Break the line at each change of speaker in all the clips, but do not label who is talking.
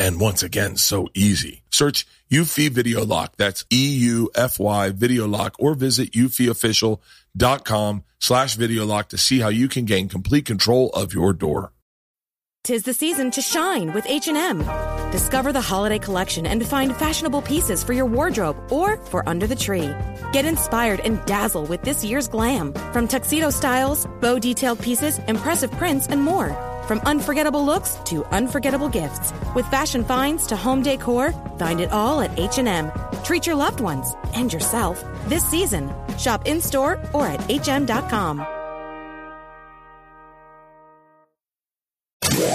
and once again, so easy. Search Eufy Video Lock. That's E-U-F-Y Video Lock or visit eufyofficial.com slash video lock to see how you can gain complete control of your door.
Tis the season to shine with H&M. Discover the holiday collection and find fashionable pieces for your wardrobe or for under the tree. Get inspired and dazzle with this year's glam. From tuxedo styles, bow detailed pieces, impressive prints, and more. From unforgettable looks to unforgettable gifts, with fashion finds to home decor, find it all at H&M. Treat your loved ones and yourself this season. Shop in-store or at hm.com.
Thank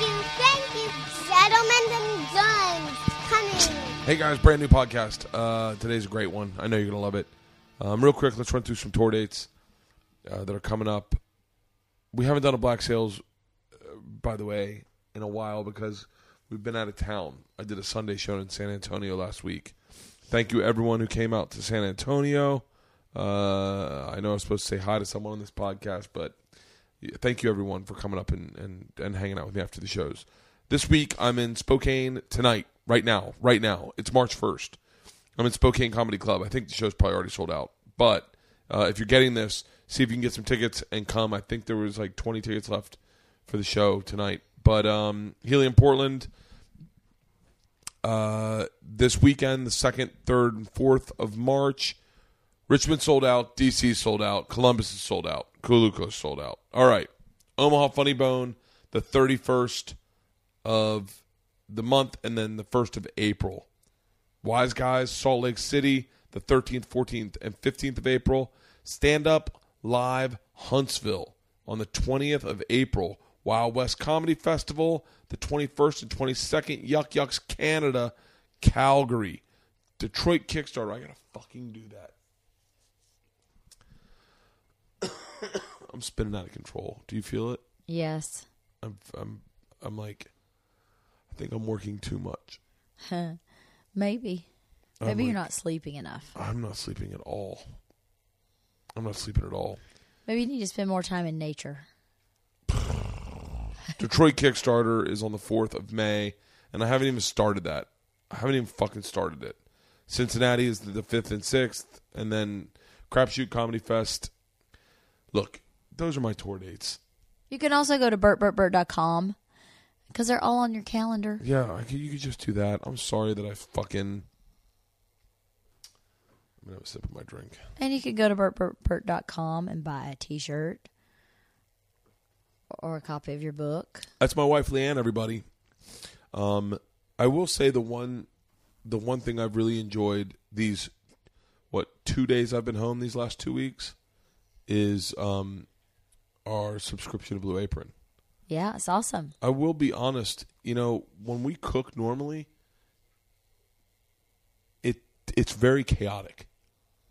you, thank you, gentlemen and guns. Coming.
Hey guys, brand new podcast. Uh, today's a great one. I know you're gonna love it. Um, real quick, let's run through some tour dates uh, that are coming up. We haven't done a Black Sales, uh, by the way, in a while because we've been out of town. I did a Sunday show in San Antonio last week. Thank you everyone who came out to San Antonio. Uh, I know I was supposed to say hi to someone on this podcast, but thank you everyone for coming up and, and, and hanging out with me after the shows. This week I'm in Spokane tonight, right now, right now. It's March 1st. I'm in Spokane Comedy Club. I think the show's probably already sold out. But uh, if you're getting this, see if you can get some tickets and come. I think there was like 20 tickets left for the show tonight. But um, Helium Portland uh, this weekend, the second, third, and fourth of March. Richmond sold out. DC sold out. Columbus is sold out. Coluco sold out. All right. Omaha Funny Bone, the 31st of the month, and then the 1st of April. Wise Guys, Salt Lake City, the 13th, 14th, and 15th of April. Stand Up Live Huntsville on the 20th of April. Wild West Comedy Festival, the 21st and 22nd. Yuk Yuk's Canada, Calgary. Detroit Kickstarter. I gotta fucking do that. I'm spinning out of control. Do you feel it?
Yes.
I'm I'm I'm like I think I'm working too much.
Maybe.
I'm
Maybe you're
like-
not sleeping enough.
I'm not sleeping at all. I'm not sleeping at all.
Maybe you need to spend more time in nature.
Detroit Kickstarter is on the 4th of May, and I haven't even started that. I haven't even fucking started it. Cincinnati is the 5th and 6th, and then Crapshoot Comedy Fest. Look, those are my tour dates.
You can also go to bertbertbert.com because they're all on your calendar.
Yeah, I could, you could just do that. I'm sorry that I fucking. I'm gonna have a sip of my drink.
And you could go to bertbertbert.com and buy a t shirt or a copy of your book.
That's my wife Leanne. Everybody. Um, I will say the one, the one thing I've really enjoyed these, what two days I've been home these last two weeks, is um, our subscription to Blue Apron.
Yeah, it's awesome.
I will be honest. You know, when we cook normally, it it's very chaotic.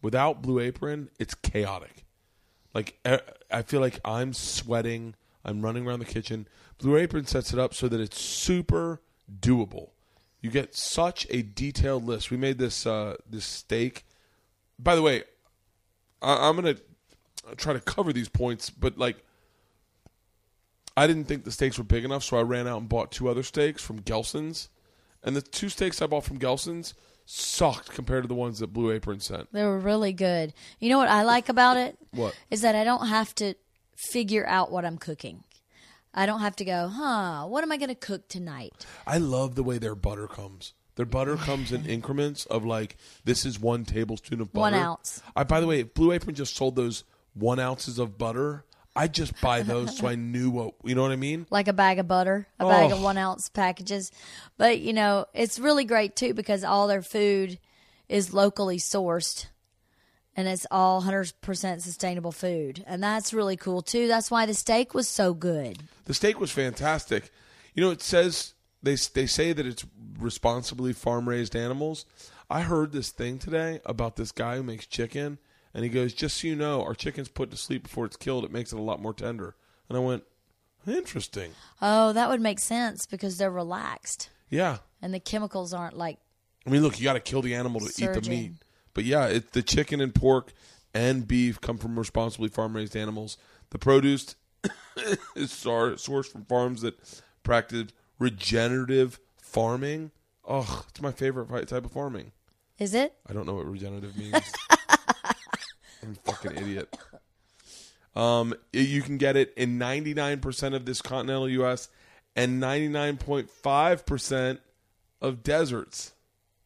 Without Blue Apron, it's chaotic. Like I feel like I'm sweating. I'm running around the kitchen. Blue Apron sets it up so that it's super doable. You get such a detailed list. We made this uh, this steak. By the way, I, I'm gonna try to cover these points, but like, I didn't think the steaks were big enough, so I ran out and bought two other steaks from Gelson's, and the two steaks I bought from Gelson's sucked compared to the ones that Blue Apron sent.
They were really good. You know what I like about it?
What?
Is that I don't have to figure out what I'm cooking. I don't have to go, huh, what am I going to cook tonight?
I love the way their butter comes. Their butter comes in increments of like this is one tablespoon of butter.
One ounce.
I by the way, if Blue Apron just sold those one ounces of butter, I'd just buy those so I knew what you know what I mean.
Like a bag of butter, a oh. bag of
Oh.
one ounce packages. But, you know, it's really great too because all their food is locally sourced and it's all 100% sustainable food. And that's really cool too. That's why the steak was so good.
The steak was fantastic. You know, it says they they say that it's responsibly farm raised animals. I heard this thing today about this guy who makes chicken, and he goes, "Just so you know, our chicken's put to sleep before it's killed. It makes it a lot more tender." And I went, "Interesting,
Oh, that would make sense because they're relaxed
yeah."
and the chemicals aren't like
I mean, look, you got to kill the animal to eat the meat. But yeah, it, the chicken and pork and beef come from responsibly farm raised animals. The produce is sourced from farms that practice regenerative farming. Oh, it's my favorite type of farming.
Is it?
I don't know what regenerative means. I'm fucking idiot. Um, you can get it in 99% of this continental U.S. and 99.5% of deserts.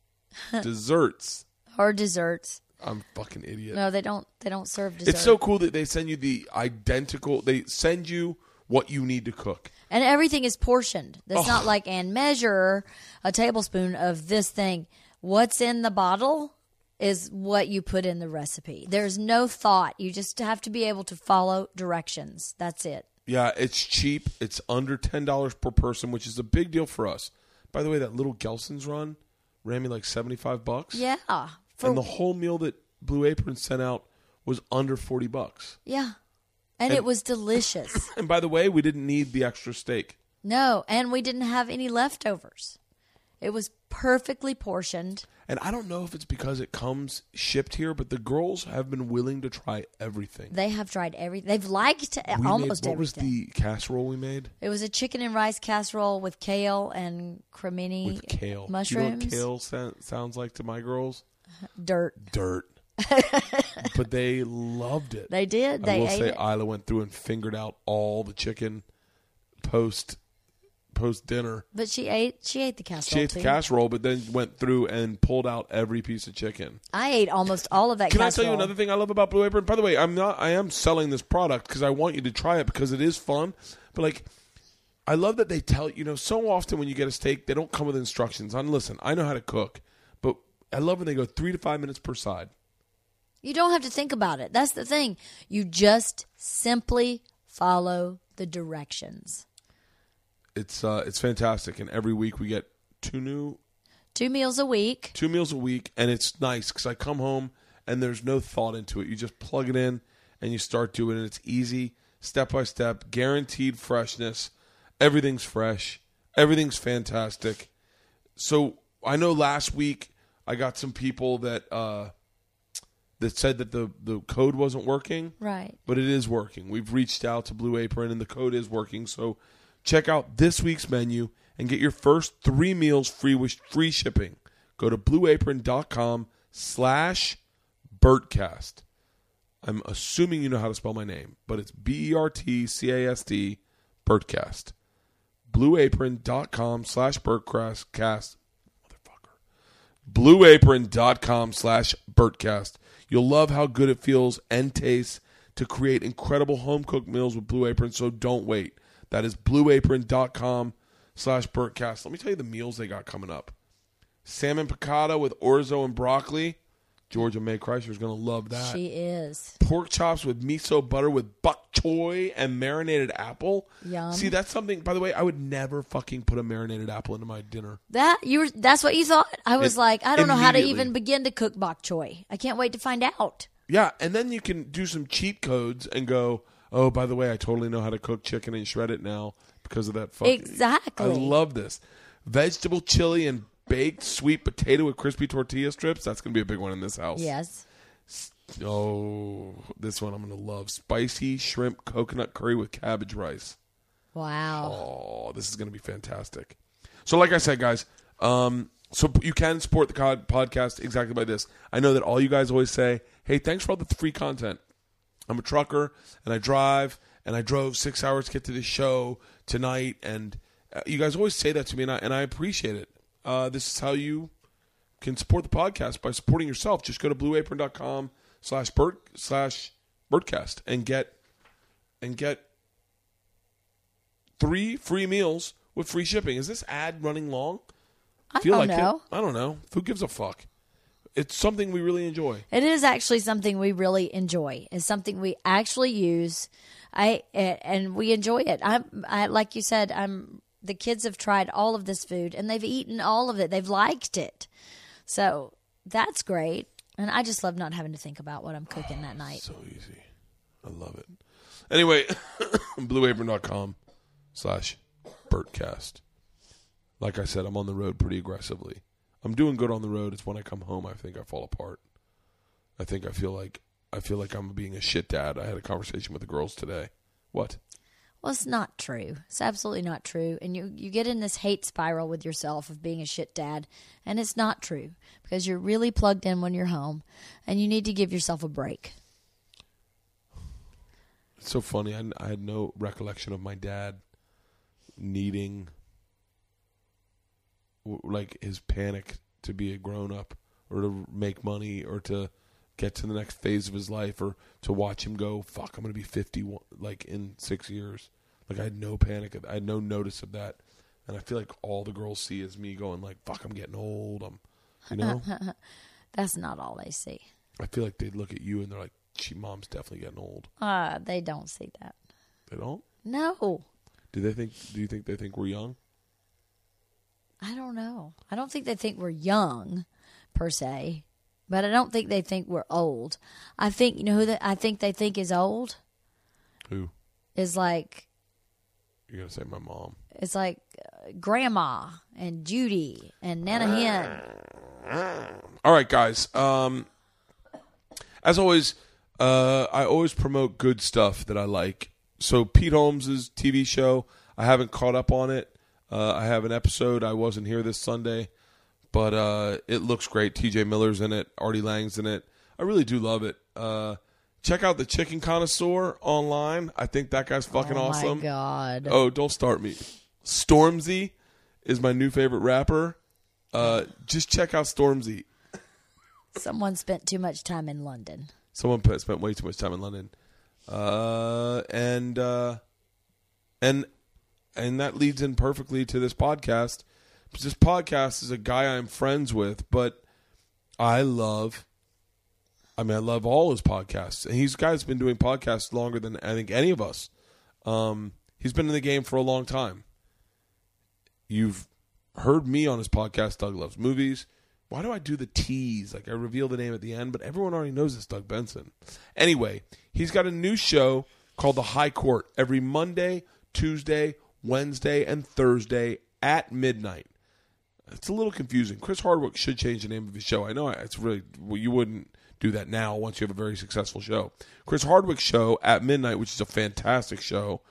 Desserts.
Or desserts?
I'm fucking idiot.
No, they don't. They don't serve dessert.
it's so cool that they send you the identical. They send you what you need to cook.
and everything is portioned. It's
Oh.
not like and measure a tablespoon of this thing. What's in the bottle is what you put in the recipe. There's no thought. You just have to be able to follow directions. That's it.
Yeah, it's cheap. It's under ten dollars per person, which is a big deal for us. By the way, that little Gelson's run ran me like seventy five bucks.
Yeah. For
and the whole meal that Blue Apron sent out was under forty bucks.
yeah. And, it was delicious.
And by the way, we didn't need the extra steak.
no, and we didn't have any leftovers. It was perfectly portioned.
And I don't know if it's because it comes shipped here, but the girls have been willing to try everything.
They have tried everything. They've liked
We
almost
made, what was the casserole we made
It was a chicken and rice casserole with kale and cremini
with kale?
mushrooms.
You know what kale sa- sounds like to my girls?
Dirt.
Dirt. but they loved it.
They did.
I
They
will
ate
say
it.
Isla went through and fingered out all the chicken post post dinner.
But she ate. She ate the casserole.
She
casserole
ate the
too.
casserole, but then went through and pulled out every piece of chicken.
I ate almost all of that.
Can I tell you another thing I love about Blue Apron? By the way, I'm not. I am selling this product because I want you to try it because it is fun. But like, I love that they tell you know so often when you get a steak, they don't come with instructions. On listen, I know how to cook, but I love when they go three to five minutes per side.
You don't have to think about it. That's the thing. You just simply follow the directions.
It's uh, it's fantastic, and every week we get two new
Two meals a week.
two meals a week, and it's nice because I come home and there's no thought into it. You just plug it in and you start doing it. It's easy, step by step, guaranteed freshness. Everything's fresh. Everything's fantastic. So I know last week I got some people that uh, that said that the the code wasn't working
Right.
but it is working. We've reached out to Blue Apron and the code is working. So check out this week's menu and get your first three meals free with free shipping. Go to blueapron.com slash Bertcast. I'm assuming you know how to spell my name, but it's B-E-R-T-C-A-S-T, Bertcast. Blueapron.com slash Bertcast. Motherfucker blueapron.com slash Bertcast you'll love how good it feels and tastes to create incredible home cooked meals with blue apron so don't wait that is blueapron.com slash Bertcast let me tell you the meals they got coming up salmon piccata with orzo and broccoli georgia may Kreischer's going to love that
She is.
pork chops with miso butter with bok choy and marinated apple
Yum.
see that's something by the way i would never fucking put a marinated apple into my dinner
That you were. That's what you thought. I was
It-
like, I don't know how to even begin to cook bok choy. I can't wait to find out.
Yeah, and then you can do some cheat codes and go, oh, by the way, I totally know how to cook chicken and shred it now because of that. Fucking,
Exactly.
I love this. Vegetable chili and baked sweet potato with crispy tortilla strips. That's going to be a big one in this house.
Yes.
Oh, this one I'm gonna love: spicy shrimp coconut curry with cabbage rice.
Wow.
Oh, this is going to be fantastic. So, like I said, guys, um, so you can support the podcast exactly by this. I know that all you guys always say, "Hey, thanks for all the free content." I'm a trucker and I drive and I drove six hours to get to this show tonight, and uh, you guys always say that to me, and I, and I appreciate it. Uh, this is how you can support the podcast by supporting yourself. Just go to blueapron.com slash bird slash birdcast and get and get three free meals with free shipping. Is this ad running long?
I
Feel
don't
like
know.
it. I don't know. Who gives a fuck? It's something we really enjoy.
It is actually something we really enjoy. It's something we actually use. I and we enjoy it. I'm I, like you said. I'm the kids have tried all of this food and they've eaten all of it. They've liked it. So that's great. And I just love not having to think about what I'm cooking that night.
So easy. I love it. Anyway, blueapron.com slash Bertcast. Like I said, I'm on the road pretty aggressively. I'm doing good on the road. It's when I come home I think I fall apart. I think I feel like I feel like I'm being a shit dad. I had a conversation with the girls today. What?
Well, it's not true. It's absolutely not true. And you, you get in this hate spiral with yourself of being a shit dad. And it's not true because you're really plugged in when you're home and you need to give yourself a break.
It's so funny. I, I had no recollection of my dad needing like his panic to be a grown up or to make money or to get to the next phase of his life or to watch him go fuck I'm going to be 50 like in 6 years. Like I had no panic of, I had no notice of that. And I feel like all the girls see is me going like fuck I'm getting old. I'm you know?
That's not all they see.
I feel like they look at you and they're like she mom's definitely getting old.
Uh, they don't see that.
They don't?
No,
Do they think do you think they think we're young?
I don't know. I don't think they think we're young, per se, but I don't think they think we're old. I think you know who that I think they think is old
Who?
is like
You're gonna say my mom.
it's like uh, Grandma and Judy and Nana Hen.
All right, guys. Um, as always, uh, I always promote good stuff that I like. So Pete Holmes's TV show, I haven't caught up on it. Uh, I have an episode. I wasn't here this Sunday, but uh, it looks great. T.J. Miller's in it. Artie Lange's in it. I really do love it. Uh, check out the Chicken Connoisseur online. I think that guy's fucking
oh
awesome.
god!
Oh, don't start me. Stormzy is my new favorite rapper. Uh, just check out Stormzy.
Someone spent too much time in London.
Someone spent way too much time in London, uh, and uh, and and that leads in perfectly to this podcast. This podcast is a guy I'm friends with, but I love. I mean, I love all his podcasts, and he's a guy's been doing podcasts longer than I think any of us. Um, he's been in the game for a long time. You've heard me on his podcast, Doug Loves Movies. Why do I do the tease? Like I reveal the name at the end, but everyone already knows it's Doug Benson. Anyway, he's got a new show called The High Court every Monday, Tuesday, Wednesday, and Thursday at midnight. It's a little confusing. Chris Hardwick should change the name of his show. I know it's really well, you wouldn't do that now once you have a very successful show. Chris Hardwick's show at midnight, which is a fantastic show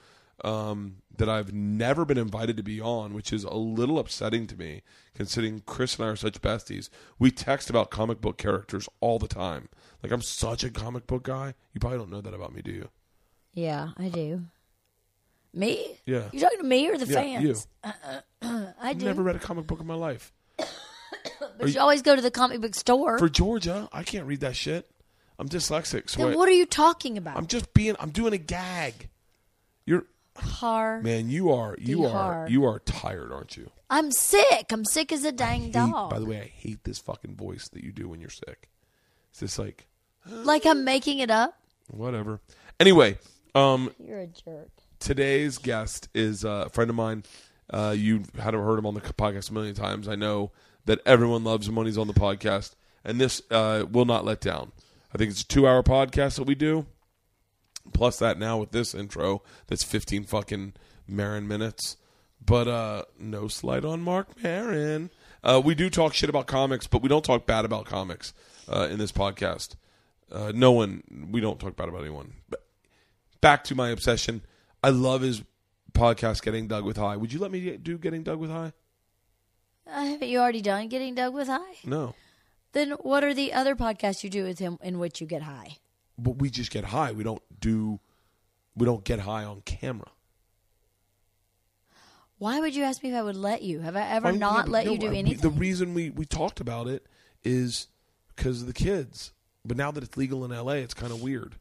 um, that I've never been invited to be on, which is a little upsetting to me, considering Chris and I are such besties. We text about comic book characters all the time. Like I'm such a comic book guy. You probably don't know that about me, do you?
Yeah, I do. Me?
Yeah.
You talking to me or the
Yeah,
fans?
you.
I
I've
do.
never read a comic book in my life.
but you always go to the comic book store.
For Georgia, I can't read that shit. I'm dyslexic, so
then
I,
what are you talking about?
I'm just being. I'm doing a gag. You're
Har.
man. You are. You
Be
are.
hard.
You are tired, aren't you?
I'm sick. I'm sick as a dang
Hate-
dog.
by the way, I hate this fucking voice that you do when you're sick. It's just like
like I'm making it up.
whatever. Anyway, um,
You're a jerk.
Today's guest is a friend of mine. Uh, you had heard him on the podcast a million times. I know that everyone loves him on the podcast, and this uh, will not let down. I think it's a two-hour podcast that we do. Plus that now with this intro, that's fifteen fucking Maron minutes. But uh, no slight on Marc Maron. Uh, we do talk shit about comics, but we don't talk bad about comics uh, in this podcast. Uh, no one. We don't talk bad about anyone. But back to my obsession. I love his podcast, Getting Doug with High. Would you let me do Getting Doug with High?
Uh, haven't you already done getting Doug with high?
No.
Then what are the other podcasts you do with him in which you get high?
But we just get high. We don't do. We don't get high on camera.
Why would you ask me if I would let you? Have I ever
I mean,
not
yeah,
let
no,
you do
I- we-
anything?
The reason we we talked about it is because of the kids. But now that it's legal in LA, it's kind of weird.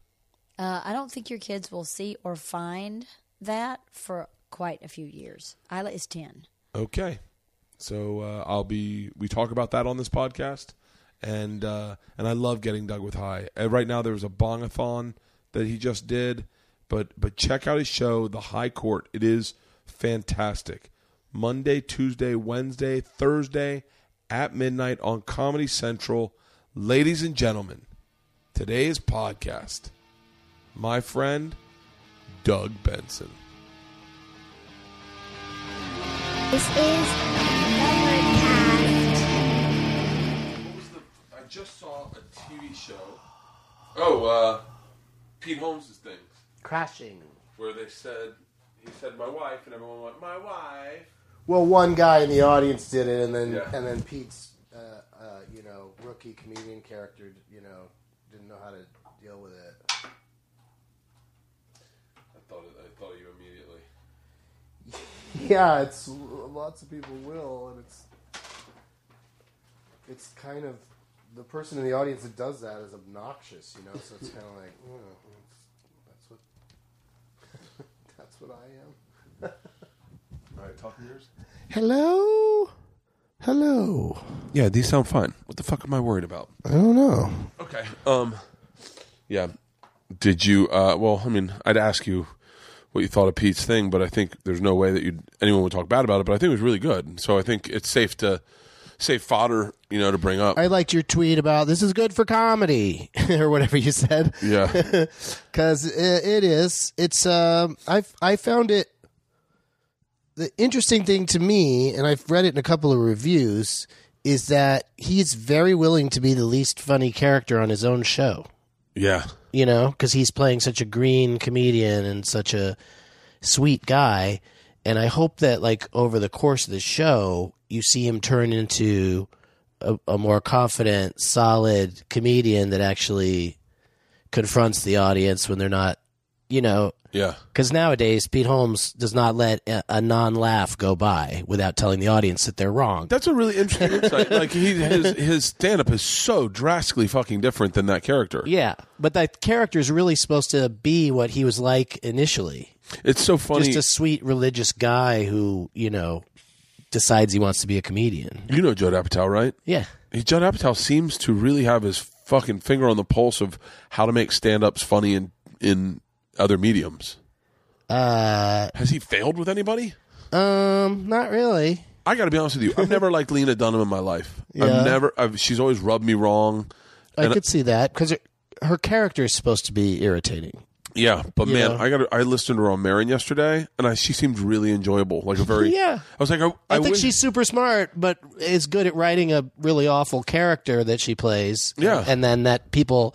Uh, I don't think your kids will see or find that for quite a few years. Isla is 10.
Okay. So uh, I'll be. We talk about that on this podcast, and uh, and I love getting Doug with high. Uh, right now, there's a bongathon that he just did, but but check out his show, The High Court. It is fantastic. Monday, Tuesday, Wednesday, Thursday at midnight on Comedy Central. Ladies and gentlemen, today's podcast, my friend Doug Benson.
This is Overcast.
What was the? I just saw a TV show. Oh, uh, Pete Holmes' thing
crashing.
where they said he said my wife, and everyone went my wife.
Well, one guy in the audience did it, and then
Yeah.
and then Pete's, uh, uh, you know, rookie comedian character, you know, didn't know how to deal with it.
I thought it, I thought of you immediately.
Yeah, it's lots of people will, and it's it's kind of the person in the audience that does that is obnoxious, you know. So it's kind of like, oh, that's, that's what that's what I am.
All right, talking yours.
Hello, hello.
Yeah, these sound fine. What the fuck am I worried about?
I don't know.
Okay. Um. Yeah. Did you? Uh. Well, I mean, I'd ask you what you thought of Pete's thing, but I think there's no way that you anyone would talk bad about it. But I think it was really good. So I think it's safe to safe fodder, you know, to bring up.
I liked your tweet about this is good for comedy or whatever you said.
yeah.
because it, it is. It's um, I I found it the interesting thing to me, and I've read it in a couple of reviews, is that he's very willing to be the least funny character on his own show.
Yeah.
You know, because he's playing such a green comedian and such a sweet guy. And I hope that, like, over the course of the show, you see him turn into a, a more confident, solid comedian that actually confronts the audience when they're not, you know,
Yeah.
because nowadays Pete Holmes does not let a, a non-laugh go by without telling the audience that they're wrong.
That's a really interesting insight. Like he, his his stand up is so drastically fucking different than that character.
yeah, but that character is really supposed to be what he was like initially.
It's so funny.
Just a sweet religious guy who, you know, decides he wants to be a comedian.
you know Judd Apatow, right?
Yeah.
He, Judd Apatow seems to really have his fucking finger on the pulse of how to make stand ups funny in in other mediums.
Uh,
Has he failed with anybody?
um, not really.
I got to be honest with you. I've never liked Lena Dunham in my life.
Yeah.
I've never. I've, she's always rubbed me wrong.
I
And-
could see that because her character is supposed to be irritating.
Yeah, but man? I got. I listened to her on Maron yesterday, and I, she seemed really enjoyable. Like a very.
Yeah.
I was like, I,
I,
I
think
wish-
she's super smart, but is good at writing a really awful character that she plays.
Yeah.
And then that people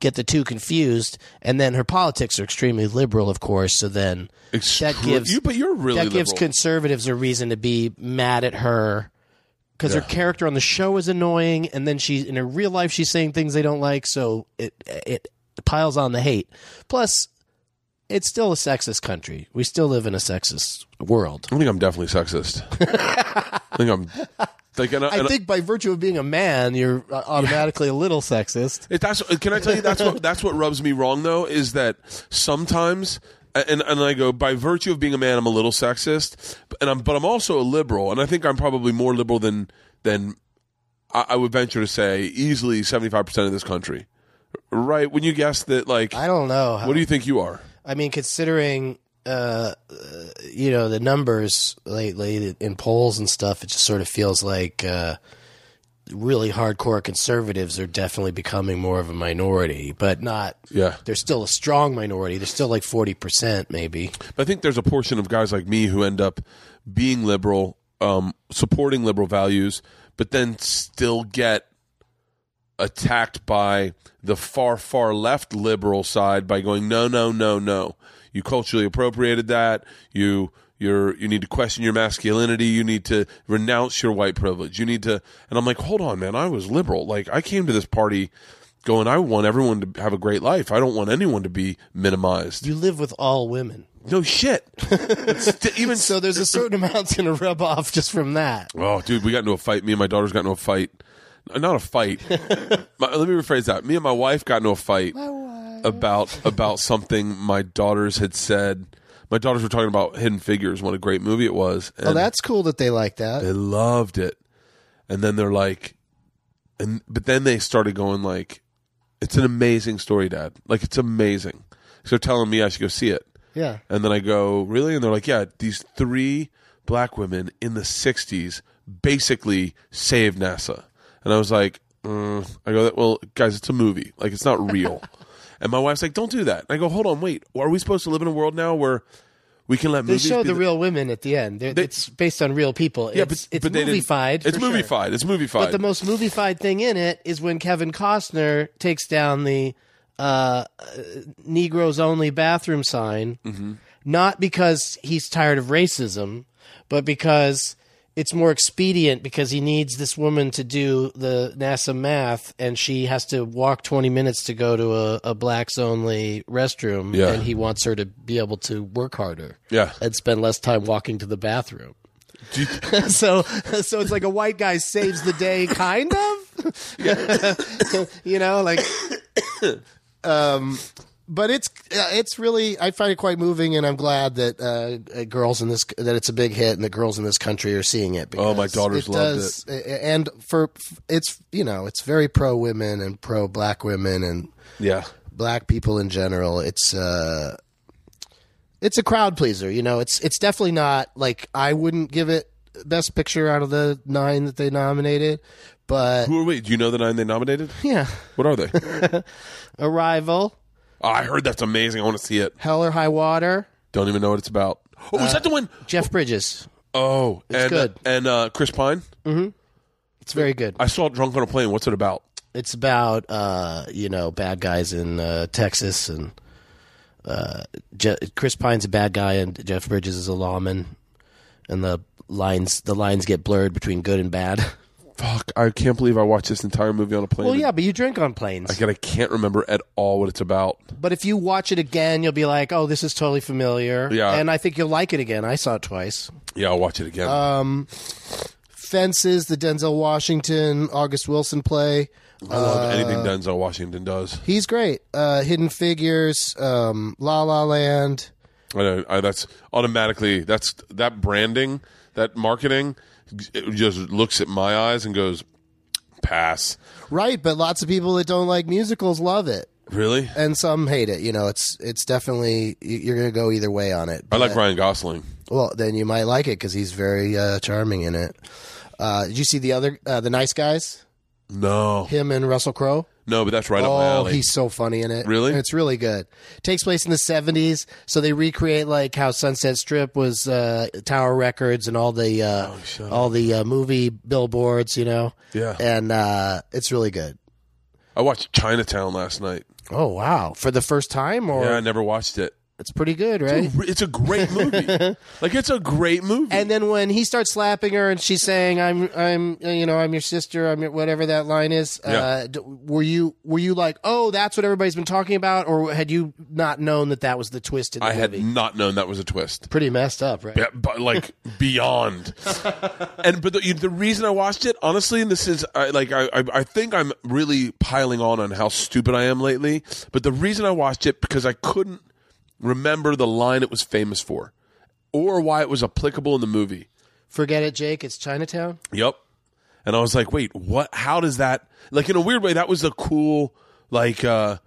get the two confused. And then her politics are extremely liberal, of course. So then that gives
you, but you're really
that gives
liberal.
conservatives a reason to be mad at her because her character on the show is annoying, and then she in her real life she's saying things they don't like. So it it piles on the hate. Plus. It's still a sexist country. We still live in a sexist world.
I think I'm definitely sexist. I think I'm. Like, and,
I
and-
think by virtue of being a man, you're uh, automatically a little sexist.
It, that's can I tell you that's what that's what rubs me wrong though is that sometimes and and I go by virtue of being a man I'm a little sexist and I'm but I'm also a liberal and I think I'm probably more liberal than than I, I would venture to say easily 75 percent of this country right when you guess that like
I don't know. How,
what do you think you are
I mean, considering uh, you know the numbers lately in polls and stuff, it just sort of feels like uh, really hardcore conservatives are definitely becoming more of a minority, but not.
yeah
They're still a strong minority. They're still like forty percent, maybe.
I think there's a portion of guys like me who end up being liberal, um, supporting liberal values, but then still get attacked by the far far left liberal side by going no no no no you culturally appropriated that you you're you need to question your masculinity you need to renounce your white privilege you need to and i'm like hold on man i was liberal like i came to this party going i want everyone to have a great life i don't want anyone to be minimized
You live with all women.
no shit It's- even
So there's a certain amount's going to rub off just from that.
Oh, dude, we got into a fight. Me and my daughters got into a fight. Not a fight. my, let me rephrase that. Me and my wife got into a fight about about something my daughters had said. My daughters were talking about Hidden Figures, what a great movie it was.
Oh, that's cool that they like that.
they loved it. And then they're like, and but then they started going like, it's an amazing story, Dad. Like it's amazing. So they're telling me I should go see it.
Yeah.
And then I go, really? And they're like, yeah, these three black women in the 60s basically saved NASA. And I was like, mm. I go, well, guys, it's a movie. Like, it's not real. and my wife's like, don't do that. And I go, hold on, wait. Are we supposed to live in a world now where we can let
They
movies
show
be
the real women at the end. They're, it's based on real people.
Yeah,
it's,
but,
it's
but they
movie-fied.
It's
for sure.
movie-fied. It's movie-fied.
But the most movie-fied thing in it is when Kevin Costner takes down the uh, uh, Negroes only bathroom sign,
Mm-hmm.
not because he's tired of racism, but because it's more expedient because he needs this woman to do the NASA math and she has to walk 20 minutes to go to a, a blacks only restroom
Yeah.
and he wants her to be able to work harder
Yeah.
and spend less time walking to the bathroom.
You-
so so it's like a white guy saves the day kind of you know like um but it's uh, it's really I find it quite moving, and I'm glad that uh, uh, girls in this that it's a big hit, and the girls in this country are seeing it.
Oh, my daughters
it
loved
does, and for it's you know it's very pro women and pro black women and
yeah.
black people in general. It's uh, it's a crowd pleaser. You know, it's it's definitely not like I wouldn't give it best picture out of the nine that they nominated, but
Who are we? Do you know the nine they nominated?
yeah,
What are they?
Arrival,
oh, I heard that's amazing. I want to see it.
Hell or High Water,
Don't even know what it's about. Oh, is that the one?
Jeff Bridges.
Oh, and,
good.
Uh, and uh, Chris Pine. Mhm.
It's very good.
I saw it Drunk on a Plane. What's it about?
It's about uh, you know bad guys in uh, Texas, and uh, Je- Chris Pine's a bad guy, and Jeff Bridges is a lawman, and the lines the lines get blurred between good and bad.
Fuck! I can't believe I watched this entire movie on a plane.
well, yeah, but you drink on planes.
I, can, I can't remember at all what it's about.
But if you watch it again, you'll be like, "Oh, this is totally familiar."
Yeah.
and I think you'll like it again. I saw it twice.
Yeah, I'll watch it again.
Um, Fences, the Denzel Washington, August Wilson play.
I love anything Denzel Washington does.
He's great. Uh, Hidden Figures, um, La La Land.
I know I, that's automatically that's that branding, that marketing, just looks at my eyes and goes, pass.
Right, but lots of people that don't like musicals love it,
Really?
and some hate it. You know, it's it's definitely you're going to go either way on it.
I like Ryan Gosling.
Well, then you might like it because he's very uh, charming in it. Uh, did you see the other, uh, the Nice Guys?
No,
Him and Russell Crowe.
No, but that's right up my
Oh,
alley.
he's so funny in it.
Really?
It's really good. takes place in the 70s, so they recreate like how Sunset Strip was uh, Tower Records and all the uh,
shut
all the uh, movie billboards, you know.
Yeah.
And uh, it's really good.
I watched Chinatown last night.
Oh, wow. For the first time or
Yeah, I never watched it.
It's pretty good, right?
It's a great movie. like it's a great movie.
And then when he starts slapping her and she's saying, "I'm, I'm, you know, I'm your sister," I'm your, whatever that line is.
Yeah.
Uh, d- were you, were you like, "Oh, that's what everybody's been talking about," or had you not known that that was the twist in the
I had
movie?
not known that was a twist.
Pretty messed up, right?
Yeah, but like beyond. and but the, the reason I watched it, honestly, and this is I, like I, I I think I'm really piling on on how stupid I am lately. But the reason I watched it because I couldn't remember the line it was famous for, or why it was applicable in the movie.
Forget it, Jake. It's Chinatown.
Yep. And I was like, wait, what? How does that? Like in a weird way, that was a cool like uh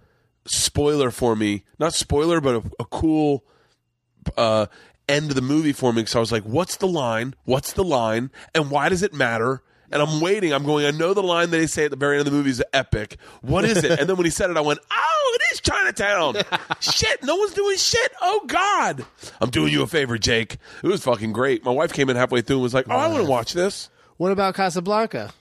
spoiler for me. Not spoiler, but a, a cool uh end of the movie for me. Because I was like, what's the line? What's the line? And why does it matter? And I'm waiting. I'm going. I know the line that they say at the very end of the movie is epic. What is it? And then when he said it, I went, "Oh, it is Chinatown." shit, no one's doing shit. Oh God, I'm doing you a favor, Jake. It was fucking great. My wife came in halfway through and was like, "Oh, I want to watch this."
What about Casablanca?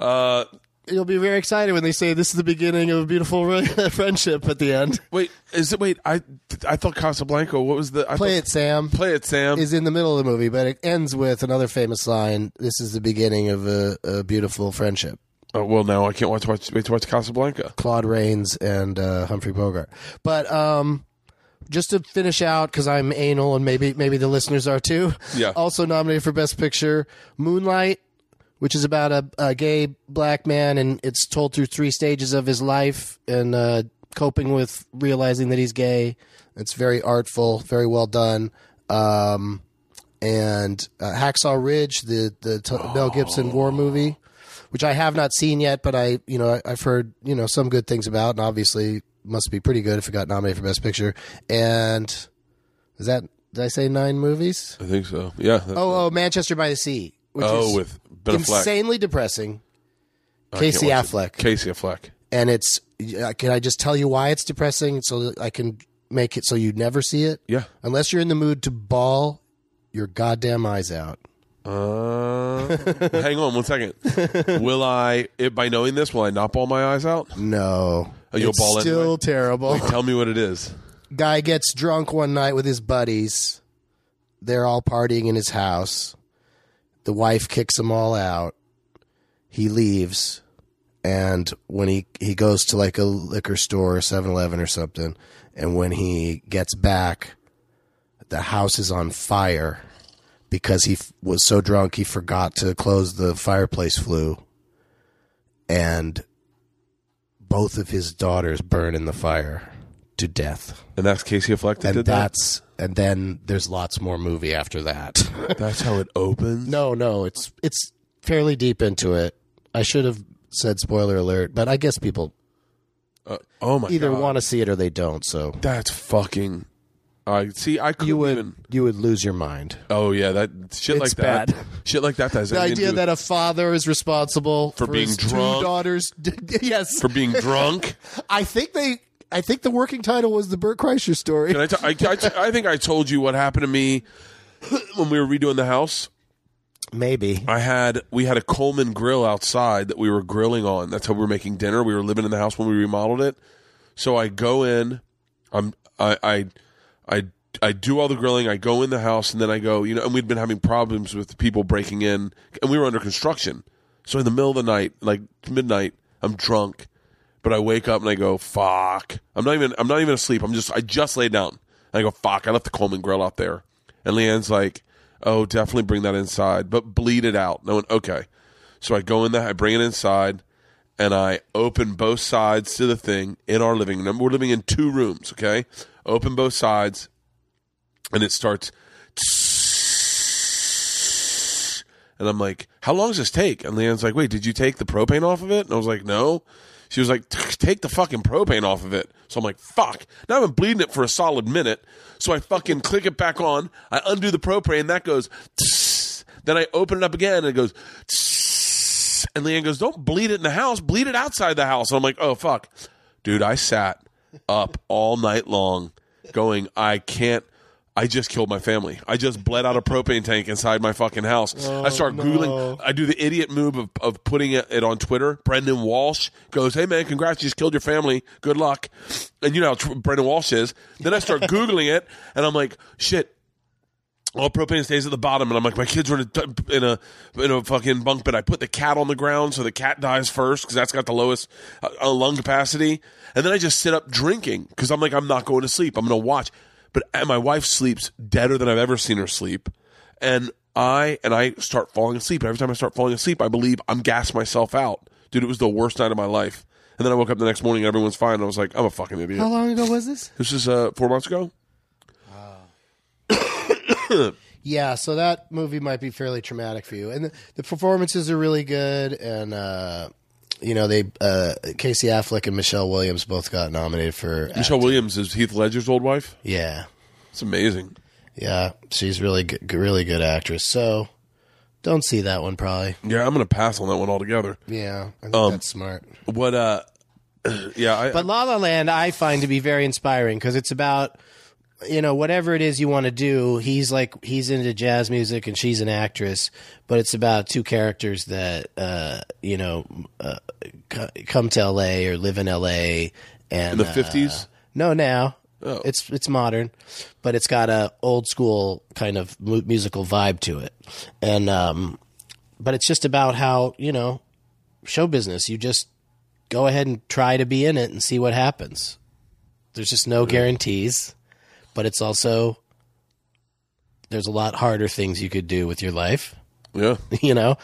Uh,
you'll be very excited when they say this is the beginning of a beautiful re- friendship at the end.
Wait, is it? Wait, I I thought Casablanca. What was the? I
Play
thought,
it, Sam.
Play it, Sam.
is in the middle of the movie, but it ends with another famous line. This is the beginning of a, a beautiful friendship.
oh, well, now I can't watch, watch wait to watch Casablanca.
Claude Rains and uh, Humphrey Bogart. But um, just to finish out, because I'm anal and maybe maybe the listeners are too.
Yeah.
Also nominated for Best Picture, Moonlight, which is about a, a gay black man, and it's told through three stages of his life and uh, coping with realizing that he's gay. It's very artful, very well done. Um, and uh, Hacksaw Ridge, the the t- Mel Gibson war movie, which I have not seen yet, but I you know I, I've heard you know some good things about, and obviously must be pretty good if it got nominated for Best Picture. And is that did I say nine movies?
I think so. Yeah.
Oh, oh, Manchester by the Sea, which
oh,
is
with Ben
insanely depressing.
I can't
Casey
watch it.
Affleck,
Casey Affleck.
and it's uh, can I just tell you why it's depressing so that I can make it so you never see it?
Yeah.
Unless you're in the mood to bawl your goddamn eyes out.
Uh, hang on one second. Will I, it, by knowing this, will I not ball my eyes out?
No.
Oh, you'll
it's
bawl
still
anyway?
terrible.
Tell me what it is.
Guy gets drunk one night with his buddies. They're all partying in his house. The wife kicks them all out. He leaves. And when he, he goes to like a liquor store, 7 Eleven or something, and when he gets back, the house is on fire because he f- was so drunk he forgot to close the fireplace flue. And both of his daughters burn in the fire to death.
And that's Casey Affleck that
And
did that?
that's and then there's lots more movie after that.
That's how it opens?
no, no, it's it's fairly deep into it. I should have said spoiler alert, but I guess people
Uh, oh my
either
God.
want to see it or they don't. So
That's fucking. I see. I couldn't
you would
even.
you would lose your mind.
Oh yeah, that shit like
It's
that.
bad.
Shit like that. Does
The idea that a father is responsible
For being
his
drunk.
two daughters. yes,
for being drunk.
I think they. I think the working title was the Bert Kreischer story.
Can I, t- I, I, t- I think I told you what happened to me when we were redoing the house.
Maybe.
I had we had a Coleman grill outside that we were grilling on. That's how we were making dinner. We were living in the house when we remodeled it. So I go in, I'm I I I I do all the grilling. I go in the house and then I go, you know, and we'd been having problems with people breaking in, and we were under construction. So in the middle of the night, like midnight, I'm drunk, but I wake up and I go, "Fuck!" I'm not even I'm not even asleep. I'm just I just laid down. And I go, "Fuck!" I left the Coleman grill out there, and Leanne's like, "Oh, definitely bring that inside, but bleed it out." I went, "Okay." So I go in there, I bring it inside, and I open both sides to the thing in our living room. We're living in two rooms, okay? Open both sides, and it starts. And I'm like, how long does this take? And Leanne's like, wait, did you take the propane off of it? And I was like, no. She was like, take the fucking propane off of it. So I'm like, fuck. Now I've been bleeding it for a solid minute. So I fucking click it back on. I undo the propane. That goes. Then I open it up again and it goes. And Leanne goes, don't bleed it in the house. Bleed it outside the house. And I'm like, oh, fuck. Dude, I sat up all night long going, I can't. I just killed my family. I just bled out a propane tank inside my fucking house. I start Googling. I do the idiot move of, of putting it, it on Twitter. Brendan Walsh goes, Hey, man, congrats. You just killed your family. Good luck. And you know how Brendan Walsh is. Then I start Googling it, and I'm like, shit, all propane stays at the bottom, and I'm like, my kids are in a in a, in a fucking bunk bed. I put the cat on the ground so the cat dies first because that's got the lowest uh, uh, lung capacity, and then I just sit up drinking because I'm like, I'm not going to sleep. I'm going to watch, but my wife sleeps deader than I've ever seen her sleep, and I and I start falling asleep. And every time I start falling asleep, I believe I'm gassed myself out, dude. It was the worst night of my life. And then I woke up the next morning, and everyone's fine. And I was like, I'm a fucking idiot.
How long ago was this?
This is uh, four months ago.
Yeah, so that movie might be fairly traumatic for you, and the, the performances are really good, and uh, you know they uh, Casey Affleck and Michelle Williams both got nominated for.
Michelle Williams is Heath Ledger's old wife.
Yeah,
It's amazing.
yeah, she's really good, really good actress. So don't see that one probably.
Yeah, I'm gonna pass on that one altogether.
Yeah, I think
Um,
that's smart.
What? uh Yeah, I,
But La La Land, I find to be very inspiring because it's about you know, whatever it is you want to do, he's like he's into jazz music and she's an actress, but it's about two characters that uh, you know uh, co- come to L.A. or live in L.A. and
In the
uh,
50s?
no, now
Oh.
it's it's modern, but it's got a old school kind of mu- musical vibe to it, and um, but it's just about how you know show business. You just go ahead and try to be in it and see what happens. There's just no guarantees, but it's also there's a lot harder things you could do with your life.
Yeah.
You know,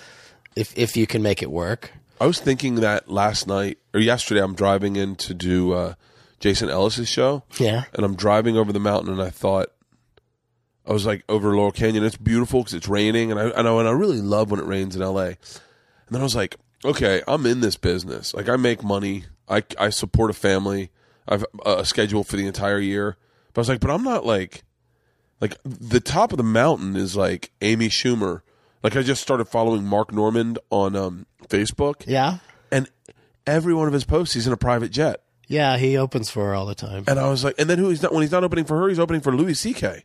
if if you can make it work.
I was thinking that last night or yesterday. I'm driving in to do uh, Jason Ellis's show.
Yeah.
and I'm driving over the mountain, and I thought, I was like over Laurel Canyon. It's beautiful because it's raining, and I, I and I really love when it rains in LA. And then I was like, okay, I'm in this business. Like I make money. I I support a family. I've a schedule for the entire year. But I was like, but I'm not like, like the top of the mountain is like Amy Schumer. Like I just started following Mark Normand on um, Facebook,
Yeah.
and every one of his posts, he's in a private jet.
Yeah, he opens for her all the time.
And I was like, and then who he's not when he's not opening for her, he's opening for Louis C.K.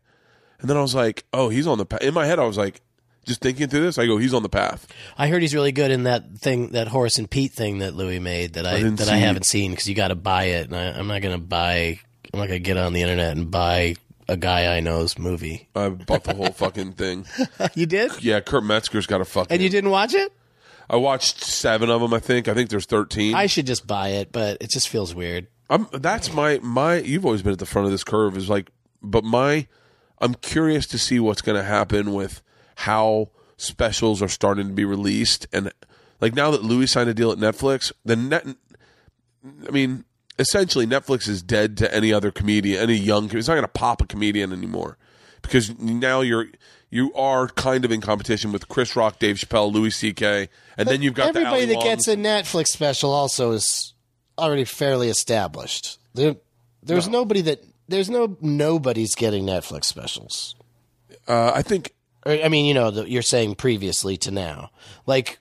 And then I was like, oh, he's on the path. In my head, I was like, just thinking through this, I go, he's on the path.
I heard he's really good in that thing, that Horace and Pete thing that Louis made that I,
didn't
that I haven't seen because you got to buy it, and I, I'm not going to buy. I'm not to get on the internet and buy a guy I know's movie.
I bought the whole fucking thing.
you did,
Yeah, Kurt Metzger's got a fucking.
and you didn't watch it.
I watched seven of them. I think. I think there's thirteen.
I should just buy it, but it just feels weird.
I'm, that's my my. You've always been at the front of this curve. Is like, but my. I'm curious to see what's going to happen with how specials are starting to be released, and like now that Louis signed a deal at Netflix, the net. I mean, essentially, Netflix is dead to any other comedian, any young. It's not going to pop a comedian anymore because now you're you are kind of in competition with Chris Rock, Dave Chappelle, Louis C.K., and then you've got
everybody that gets a Netflix special also is already fairly established. There, there's nobody that there's no nobody's getting Netflix specials.
Uh, I think
I mean, you know, the, you're saying previously to now. Like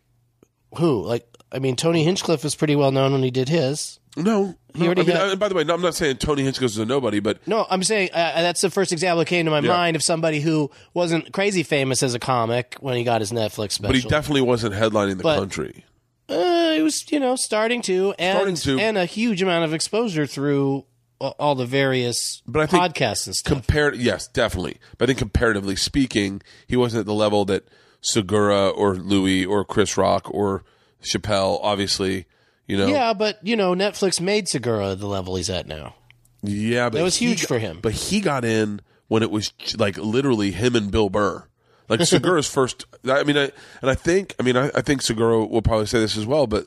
who? Like I mean, Tony Hinchcliffe was pretty well known when he did his.
No,
He
no. I mean,
had-
I- by the way, no, I'm not saying Tony Hinchcliffe is a nobody, but
No, I'm saying uh, that's the first example that came to my
Yeah.
mind of somebody who wasn't crazy famous as a comic when he got his Netflix special.
but he definitely wasn't headlining the
But-
country.
Uh, it was, you know, starting to and
Starting to.
and a huge amount of exposure through all the various
But I think
podcasts and stuff.
Compared, yes, definitely. But I think comparatively speaking, he wasn't at the level that Segura or Louis or Chris Rock or Chappelle. Obviously, you know.
yeah, but you know, Netflix made Segura the level he's at now.
yeah. But
That was
he
huge
got-
for him.
But he got in when it was like literally him and Bill Burr. Like Segura's first. I mean, I, and I think, I mean, I, I think Segura will probably say this as well, but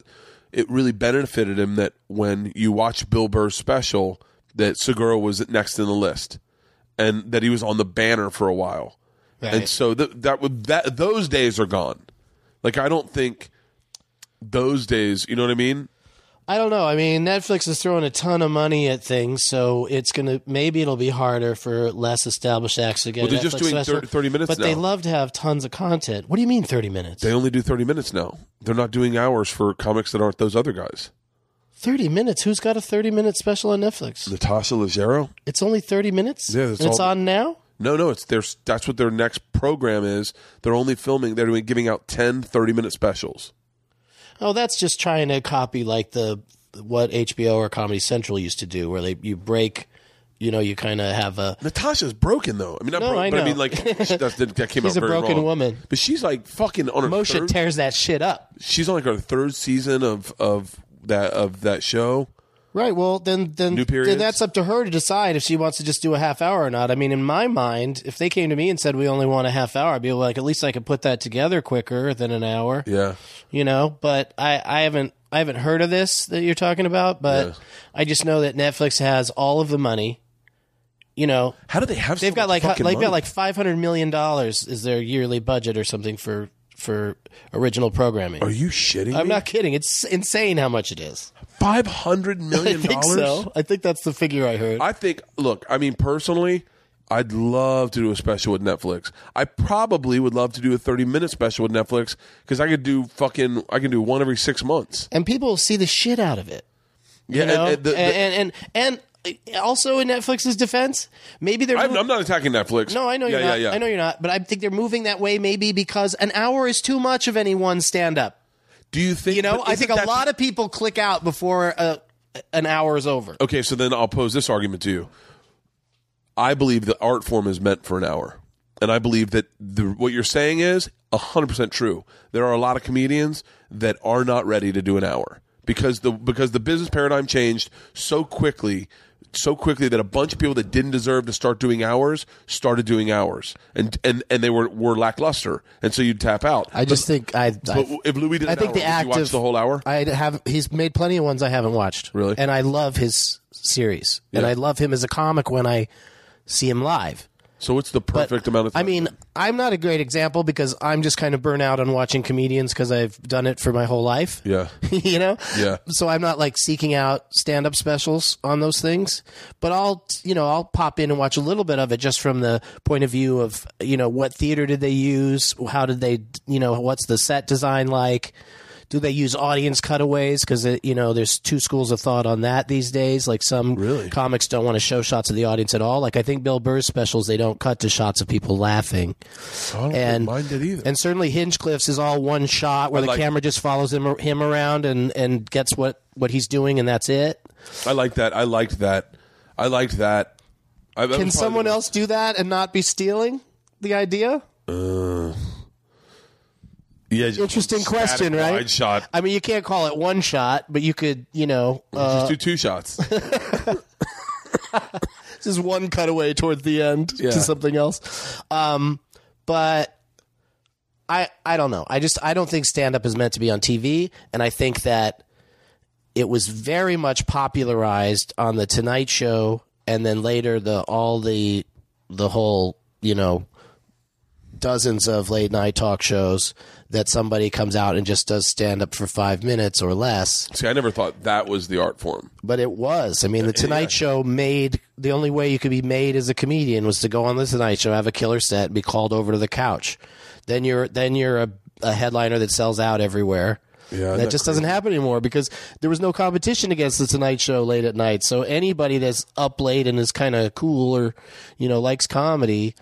it really benefited him that when you watch Bill Burr's special, that Segura was next in the list, and that he was on the banner for a while, and so th- that would that those days are gone. Like I don't think those days. You know what I mean?
I don't know. I mean, Netflix is throwing a ton of money at things, so it's gonna maybe it'll be harder for less established acts to get.
Well, they're just
Netflix
doing
special,
30 30 minutes
but they love to have tons of content. What do you mean thirty minutes?
They only do thirty minutes now. They're not doing hours for comics that aren't those other guys.
Thirty minutes? Who's got a thirty minute special on Netflix?
Natasha Leggero.
It's only thirty minutes.
Yeah,
it's
all-
on now.
No, no, it's their that's what their next program is. They're only filming. They're doing giving out 10 30 minute specials.
Oh, that's just trying to copy like the what HBO or Comedy Central used to do, where they you break, you know, you kind of have a.
Natasha's broken though. I mean, not
No,
broke,
I
but I mean, like she, that's, that came
She's
out
a broken
wrong.
woman.
But she's like fucking on her
Moshe
third.
tears that shit up.
she's on like her third season of of that of that show.
Right. Well, then, then,
New
then that's up to her to decide if she wants to just do a half hour or not. I mean, in my mind, if they came to me and said we only want a half hour, I'd be like, at least I could put that together quicker than an hour.
Yeah,
You know. But I, I haven't, I haven't heard of this that you're talking about. But
Yeah.
I just know that Netflix has all of the money. You know,
how do they have?
they've
so
got
much
like they've
money?
got like five hundred million dollars is their yearly budget or something for for original programming.
Are you shitting?
I'm
me?
not kidding. It's insane how much it is.
Five hundred
I think
dollars.
so. I think that's the figure I heard.
I think. Look, I mean, personally, I'd love to do a special with Netflix. I probably would love to do a thirty-minute special with Netflix because I could do fucking. I can do one every six months.
and people see the shit out of it.
Yeah,
You know?
and, and the- the-
and, and and also in Netflix's defense, maybe they're.
I'm, I'm not attacking Netflix.
no, I know
yeah,
you're not.
Yeah, yeah.
I know you're not. But I think they're moving that way maybe because an hour is too much of any one stand up.
Do you think?
You know, I think a lot of people click out before uh, an hour is over.
Okay, so then I'll pose this argument to you. I believe the art form is meant for an hour. And I believe that the, what you're saying is 100% true. There are a lot of comedians that are not ready to do an hour because the because the business paradigm changed so quickly so quickly that a bunch of people that didn't deserve to start doing hours started doing hours and and and they were were lackluster and so you'd tap out.
I just think I.
but
I,
if Louis did
I think
hour,
the
act
active
the whole hour?
I have. He's made plenty of ones I haven't watched.
Really?
and I love his series, and I love him as a comic when I see him live.
So it's the
But,
perfect amount of time?
I mean, I'm not a great example because I'm just kind of burnt out on watching comedians because I've done it for my whole life.
Yeah.
you know?
Yeah.
So I'm not like seeking out stand up specials on those things. But I'll, you know, I'll pop in and watch a little bit of it just from the point of view of, you know, what theater did they use? How did they, you know, what's the set design like? Do they use audience cutaways? Because uh, you know, there's two schools of thought on that these days. Like some
Really?
comics don't want to show shots of the audience at all. Like I think Bill Burr's specials, they don't cut to shots of people laughing.
I don't
and
mind it either.
And certainly Hinchcliffe's is all one shot where
I
the
like-
camera just follows him him around and and gets what what he's doing and that's it.
I like that. I liked that. I liked that. I,
Can someone else do that and not be stealing the idea?
Uh, Yeah,
Interesting question, right?
Shot.
I mean, you can't call it one shot, but you could, you know, uh,
just do two shots.
just one cutaway towards the end
Yeah.
to something else. Um, but I I don't know. I just I don't think stand up is meant to be on TV, and I think that it was very much popularized on the Tonight Show, and then later the all the the whole you know dozens of late night talk shows that somebody comes out and just does stand up for five minutes or less
See, I never thought that was the art form.
but it was. I mean, the Tonight Show made the only way you could be made as a comedian was to go on the Tonight Show, have a killer set, and be called over to the couch. Then you're then you're a, a headliner that sells out everywhere.
Yeah,
that just doesn't happen anymore because there was no competition against the Tonight Show late at night. So anybody that's up late and is kind of cool or you know likes comedy,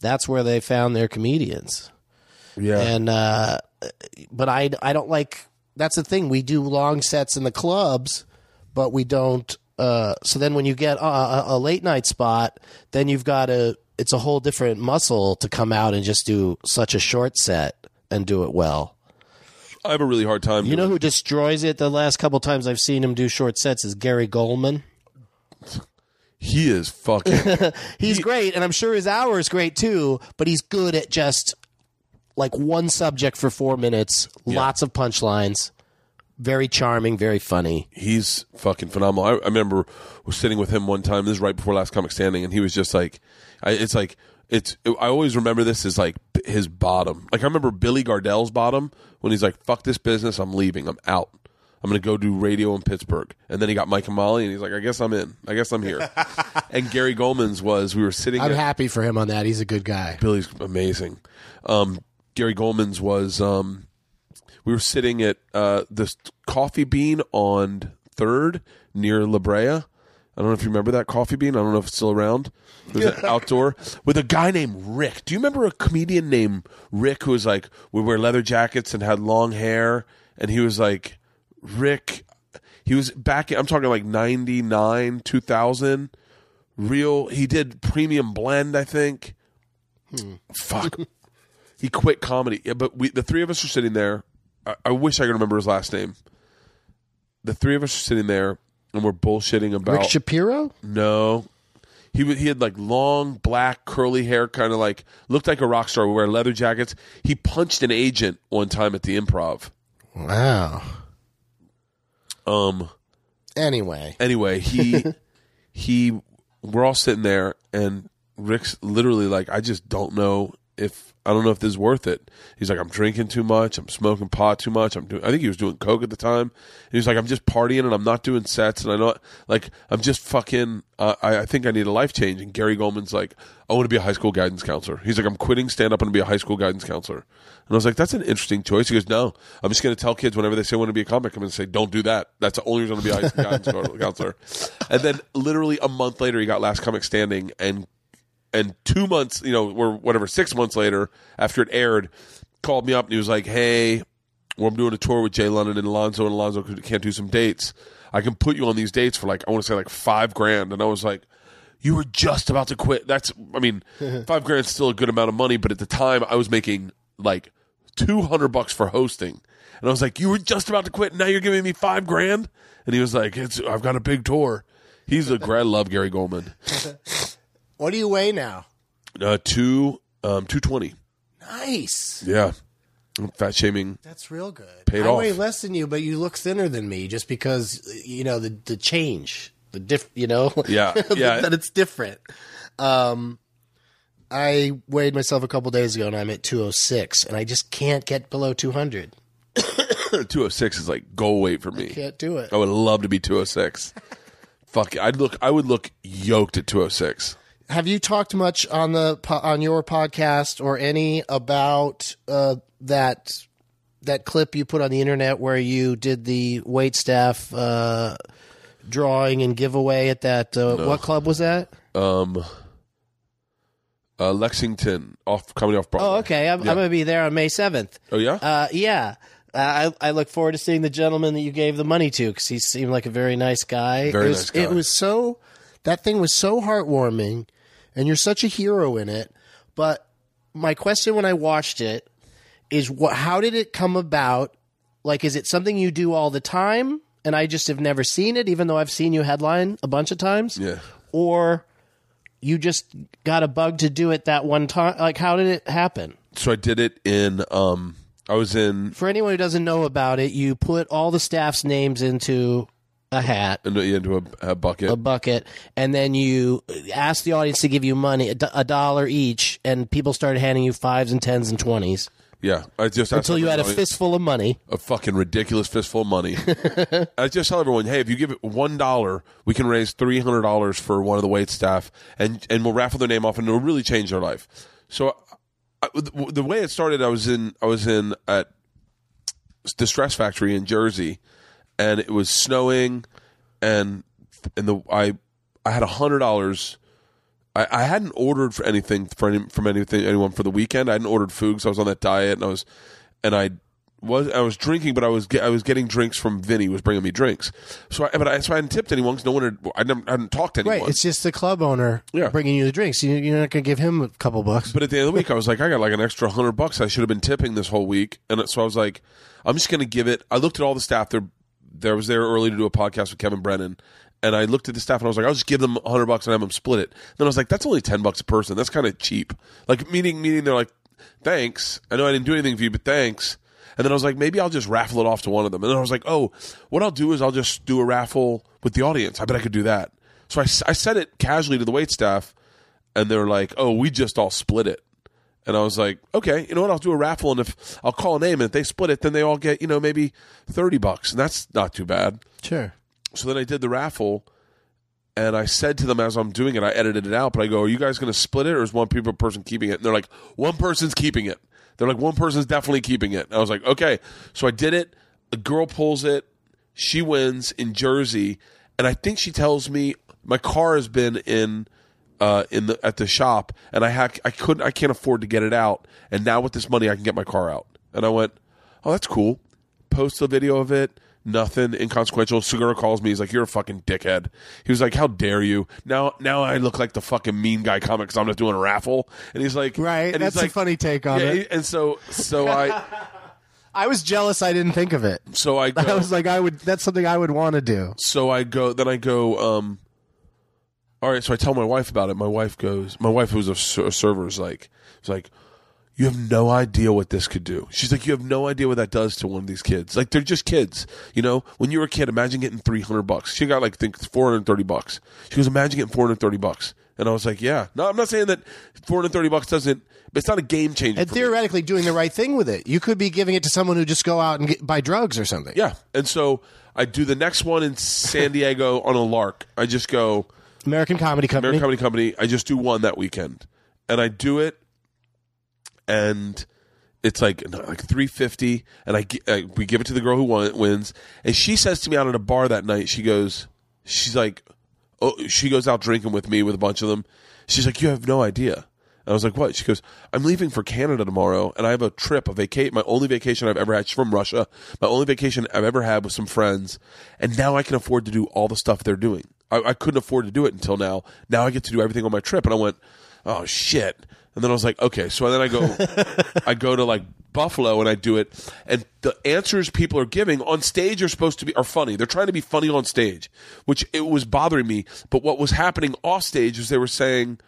that's where they found their comedians.
Yeah.
And uh, but I I don't like that's the thing. We do long sets in the clubs, but we don't. Uh, so then when you get a, a, a late night spot, then you've got to. It's a whole different muscle to come out and just do such a short set and do it well.
I have a really hard time.
You know who destroys it? The last couple times I've seen him do short sets is Gary Gulman.
he is fucking.
He's great, and I'm sure his hour is great too. But he's good at just like one subject for four minutes, lots of punchlines, very charming, very funny.
he's fucking phenomenal. I, I remember was sitting with him one time. This is right before Last Comic Standing, and he was just like, I, "It's like it's." I always remember this as like his bottom. Like I remember Billy Gardell's bottom when he's like, "Fuck this business, I'm leaving, I'm out." I'm gonna go do radio in Pittsburgh, and then he got Mike and Molly, and he's like, "I guess I'm in. I guess I'm here." and Gary Gulman's was we were sitting.
I'm
at,
happy for him on that. He's a good guy.
Billy's amazing. Um, Gary Gulman's was um, we were sitting at uh, this coffee bean on Third near La Brea. I don't know if you remember that coffee bean. I don't know if it's still around. It was an outdoor with a guy named Rick. Do you remember a comedian named Rick who was like would wear leather jackets and had long hair? And he was like Rick. He was back. I'm talking like '99, 2000. Real. He did premium blend. I think. Fuck. he quit comedy. Yeah, but we the three of us are sitting there. I, I wish I could remember his last name. The three of us are sitting there and we're bullshitting about
Rick Shapiro?
no. He wa- he had like long black curly hair, kind of like looked like a rock star. Would wear leather jackets. He punched an agent one time at the Improv.
Wow.
Um.
Anyway,
Anyway, he he we're all sitting there and Rick's literally like, I just don't know if I don't know if this is worth it. He's like, I'm drinking too much. I'm smoking pot too much. I'm doing. I think he was doing coke at the time. And he was like, I'm just partying and I'm not doing sets and I know like I'm just fucking. Uh, I, I think I need a life change. And Gary Gulman's like, I want to be a high school guidance counselor. He's like, I'm quitting stand up and be a high school guidance counselor. And I was like, that's an interesting choice. He goes, No, I'm just going to tell kids whenever they say I want to be a comic, I'm going to say, Don't do that. That's the only reason to be a high school guidance counselor. And then literally a month later, he got Last Comic Standing and and two months, you know, or whatever, six months later, after it aired, called me up and he was like, "Hey, well, I'm doing a tour with Jay London and Alonzo, and Alonzo can't do some dates. I can put you on these dates for like I want to say like five grand." And I was like, "You were just about to quit. That's, I mean, five grand's still a good amount of money, but at the time I was making like two hundred bucks for hosting." And I was like, "You were just about to quit, and now you're giving me five grand?" And he was like, "It's I've got a big tour." He's a great. I love Gary Gulman.
What do you weigh now?
Uh, two, um, two twenty.
Nice.
Yeah, fat shaming.
That's real good.
Paid
I
off.
weigh less than you, but you look thinner than me just because you know the the change, the diff. You know,
Yeah, yeah.
that it's different. Um, I weighed myself a couple days ago, and I'm at 206, and I just can't get below 200.
Two oh six is like goal weight for me.
Can't do it.
I would love to be two oh six. Fuck, it. I'd look. I would look yoked at two oh six.
Have you talked much on the on your podcast or any about uh, that that clip you put on the internet where you did the wait staff uh, drawing and giveaway at that uh, what club was that?
Um, uh, Lexington off coming off Broadway.
Oh, okay. I'm,
Yeah.
I'm going to be there on May 7th.
Oh yeah.
Uh, yeah. Uh, I, I look forward to seeing the gentleman that you gave the money to because he seemed like a very nice guy.
Very
it was,
nice guy.
It was so that thing was so heartwarming, and you're such a hero in it. But my question when I watched it is, what? How did it come about? Like, is it something you do all the time, and I just have never seen it, even though I've seen you headline a bunch of times?
Yeah.
Or you just got a bug to do it that one time? Like, how did it happen?
so I did it in. Um, I was in.
For anyone who doesn't know about it, you put all the staff's names into a hat,
into a, a bucket.
a bucket, and then you ask the audience to give you money, a, do- a dollar each, and people started handing you fives and tens and twenties
yeah, I just
until you had a fistful of money.
a fucking ridiculous fistful of money. I just tell everyone, hey, if you give it one dollar, we can raise three hundred dollars for one of the wait staff, and and we'll raffle their name off, and it'll really change their life. So, I, the the way it started, I was in I was in at the Stress Factory in Jersey, and it was snowing, and and the I I had a hundred dollars. I, I hadn't ordered for anything for any, from anything anyone for the weekend. I hadn't ordered food because I was on that diet, and I was and I was I was drinking, but I was get, I was getting drinks from Vinny who was bringing me drinks. So I, but I so I hadn't tipped anyone because no one had I, never, I hadn't talked to anyone.
Right, it's just the club owner
Yeah.
bringing you the drinks. You, you're not going to give him a couple bucks.
But at the end of the week, I was like, I got like an extra hundred bucks. I should have been tipping this whole week, and so I was like, I'm just going to give it. I looked at all the staff. There, there was there early to do a podcast with Kevin Brennan, and I looked at the staff and I was like, I'll just give them hundred bucks and have them split it. Then I was like, that's only ten bucks a person. That's kind of cheap. Like meaning meaning they're like, thanks. I know I didn't do anything for you, but thanks. And then I was like, maybe I'll just raffle it off to one of them. And then I was like, oh, what I'll do is I'll just do a raffle with the audience. I bet I could do that. So I said it casually to the wait staff, and they're like, "Oh, we just all split it." And I was like, "Okay, you know what? I'll do a raffle, and if I'll call a name, and if they split it, then they all get you know maybe thirty bucks, and that's not too bad."
Sure.
So then I did the raffle, and I said to them as I'm doing it, I edited it out, but I go, "Are you guys going to split it, or is one people person keeping it?" And they're like, "One person's keeping it." They're like, "One person's definitely keeping it." And I was like, "Okay." So I did it. The girl pulls it. She wins in Jersey, and I think she tells me my car has been in uh, in the at the shop, and I ha- I couldn't I can't afford to get it out, and now with this money I can get my car out. And I went, "Oh, that's cool." Post the video of it. Nothing inconsequential. Segura calls me. He's like, "You're a fucking dickhead." He was like, "How dare you?" Now, now I look like the fucking mean guy comic because I'm not doing a raffle. And he's like,
Right,
and
that's
he's
a funny take on
yeah,
it.
And so, so I,
I was jealous I didn't think of it.
so I
I was like, I would. That's something I would want to do.
so I go, then I go, um, all right. So I tell my wife about it. My wife goes, my wife who's a, a server is like, it's like, you have no idea what this could do. She's like, you have no idea what that does to one of these kids. Like they're just kids, you know. When you were a kid, imagine getting three hundred bucks. She got like think four hundred thirty bucks. She goes, imagine getting four hundred thirty bucks. And I was like, yeah. No, I'm not saying that four hundred thirty bucks doesn't. But it's not a game changer.
And
for me.
theoretically, doing the right thing with it. You could be giving it to someone who just go out and get, buy drugs or something.
Yeah. And so I do the next one in San Diego on a lark. I just go
American Comedy Company.
American Comedy Company. I just do one that weekend, and I do it, and it's like like three fifty, and I, uh, we give it to the girl who won, wins, and she says to me out at a bar that night, she goes, she's like, oh, she goes out drinking with me with a bunch of them. She's like, you have no idea. And I was like, what? She goes, I'm leaving for Canada tomorrow, and I have a trip, a vacate, my only vacation I've ever had. She's from Russia. My only vacation I've ever had with some friends, and now I can afford to do all the stuff they're doing. I, I couldn't afford to do it until now. Now I get to do everything on my trip, and I went, oh shit. And then I was like, okay. So then I go, I go to like Buffalo and I do it. And the answers people are giving on stage are supposed to be are funny. They're trying to be funny on stage, which it was bothering me. But what was happening off stage is they were saying,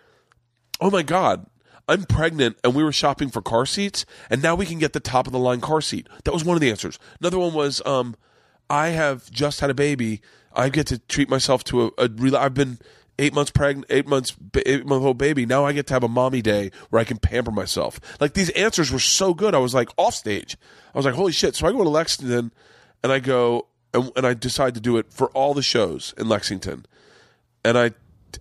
oh my god i'm pregnant and we were shopping for car seats and now we can get the top of the line car seat that was one of the answers another one was um, i have just had a baby i get to treat myself to a, a real i've been eight months pregnant eight months eight month old baby. Now i get to have a mommy day where i can pamper myself. Like these answers were so good. I was like off stage. I was like holy shit. So i go to lexington and i go and, and i decide to do it for all the shows in lexington. And I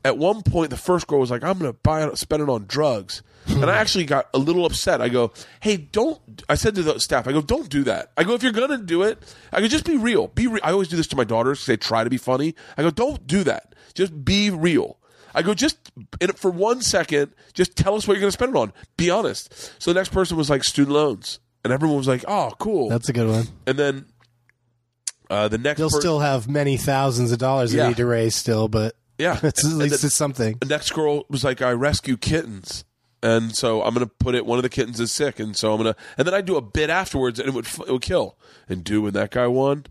at one point the first girl was like, "I'm going to buy spend it on drugs," and I actually got a little upset. I go, "Hey, don't!" I said to the staff, "I go, don't do that." I go, "If you're going to do it, I go, just be real. Be. Re-. I always do this to my daughters because they try to be funny. I go, don't do that. Just be real." I go, just in, for one second, just tell us what you're going to spend it on. Be honest. So the next person was like student loans, and everyone was like, "Oh, cool."
That's a good one.
and then uh, the next
They'll
per-
still have many thousands of dollars
Yeah.
they need to raise still, but
yeah,
it's, at least it's something.
the next girl was like, I rescue kittens. And so I'm gonna put it. One of the kittens is sick, and so I'm gonna. And then I do a bit afterwards, and it would it would kill. And do when that guy won,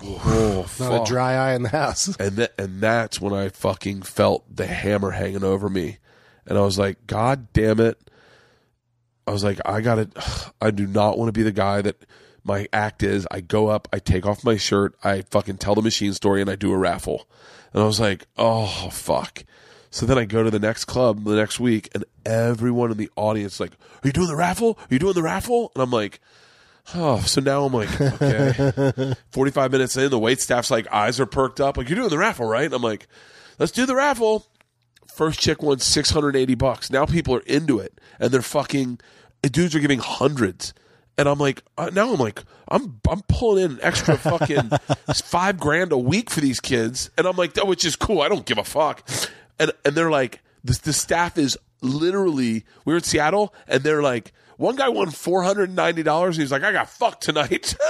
oh
Not a dry eye in the house.
And that and that's when I fucking felt the hammer hanging over me, and I was like, God damn it! I was like, I gotta. I do not want to be the guy that my act is. I go up, I take off my shirt, I fucking tell the machine story, and I do a raffle. And I was like, oh fuck. So then I go to the next club the next week, and everyone in the audience is like, "Are you doing the raffle? Are you doing the raffle?" And I'm like, "Oh." So now I'm like, okay. 45 minutes in, the wait staff's like, eyes are perked up, like, "You're doing the raffle, right?" And I'm like, "Let's do the raffle." First chick won 680 bucks. Now people are into it, and they're fucking dudes are giving hundreds. And I'm like, uh, now I'm like, I'm I'm pulling in an extra fucking five grand a week for these kids, and I'm like, that which is cool. I don't give a fuck. And and they're like, the, the staff is literally. We were in Seattle, and they're like, one guy won four hundred and ninety dollars. He's like, I got fucked tonight.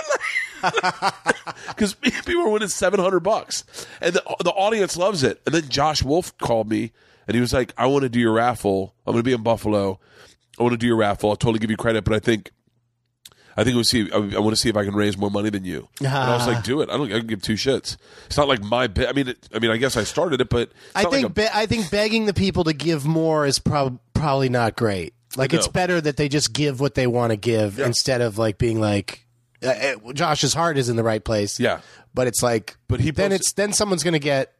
because people were winning 700 bucks and the, the audience loves it and then josh wolf called me and he was like i want to do your raffle i'm going to be in buffalo i want to do your raffle i'll totally give you credit but i think I think we'll see. I, I want to see if I can raise more money than you. And I was like, "Do it." I don't. I can give two shits. It's not like my bit. I mean, it, I mean, I guess I started it, but
I think
like a-
be- I think begging the people to give more is prob- probably not great. Like it's better that they just give what they want to give instead of like being like uh, uh, Josh's heart is in the right place.
Yeah.
but it's like
But he
then
posted-
it's then someone's going to get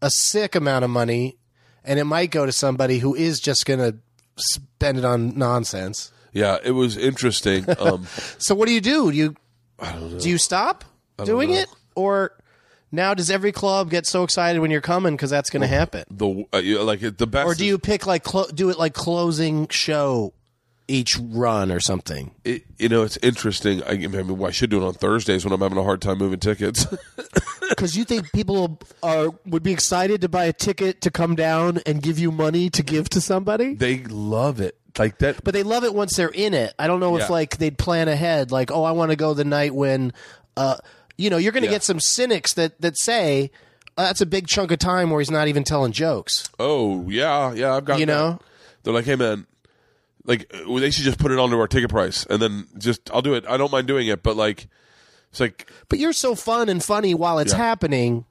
a sick amount of money, and it might go to somebody who is just going to spend it on nonsense.
Yeah, it was interesting. Um,
So what do you do? Do you do you stop doing
know.
it, or now does every club get so excited when you're coming because that's going to happen?
the uh, like the best,
Or do you pick like clo- do it like closing show each run or something?
it, you know, it's interesting. I, I mean, well, I should do it on Thursdays when I'm having a hard time moving tickets.
Because you think people are would be excited to buy a ticket to come down and give you money to give to somebody,
they love it like that.
but they love it once they're in it. I don't know if
Yeah.
like they'd plan ahead, like oh, I want to go the night when, uh, you know, you're going to
Yeah.
get some cynics that that say. "Uh, That's a big chunk of time where he's not even telling jokes.
Oh yeah, yeah. I've got
You
that.
know?
They're like, hey man, like uh, they should just put it onto our ticket price, and then just I'll do it. I don't mind doing it, but like, it's like
But you're so fun and funny while it's
Yeah.
happening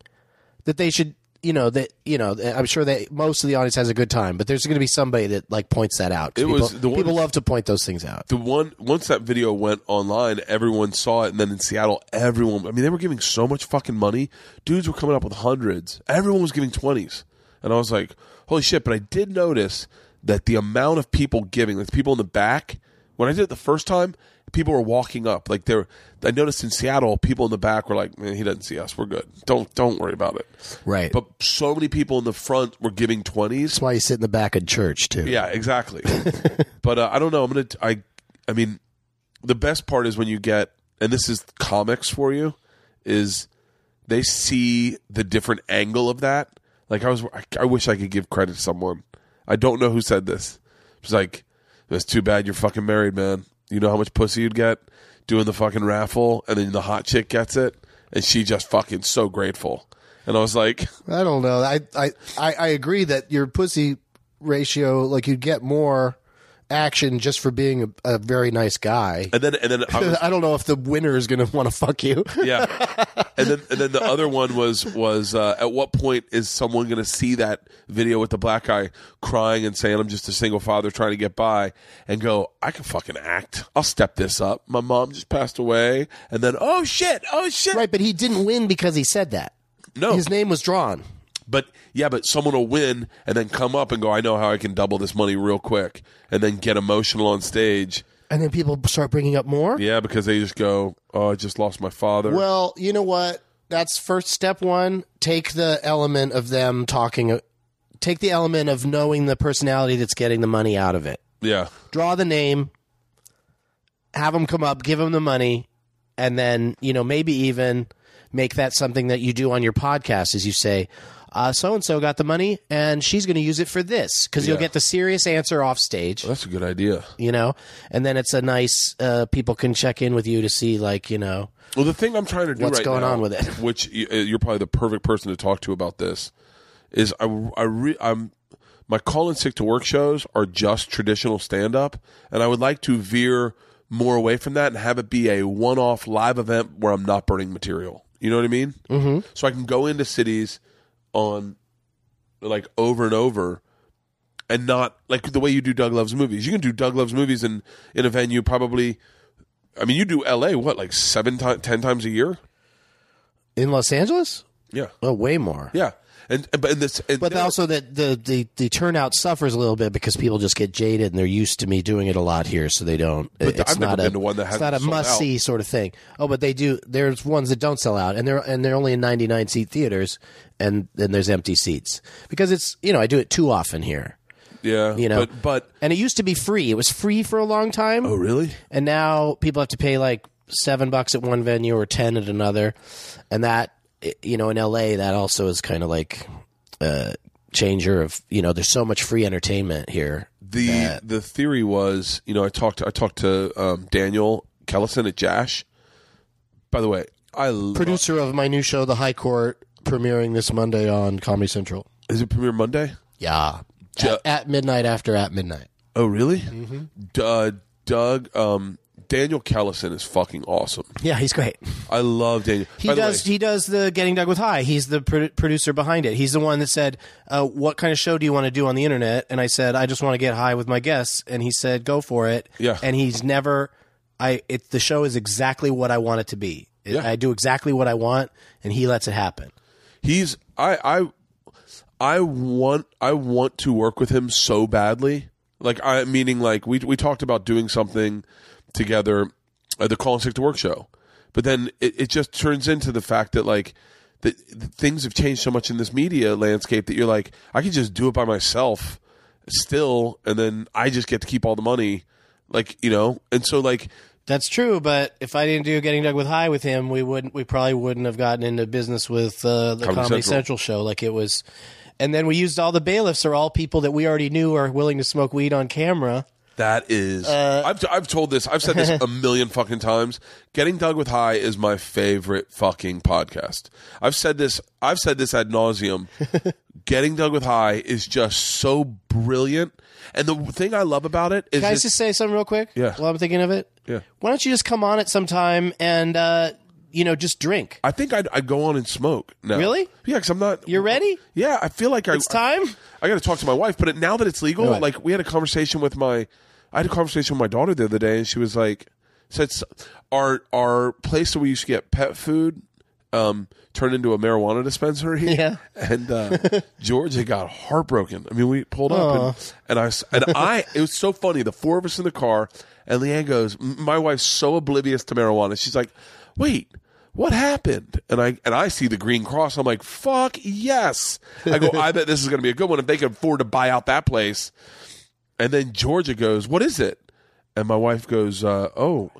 that they should you know that you know I'm sure that most of the audience has a good time, but there's going to be somebody that like points that out
It
people,
was the one-
people love to point those things out.
the one once that video went online, everyone saw it, and then in Seattle, everyone. I mean, they were giving so much fucking money. Dudes were coming up with hundreds. Everyone was giving twenties, and I was like, "Holy shit!" But I did notice that the amount of people giving, like the people in the back, when I did it the first time, people were walking up. Like they're. I noticed in Seattle, people in the back were like, "Man, he doesn't see us. We're good. Don't don't worry about it."
Right.
But so many people in the front were giving twenties.
That's why you sit in the back of church too.
Yeah, exactly. but uh, I don't know. I'm gonna. I. I mean, the best part is when you get, and this is comics for you, is they see the different angle of that. Like I was, I, I wish I could give credit to someone. I don't know who said this. It's like, it's too bad you're fucking married, man. You know how much pussy you'd get doing the fucking raffle, and then the hot chick gets it, and she just fucking so grateful. And I was like,
I don't know. I, I I agree that your pussy ratio, like you'd get more action just for being a, a very nice guy.
and then and then I was,
I don't know if the winner is going to want to fuck you.
yeah and then and then the other one was was uh, at what point is someone going to see that video with the black guy crying and saying i'm just a single father trying to get by and go i can fucking act i'll step this up my mom just passed away and then oh shit oh shit
right, but he didn't win because he said that.
no
His name was drawn.
But yeah but someone will win and then come up and go i know how i can double this money real quick and then get emotional on stage
And then people start bringing up more.
yeah because they just go oh i just lost my father
Well, you know what? That's first step one. Take the element of them talking. Take the element of knowing the personality that's getting the money out of it.
yeah
Draw the name. Have them come up, give them the money, and then you know maybe even make that something that you do on your podcast. As you say, so and so got the money, and she's going to use it for this because you'll get the serious answer off stage.
that's a good idea
You know, and then it's a nice. Uh, people can check in with you to see, like you know,
Well, the thing I'm trying to do
What's
right
going
now,
on with it?
which uh, you're probably the perfect person to talk to about this, is I, I re, I'm my call and sick to work shows are just traditional stand up, and I would like to veer more away from that and have it be a one off live event where I'm not burning material. You know what I mean? Mm-hmm. So I can go into cities on like over and over and not like the way you do Doug Loves Movies. You can do Doug Loves Movies in in a venue probably. I mean, you do L.A. what like seven times, ten times a year?
in Los Angeles.
Yeah,
Oh, way more.
yeah. And but in this, and
But also that the, the the turnout suffers a little bit because people just get jaded and they're used to me doing it a lot here, so they don't.
But
it's
I've never
not a,
been to one that
it's not a must see sort of thing. Oh, but they do. There's ones that don't sell out, and they're and they're only in 99 seat theaters, and then there's empty seats because it's you know I do it too often here,
yeah,
you know.
but but
and it used to be free. It was free for a long time.
oh really?
and now people have to pay like seven bucks at one venue or ten at another, and that you know in LA that also is kind of like a changer of you know there's so much free entertainment here.
The the theory was, you know, I talked I talked to um, Daniel Kellison at Jash. By the way, I lo-
Producer of my new show, The High Court, premiering this Monday on Comedy Central.
is it premiere Monday?
Yeah,
Ja-
at, at midnight after at midnight.
Oh really? Mm-hmm. Uh, Doug um, Daniel Kellison is fucking awesome.
Yeah, he's great.
I love Daniel.
He
By the
does.
way,
he does the Getting Doug with High. He's the pro- producer behind it. He's the one that said, uh, "What kind of show do you want to do on the internet?" And I said, "I just want to get high with my guests." And he said, "Go for it."
Yeah.
And he's never. I. It. The show is exactly what I want it to be. It-
Yeah.
I do exactly what I want, and he lets it happen.
he's I I I want I want to work with him so badly. Like I meaning like we we talked about doing something together at the Call and Sick to Work show, but then it, it just turns into the fact that like that things have changed so much in this media landscape that you're like I can just do it by myself still, and then I just get to keep all the money, like you know, and so like
That's true, but if I didn't do Getting Doug with High with him, we wouldn't. We probably wouldn't have gotten into business with uh, the
Comedy
Comedy,
Central.
Central. show. Like it was, and then we used all the bailiffs are all people that we already knew are willing to smoke weed on camera.
That is,
Uh,
I've I've told this, I've said this a million fucking times. Getting Doug with High is my favorite fucking podcast. I've said this, I've said this ad nauseum. Getting Doug with High is just so brilliant, and the thing I love about it is
Can I
it's-
just say something real quick?
Yeah.
While I'm thinking of it.
Yeah.
Why don't you just come on it sometime and uh, you know, just drink.
I think I'd, I'd go on and smoke. Now.
Really?
Yeah, because I'm not.
You're ready?
Yeah, I feel like I,
It's time?
I, got to talk to my wife, but it, now that it's legal, like we had a conversation with my, I had a conversation with my daughter the other day, and she was like, said our our place where we used to get pet food, um, turned into a marijuana dispensary.
Yeah.
and uh, Georgia got heartbroken. I mean, we pulled up, and, and I and I. It was so funny. The four of us in the car, and LeeAnn goes, "My wife's so oblivious to marijuana." She's like, "Wait." What happened? And I and I see the green cross. I'm like, "Fuck yes!" I go, "I bet this is going to be a good one if they can afford to buy out that place." And then Georgia goes, "What is it?" And my wife goes, uh, "Oh,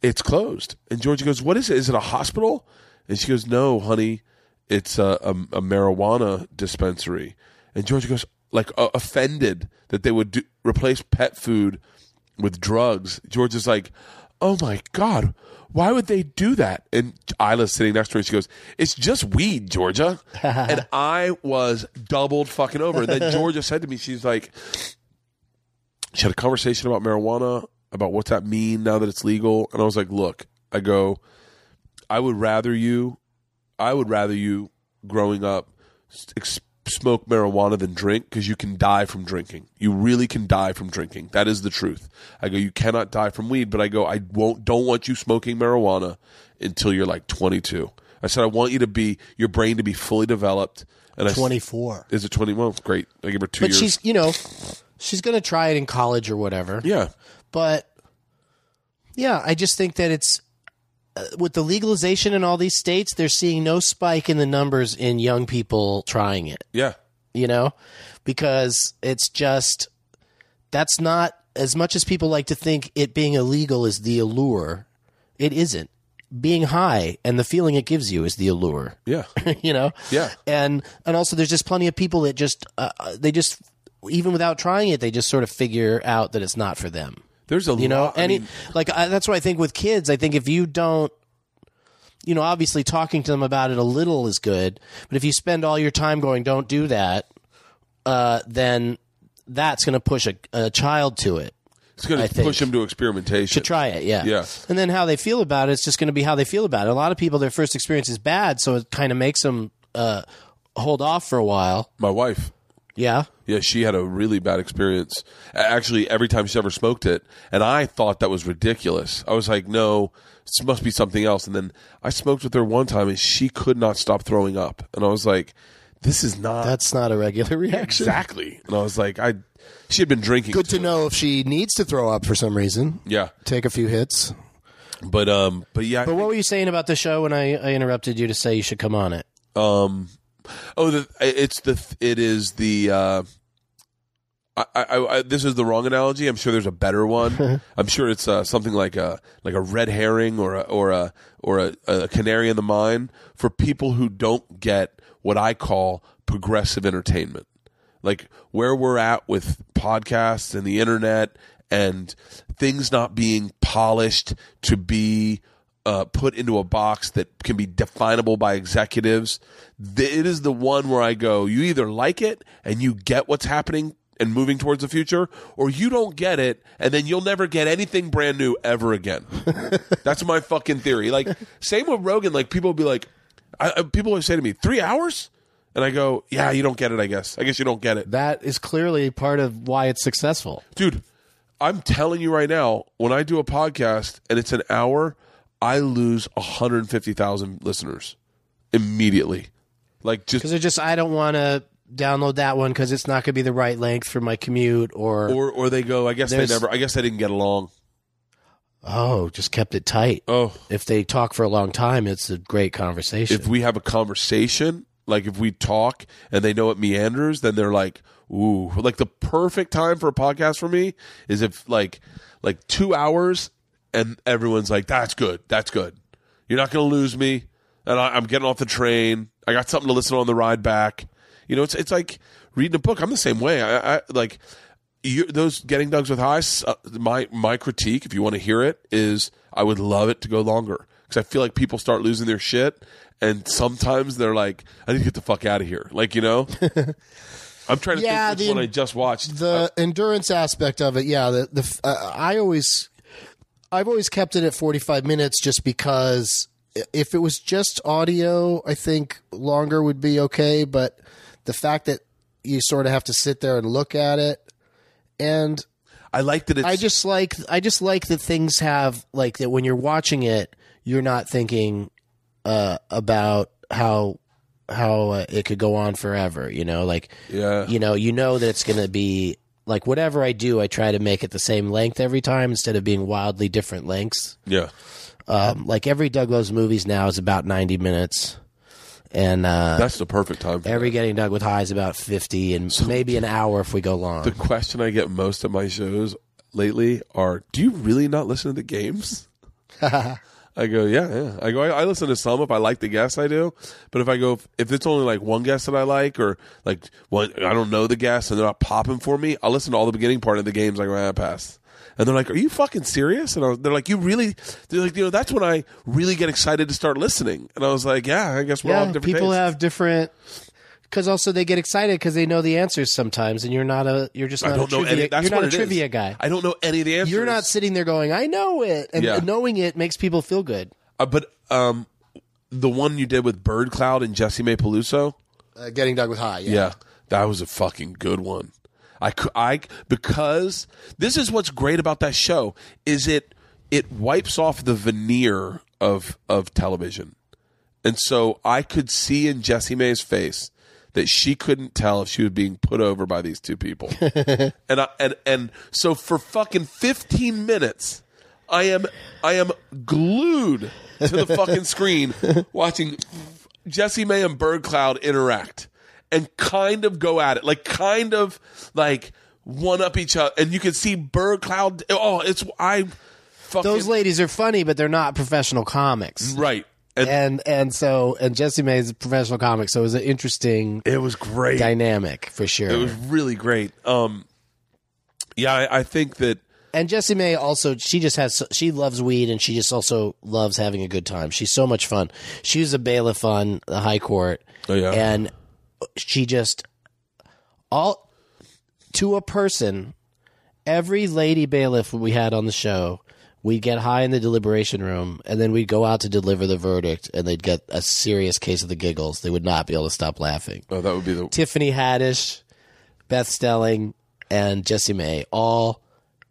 it's closed." And Georgia goes, "What is it? Is it a hospital?" And she goes, "No, honey, it's a, a, a marijuana dispensary." And Georgia goes, like uh, offended that they would do, replace pet food with drugs. Georgia's like, "Oh my god." Why would they do that? And Ila's sitting next to her and she goes, It's just weed, Georgia. and I was doubled fucking over. And then Georgia said to me, She's like, she had a conversation about marijuana, about what's that mean now that it's legal. And I was like, look, I go, I would rather you, I would rather you growing up ex- smoke marijuana than drink because you can die from drinking. You really can die from drinking. That is the truth. I go, you cannot die from weed, but I go, I won't, don't want you smoking marijuana until you're like 22. I said, I want you to be, your brain to be fully developed. And I s-
24.
Is it 21? Great. I give her two
But
years.
she's, you know, she's going to try it in college or whatever.
yeah.
But yeah, I just think that it's uh, with the legalization in all these states, they're seeing no spike in the numbers in young people trying it,
Yeah.
you know, because it's just that's not as much as people like to think it being illegal is the allure. It isn't. Being high and the feeling it gives you is the allure.
Yeah.
you know
Yeah.
and and also there's just plenty of people that just uh, uh, they just even without trying it they just sort of figure out that it's not for them
There's a
you know
lot. I
any
mean,
like I, that's what i think with kids i think if you don't you know obviously talking to them about it a little is good but if you spend all your time going don't do that uh, then that's going to push a, a child to it
it's going to push them to experimentation.
to try it, yeah.
Yeah.
And then how they feel about it, it's just going to be how they feel about it. A lot of people, their first experience is bad, so it kind of makes them uh, hold off for a while.
My wife,
Yeah.
yeah, she had a really bad experience. Actually, every time she ever smoked it, and I thought that was ridiculous. I was like, no, this must be something else. And then I smoked with her one time, and she could not stop throwing up. And I was like, this is not
That's not a regular reaction.
exactly. And I was like, I, she had been drinking.
Good to
too.
know if she needs to throw up for some reason.
Yeah,
Take a few hits.
but um, but yeah,
But what were you saying about the show when I, I interrupted you to say you should come on it?
Um, oh, the, it's the it is the. Uh, I, I, I, this is the wrong analogy. I'm sure there's a better one. I'm sure it's uh, something like a like a red herring or a, or a or a, a canary in the mine for people who don't get what I call progressive entertainment, like where we're at with podcasts and the internet and things not being polished to be uh, put into a box that can be definable by executives. It is the one where I go, you either like it and you get what's happening and moving towards the future, or you don't get it and then you'll never get anything brand new ever again. That's my fucking theory. Like, same with Rogan. Like, people will be like, I, people always say to me, three hours? And I go, yeah, you don't get it, I guess. I guess you don't get it.
That is clearly part of why it's successful.
Dude, I'm telling you right now, when I do a podcast and it's an hour, I lose 150,000 listeners immediately. Like just
Because they're just, I don't want to download that one because it's not going to be the right length for my commute or,
or or they go, I guess they
There's-
never I guess they didn't get along.
oh, just kept it tight.
Oh,
If they talk for a long time, it's a great conversation.
if we have a conversation, like if we talk and they know it meanders, then they're like, ooh, like the perfect time for a podcast for me is if like like 2 hours and everyone's like, that's good. That's good. You're not going to lose me. And I, I'm getting off the train. I got something to listen on the ride back. You know, it's it's like reading a book. I'm the same way. I, I like you, those getting Dougs with highs. Uh, my my critique, if you want to hear it, is I would love it to go longer because I feel like people start losing their shit, and sometimes they're like, I need to get the fuck out of here. Like you know, I'm trying to
Yeah,
think which
the-
one I just watched.
The endurance aspect of it, yeah. The the uh, I always, I've always kept it at forty five minutes just because
if it was just audio, I think longer would be okay. But the fact that you sort of have to sit there and look at it, and
I like that it's
I just like I just like that things have like that when you're watching it, you're not thinking uh, about how how uh, it could go on forever. You know, like
Yeah.
you know, you know that it's going to be like whatever I do, I try to make it the same length every time instead of being wildly different lengths.
yeah.
Um, like every Doug Loves movies now is about ninety minutes, and uh,
That's the perfect time. For
every
that.
Getting Doug with High is about fifty, and maybe an hour if we go long.
The question I get most at my shows lately are, "Do you really not listen to the games?" I go, "Yeah, yeah." I go, I, "I listen to some if I like the guests, I do." But if I go, if it's only like one guest that I like, or like one I don't know the guests and they're not popping for me, I'll listen to all the beginning part of the games. I go, "Ah, pass." And they're like, "Are you fucking serious?" And was, they're like, "You really?" They're like, "You know, that's when I really get excited to start listening." And I was like, "Yeah, I guess we're all
yeah,
have different
people
tastes.
have different. Because also they get excited because they know the answers sometimes, and you're not a you're just
I
not
don't
a
know
trivia,
any. That's
you're not a
it is.
trivia guy.
I don't know any of the answers.
You're not sitting there going, "I know it," and
Yeah.
knowing it makes people feel good.
Uh, but um, the one you did with Bird Cloud and Jessimae Peluso,
Uh, getting Doug with High,
yeah. that was a fucking good one. I, cou- I because this is what's great about that show is it it wipes off the veneer of of television, and so I could see in Jessimae's face that she couldn't tell if she was being put over by these two people, and I, and and so for fucking fifteen minutes. I am I am glued to the fucking screen watching Jessimae and Birdcloud interact and kind of go at it, like kind of like one up each other, and you can see Birdcloud. Oh, it's I fucking
Those ladies are funny, but they're not professional comics.
right, and,
And and so and Jessimae is a professional comic, so it was an interesting
it was great.
dynamic for sure.
It was really great. Um, yeah, I, I think that
and Jessimae also she just has she loves weed and she just also loves having a good time. She's so much fun. She was a bailiff on the high court.
Oh, yeah.
And she just all to a person every lady bailiff we had on the show we'd get high in the deliberation room and then we'd go out to deliver the verdict and they'd get a serious case of the giggles they would not be able to stop laughing
oh, that would be the
Tiffany Haddish, Beth Stelling, and Jessimae all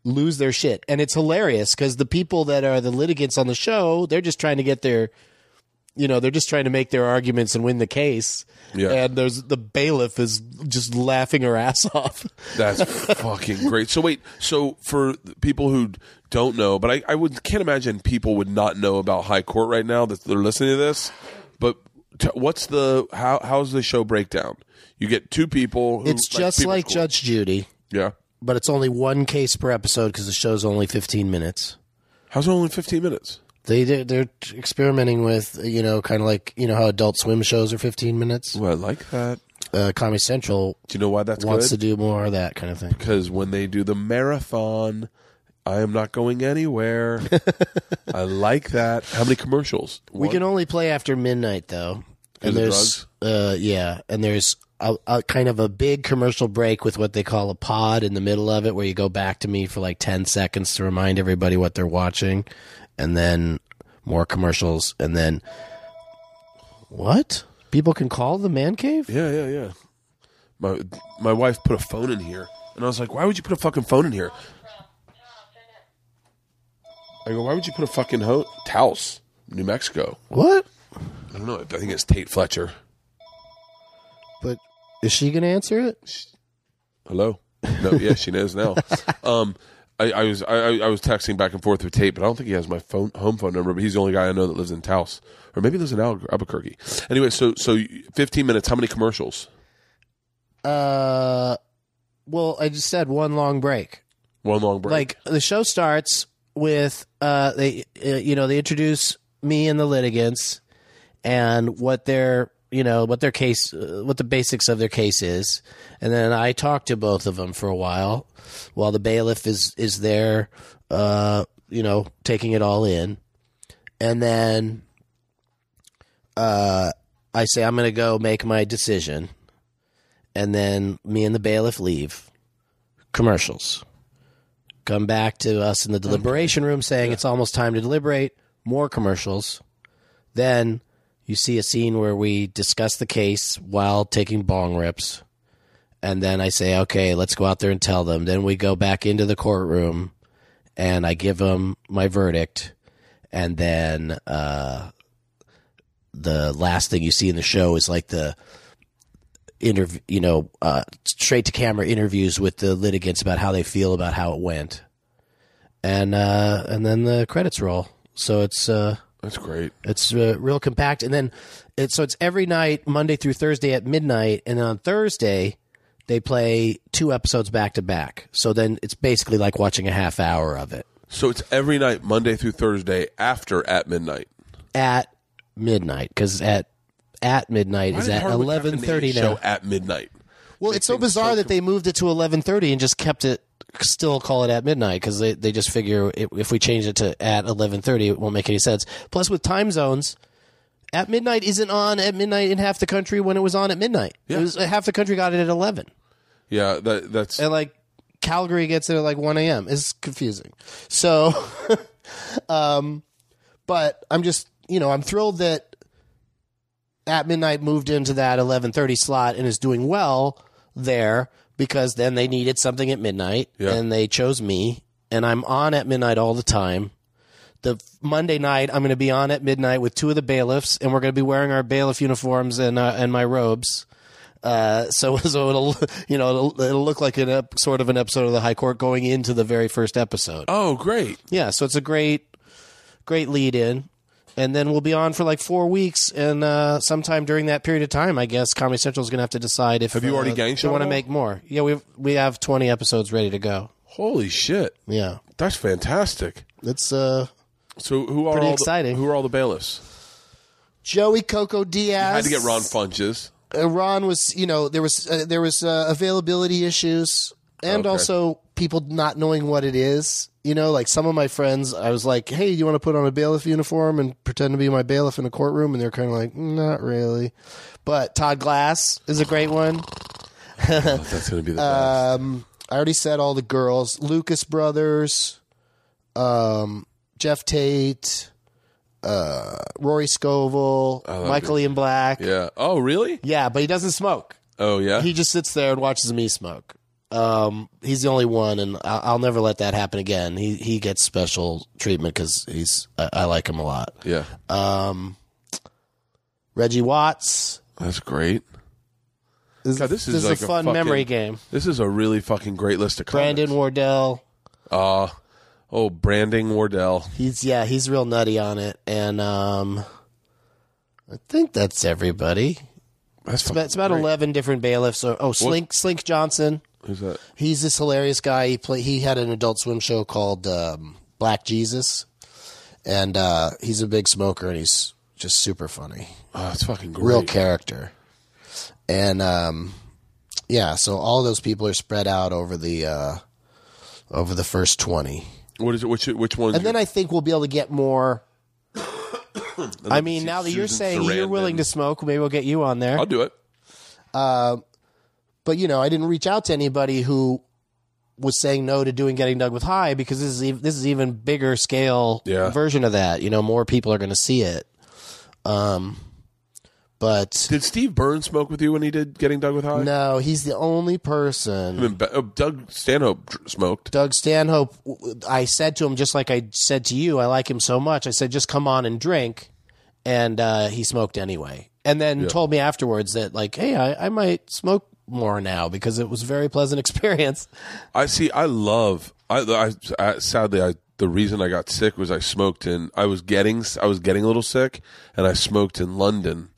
lose their shit. And it's hilarious because the people that are the litigants on the show, they're just trying to get their, you know, they're just trying to make their arguments and win the case.
Yeah.
And there's the bailiff is just laughing her ass off.
That's fucking great. So wait, so for people who don't know, but I, I would can't imagine people would not know about High Court right now that they're listening to this. But t- what's the how how's the show breakdown? You get two people. Who,
It's just
people
like. Judge Judy,
Yeah.
but it's only one case per episode because the show's only 15 minutes.
How's it only fifteen minutes?
They they're, they're experimenting with you know kind of like you know how Adult Swim shows are 15 minutes.
Well, I like that.
Uh, Comedy Central
Do you know why that's
wants
good?
to do more of that kind of thing.
because when they do the marathon, I am not going anywhere. I like that. How many commercials?
We can only play after midnight though, and there's uh yeah, and there's a, a kind of a big commercial break with what they call a pod in the middle of it, where you go back to me for like ten seconds to remind everybody what they're watching, and then more commercials, and then what? People can call the man cave.
Yeah, yeah, yeah. My my wife put a phone in here, and I was like, "Why would you put a fucking phone in here?" I go, "Why would you put a fucking ho- Taos, New Mexico?"
What?
I don't know. I think it's Tate Fletcher.
But is she gonna answer it?
Hello. No, yeah, she knows now. Um, I, I was I, I was texting back and forth with Tate, but I don't think he has my phone home phone number. But he's the only guy I know that lives in Taos, or maybe lives in Al- Albuquerque. Anyway, so so fifteen minutes. How many commercials?
Uh, well, I just said one long break.
One long break.
like the show starts with uh they uh, you know they introduce me and the litigants and what their you know what their case uh, what the basics of their case is. And then I talk to both of them for a while while the bailiff is is there uh you know taking it all in. And then uh I say I'm going to go make my decision. And then me and the bailiff leave. Commercials. Come back to us in the deliberation room saying it's almost time to deliberate. More commercials. Then you see a scene where we discuss the case while taking bong rips. And then I say, okay, let's go out there and tell them. Then we go back into the courtroom and I give them my verdict. And then uh, the last thing you see in the show is like the interview, you know, uh, straight to camera interviews with the litigants about how they feel about how it went. And uh, and then the credits roll. So it's uh,
That's great.
it's uh, real compact, and then it's so it's every night, Monday through Thursday at midnight, and then on Thursday they play two episodes back to back. So then it's basically like watching a half hour of it
So it's every night, Monday through Thursday, after at midnight.
at midnight because at at midnight is at
eleven thirty have
eleven
to name
thirty
the show
now.
at midnight.
Well, it's so bizarre that they moved it to eleven thirty and just kept it. Still call it at midnight because they, they just figure if, we change it to at eleven thirty, it won't make any sense. Plus, with time zones, at midnight isn't on at midnight in half the country when it was on at midnight.
Yeah.
It was half the country got it at eleven,
Yeah, that that's
and like Calgary gets it at like one a.m. It's confusing. So, um, but I'm just you know I'm thrilled that at midnight moved into that 11:30 slot and is doing well there because then they needed something at midnight
Yeah.
and they chose me and I'm on at midnight all the time. The Monday night I'm going to be on at midnight with two of the bailiffs and we're going to be wearing our bailiff uniforms and uh, and my robes. Uh, so so it'll you know it'll, it'll look like an ep- sort of an episode of the High Court going into the very first episode.
oh great.
Yeah, so it's a great, great lead in. And then we'll be on for like four weeks, and uh, sometime during that period of time, I guess Comedy Central is going to have to decide if
Have you already
uh,
gang
they want to make more. Yeah, we we have twenty episodes ready to go.
Holy shit,
Yeah,
that's fantastic.
it's uh,
So who are
Pretty
all
exciting.
The, who are all the bailiffs?
Joey Coco Diaz.
I had to get Ron Funches.
uh, Ron was, you know, there was uh, there was uh, availability issues, and
Okay.
also people not knowing what it is. You know, like some of my friends, I was like, "Hey, you want to put on a bailiff uniform and pretend to be my bailiff in a courtroom?" And they're kind of like, "Not really." But Todd Glass is a great one.
Oh, that's going to be the best.
Um, I already said all the girls: Lucas Brothers, um, Jeff Tate, uh, Rory Scovel, Michael Ian Black.
Yeah. Oh really?
yeah, but he doesn't smoke.
Oh yeah.
He just sits there and watches me smoke. Um, he's the only one, and I'll, I'll never let that happen again. He he gets special treatment because he's I, I like him a lot.
yeah.
Um, Reggie Watts.
that's great.
This,
God, this is
this
like
is
a
a fun
fucking-
memory game.
This is a really fucking great list of
Brandon. Wardell.
Uh, oh, Brandon Wardell.
He's yeah, he's real nutty on it, and um, I think that's everybody.
That's
It's about, it's about eleven different bailiffs. Or, oh, Slink Slink Johnson.
Who's that?
He's this hilarious guy. He play he had an Adult Swim show called um, Black Jesus, and uh, he's a big smoker, and he's just super funny,
Oh, it's fucking great.
real character. And um, yeah, so all those people are spread out over the uh, over the first twenty.
What is it? Which which one?
And then I think we'll be able to get more. I mean, now that you're saying you're willing to smoke, maybe we'll get you on there.
I'll do it.
But you know, I didn't reach out to anybody who was saying no to doing getting Doug with high because this is ev- this is even bigger scale
Yeah.
version of that. You know, more people are going to see it. Um, but
Did Steve Burns smoke with you when he did Getting Doug with High?
no, he's the only person.
I mean, oh, Doug Stanhope smoked.
Doug Stanhope, I said to him just like I said to you, I like him so much. I said, just come on and drink, and uh, he smoked anyway. And then told me afterwards that like, hey, I, I might smoke more now because it was a very pleasant experience.
I see. I love. I, I, I sadly, I the reason I got sick was I smoked in. I was getting. I was getting a little sick, and I smoked in London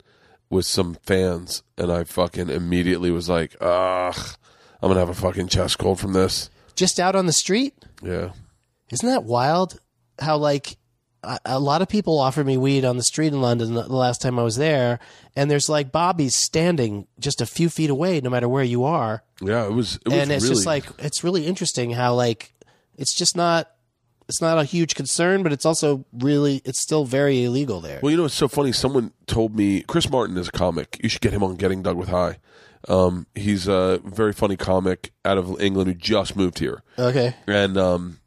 with some fans, and I fucking immediately was like, ugh, I'm gonna have a fucking chest cold from this.
Just out on the street,
Yeah.
isn't that wild? How like a, lot of people offered me weed on the street in London the the last time I was there, and there's like Bobby's standing just a few feet away, no matter where you are.
Yeah. It was. It was
and it's
really,
just like it's really interesting how like it's just not it's not a huge concern but it's also really it's still very illegal there
Well, you know, it's so funny. Someone told me Chris Martin is a comic. You should get him on Getting Doug with High. Um, he's a very funny comic out of England who just moved here.
okay
And um,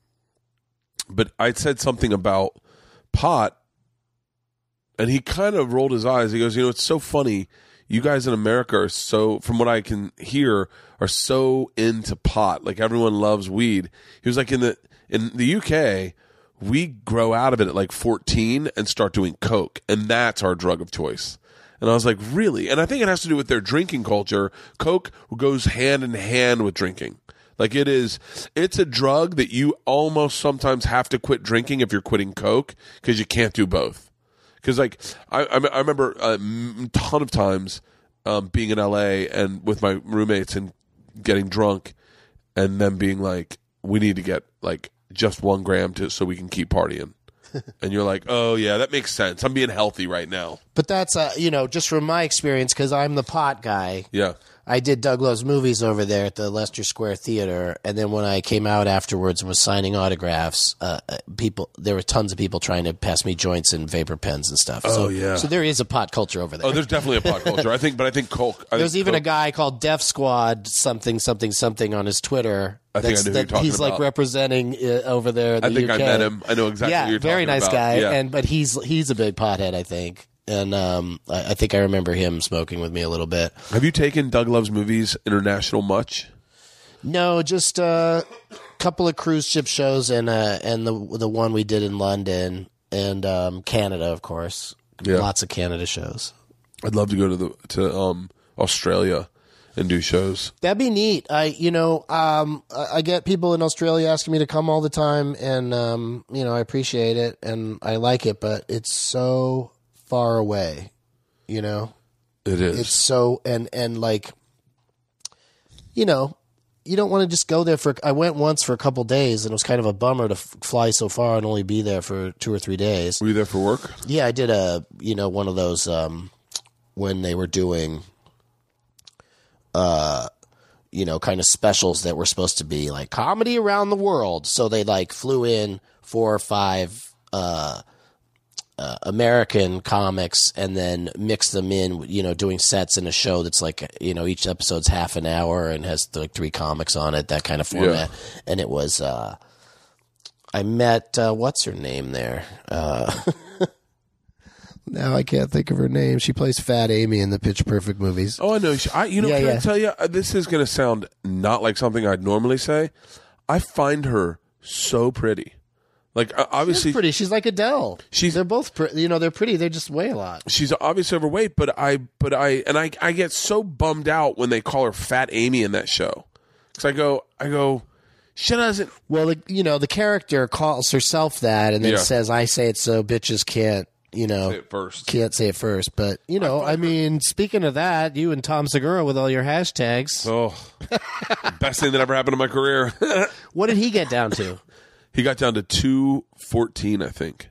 but I said something about pot, and he kind of rolled his eyes. He goes, "You know, it's so funny. You guys in America are so, from what I can hear, are so into pot. Like everyone loves weed." He was like, "In the in the UK." We grow out of it at like 14 and start doing coke, and that's our drug of choice. And I was like, really? And I think it has to do with their drinking culture. Coke goes hand in hand with drinking. Like it is, it's a drug that you almost sometimes have to quit drinking if you're quitting Coke because you can't do both. Because like I, I, I remember a ton of times um, being in LA and with my roommates and getting drunk, and them being like, "We need to get like just one gram to so we can keep partying." and you're like, "Oh yeah, that makes sense. I'm being healthy right now."
But that's uh, you know, just from my experience, because I'm the pot guy.
Yeah.
I did Doug Loves movies over there at the Leicester Square Theater, and then when I came out afterwards and was signing autographs, uh, uh, people there were tons of people trying to pass me joints and vapor pens and stuff.
Oh,
so,
yeah.
So there is a pot culture over there.
Oh, there's definitely a pot culture. I think, but I think Coke. I
There's
think
even a guy called Def Squad something something something on his Twitter.
I think I
that's-
know
that he's like representing uh, over there. In the
I think I met him. I know exactly
yeah,
who you're
very nice
about.
guy.
Yeah.
And but he's he's a big pothead, I think. And um, I, I think I remember him smoking with me a little bit.
Have you taken Doug Loves movies international much?
No, just a couple of cruise ship shows and uh, and the the one we did in London and um, Canada, of course.
Yeah.
Lots of Canada shows.
I'd love to go to the to um Australia and do shows.
That'd be neat. I, you know, um, I, I get people in Australia asking me to come all the time, and um, you know, I appreciate it and I like it, but it's so far away. You know,
It is.
it's so and and like, you know, you don't want to just go there for. I went once for a couple days, and it was kind of a bummer to f- fly so far and only be there for two or three days.
Were you there for work?
Yeah, I did a you know one of those um, when they were doing, uh, you know, kind of specials that were supposed to be like comedy around the world. So they like flew in four or five uh, uh, American comics and then mix them in, you know, doing sets in a show that's like you know each episode's half an hour and has like three comics on it, that kind of format. And it was. Uh, I met uh, what's her name there. Uh, now I can't think of her name. She plays Fat Amy in the Pitch Perfect movies.
Oh, I know. I you know.
Yeah,
can I tell you? uh, This is going to sound not like something I'd normally say. I find her so pretty. Like obviously,
She's pretty. She's like Adele.
She's-
they're both pretty. You know, they're pretty. They just weigh a lot.
she's obviously overweight, but I, but I, and I, I get so bummed out when they call her Fat Amy in that show. Because I go, I go, she doesn't.
Well, the, you know, the character calls herself that, and then
Yeah.
says, "I say it so bitches can't." You know,
Say it first.
can't say it first. But you know, I, mean, speaking of that, you and Tom Segura with all your hashtags.
Oh, best thing that ever happened in my career.
What did he get down to?
He got down to two fourteen, I think.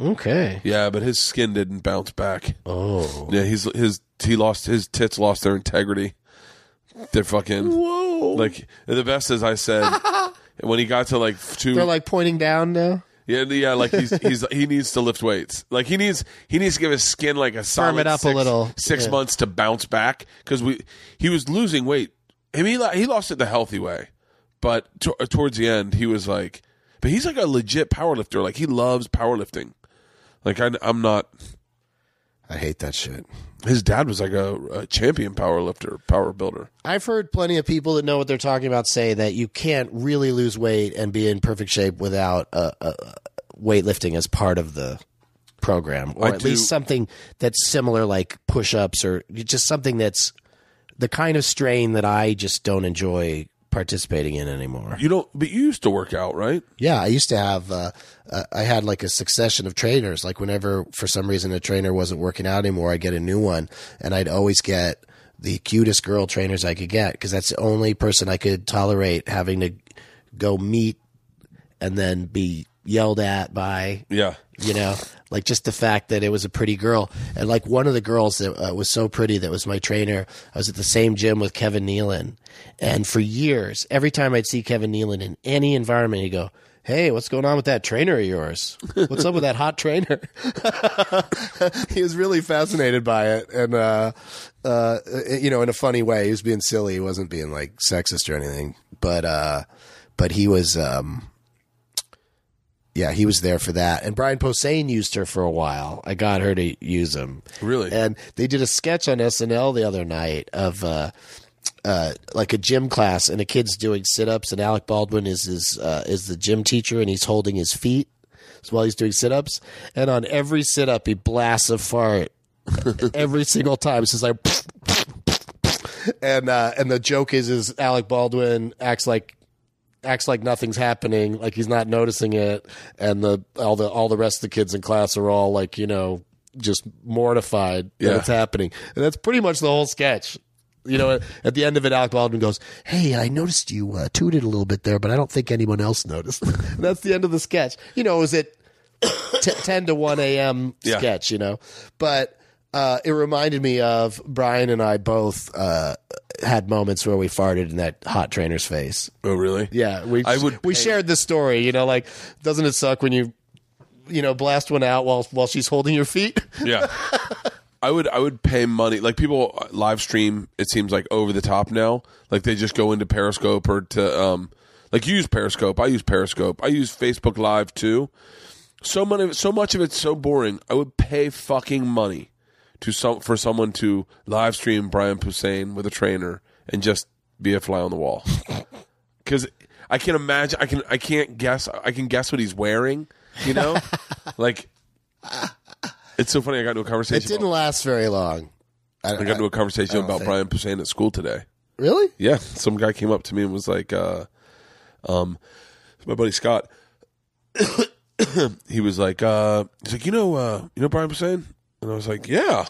Okay.
Yeah, but his skin didn't bounce back.
Oh.
Yeah, he's his he lost his tits lost their integrity. They're fucking
Whoa.
like the best as I said when he got to like two
They're like pointing down now.
yeah yeah like he's he's he needs to lift weights like he needs he needs to give his skin like a solid
it up a
six,
little.
six
Yeah.
months to bounce back because we he was losing weight I mean he, he lost it the healthy way but to, towards the end he was like but he's like a legit power lifter like he loves powerlifting like I, I'm not
I hate that shit.
his dad was like a, a champion power lifter, power builder.
I've heard plenty of people that know what they're talking about say that you can't really lose weight and be in perfect shape without uh, uh, weightlifting as part of the program, or
I
at
do-
least something that's similar, like push-ups, or just something that's the kind of strain that I just don't enjoy participating in anymore.
You don't, but you used to work out, right?
Yeah, I used to have. Uh, uh, I had like a succession of trainers. Like whenever, for some reason, a trainer wasn't working out anymore, I get a new one, and I'd always get the cutest girl trainers I could get because that's the only person I could tolerate having to go meet and then be yelled at by
Yeah.
you know like just the fact that it was a pretty girl. And like one of the girls that uh, was so pretty that was my trainer i was at the same gym with kevin nealon. And for years every time i'd see kevin nealon in any environment he'd go hey what's going on with that trainer of yours? What's up with that hot trainer? He was really fascinated by it. And uh uh you know in a funny way he was being silly. He wasn't being like sexist or anything. But uh but he was um yeah, he was there for that. And Brian Posehn used her for a while. I got her to use him.
Really?
And they did a sketch on SNL the other night of uh, uh, like a gym class, and a kid's doing sit ups, and Alec Baldwin is his uh, is the gym teacher, and he's holding his feet while he's doing sit ups. And on every sit up, he blasts a fart every single time. It's like. And uh, and the joke is is Alec Baldwin acts like acts like nothing's happening, like he's not noticing it, and the all the all the rest of the kids in class are all like you know just mortified that
Yeah.
it's happening, and that's pretty much the whole sketch. You know, at the end of it, Alec Baldwin goes, "Hey, I noticed you uh, tooted a little bit there, but I don't think anyone else noticed." and that's the end of the sketch. You know, is it was at t- ten to one a.m.
Yeah.
sketch. You know, but uh, it reminded me of Brian and I both uh, had moments where we farted in that hot trainer's face.
Oh, really?
Yeah, we
I would
we shared this story. You know, like doesn't it suck when you you know blast one out while while she's holding your feet?
Yeah. I would I would pay money like people live stream it seems like over the top now like they just go into Periscope or to um like you use Periscope I use Periscope I use Facebook Live too so much so much of it's so boring I would pay fucking money to some for someone to live stream Brian Posehn with a trainer and just be a fly on the wall because I can imagine I can I can't guess I can guess what he's wearing you know like it's so funny I got into a conversation
It didn't last very long. I,
I got into a conversation about
think-
Brian Posehn at school today.
really?
Yeah, some guy came up to me and was like, uh, um, my buddy Scott. he was like, uh, he's like, you know, uh, you know Brian Posehn, and I was like, yeah.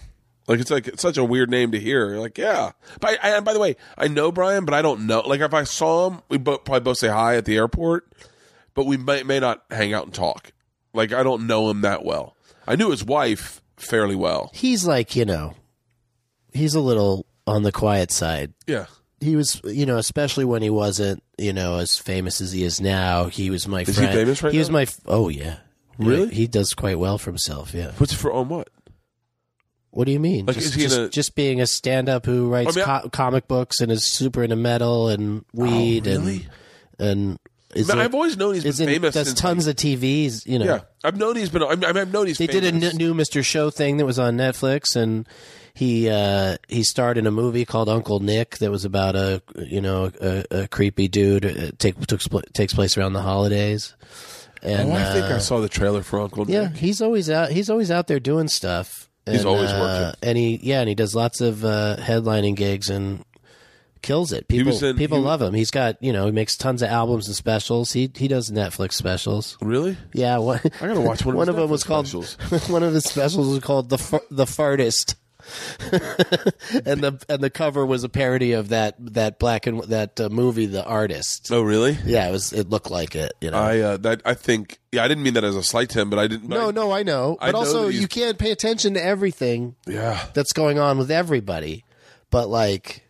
Like it's like it's such a weird name to hear. You're like, yeah. But I, and by the way, I know Brian, but I don't know. Like if I saw him, we both probably both say hi at the airport, but we may may not hang out and talk. Like I don't know him that well. I knew his wife fairly well.
He's like you know, he's a little on the quiet side.
Yeah.
He was, you know, especially when he wasn't, you know, as famous as he is now. He was my
he
friend.
famous right
He was my. f- Oh yeah,
Really?
Yeah, he does quite well for himself. Yeah.
What's for on what?
What do you mean?
Like,
just,
is he
just,
a-
just being a stand-up who writes
I mean,
co- comic books and is super into metal and weed
Oh, really?
and and is
Man,
in-
I've always known he's been famous.
Does
since,
tons of TVs. You know,
Yeah, I've known he's been. I mean, I've known he's.
they did a new Mr. Show thing that was on Netflix, and he uh, he starred in a movie called Uncle Nick that was about a you know a, a creepy dude. It take, took, takes place around the holidays. And
Oh, I think
uh,
I saw the trailer for Uncle
yeah,
Nick.
he's always out. He's always out there doing stuff.
He's always
uh,
working.
and he yeah, and he does lots of uh, headlining gigs and kills it. People
in-
people
he-
love him. He's got you know he makes tons of albums and specials. He he does Netflix specials.
Really?
Yeah, one,
I gotta watch one of
one
his
of them was called one of his specials was called the the fartist. and the and the cover was a parody of that that black and that uh, movie The Artist.
Oh, really?
Yeah, it was it looked like it, you know.
I uh, that I think. Yeah, I didn't mean that as a slight to him, but I didn't.
no,
I-
no, I know.
I
But
know
also you can't pay attention to everything
Yeah.
that's going on with everybody. But like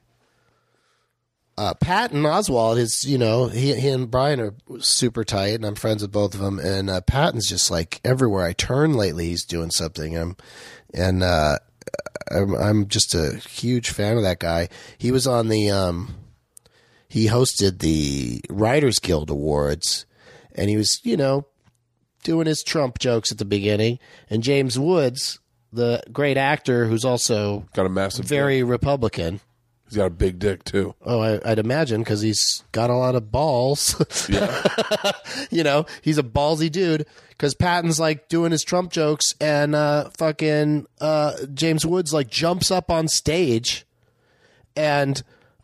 uh, Patton Oswalt is, you know, he, he and Brian are super tight, and I'm friends with both of them. And uh, Patton's just like everywhere I turn lately, he's doing something. Um, and uh, I'm, I'm just a huge fan of that guy. He was on the, um, he hosted the Writers Guild Awards, and he was, you know, doing his Trump jokes at the beginning. And James Woods, the great actor who's also
Got a massive.
very
dick.
Republican.
He's got a big dick too.
Oh, I, I'd imagine because he's got a lot of balls. yeah, you know, he's a ballsy dude. Because Patton's like doing his Trump jokes, and uh, fucking uh, James Woods like jumps up on stage and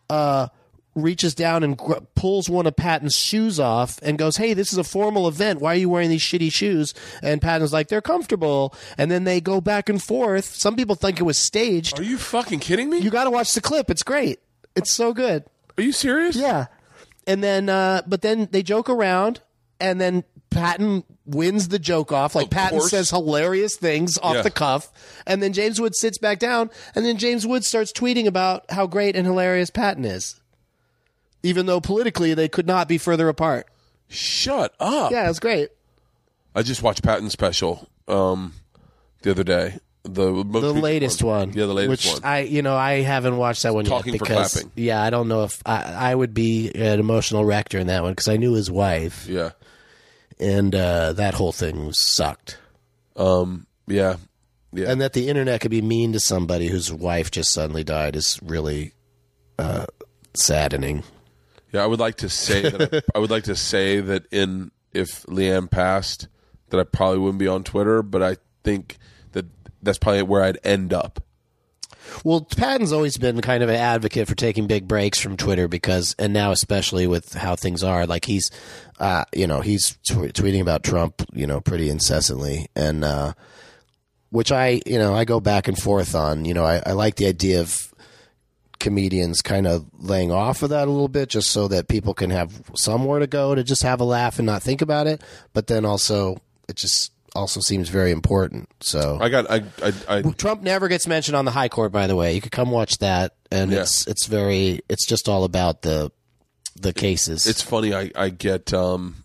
uh, reaches down and gr- pulls one of Patton's shoes off and goes, "Hey, this is a formal event. Why are you wearing these shitty shoes?" And Patton's like, "They're comfortable." And then they go back and forth. Some people think it was staged.
Are you fucking kidding me?
You got to watch the clip. It's great. It's so good.
Are you serious?
Yeah. And then, uh, but then they joke around, and then Patton wins the joke off. Like
Of
Patton
course.
says hilarious things off
Yeah.
the cuff, and then James Woods sits back down, and then James Woods starts tweeting about how great and hilarious Patton is, even though politically they could not be further apart.
Shut up.
Yeah, it's great.
I just watched Patton's special um, the other day. The most
The latest one,
Yeah, the latest
which
one.
I, you know, I haven't watched that one
Talking
yet because, yeah, I don't know if I, I would be an emotional wreck during that one because I knew his wife.
yeah.
And uh, that whole thing sucked.
Um, yeah, yeah.
And that the internet could be mean to somebody whose wife just suddenly died is really uh, saddening.
Yeah, I would like to say that I, I would like to say that in if LeeAnn passed, that I probably wouldn't be on Twitter, but I think that that's probably where I'd end up.
Well, Patton's always been kind of an advocate for taking big breaks from Twitter because, and now especially with how things are, like he's, uh, you know, he's tw- tweeting about Trump, you know, pretty incessantly, and uh, which I, you know, I go back and forth on. You know, I, I like the idea of comedians kind of laying off of that a little bit just so that people can have somewhere to go to just have a laugh and not think about it. But then also, it just also seems very important. So
I got I I, I
Trump never gets mentioned on the High Court. By the way, you could come watch that, and
Yeah.
it's it's very it's just all about the the cases.
it's funny I, I get um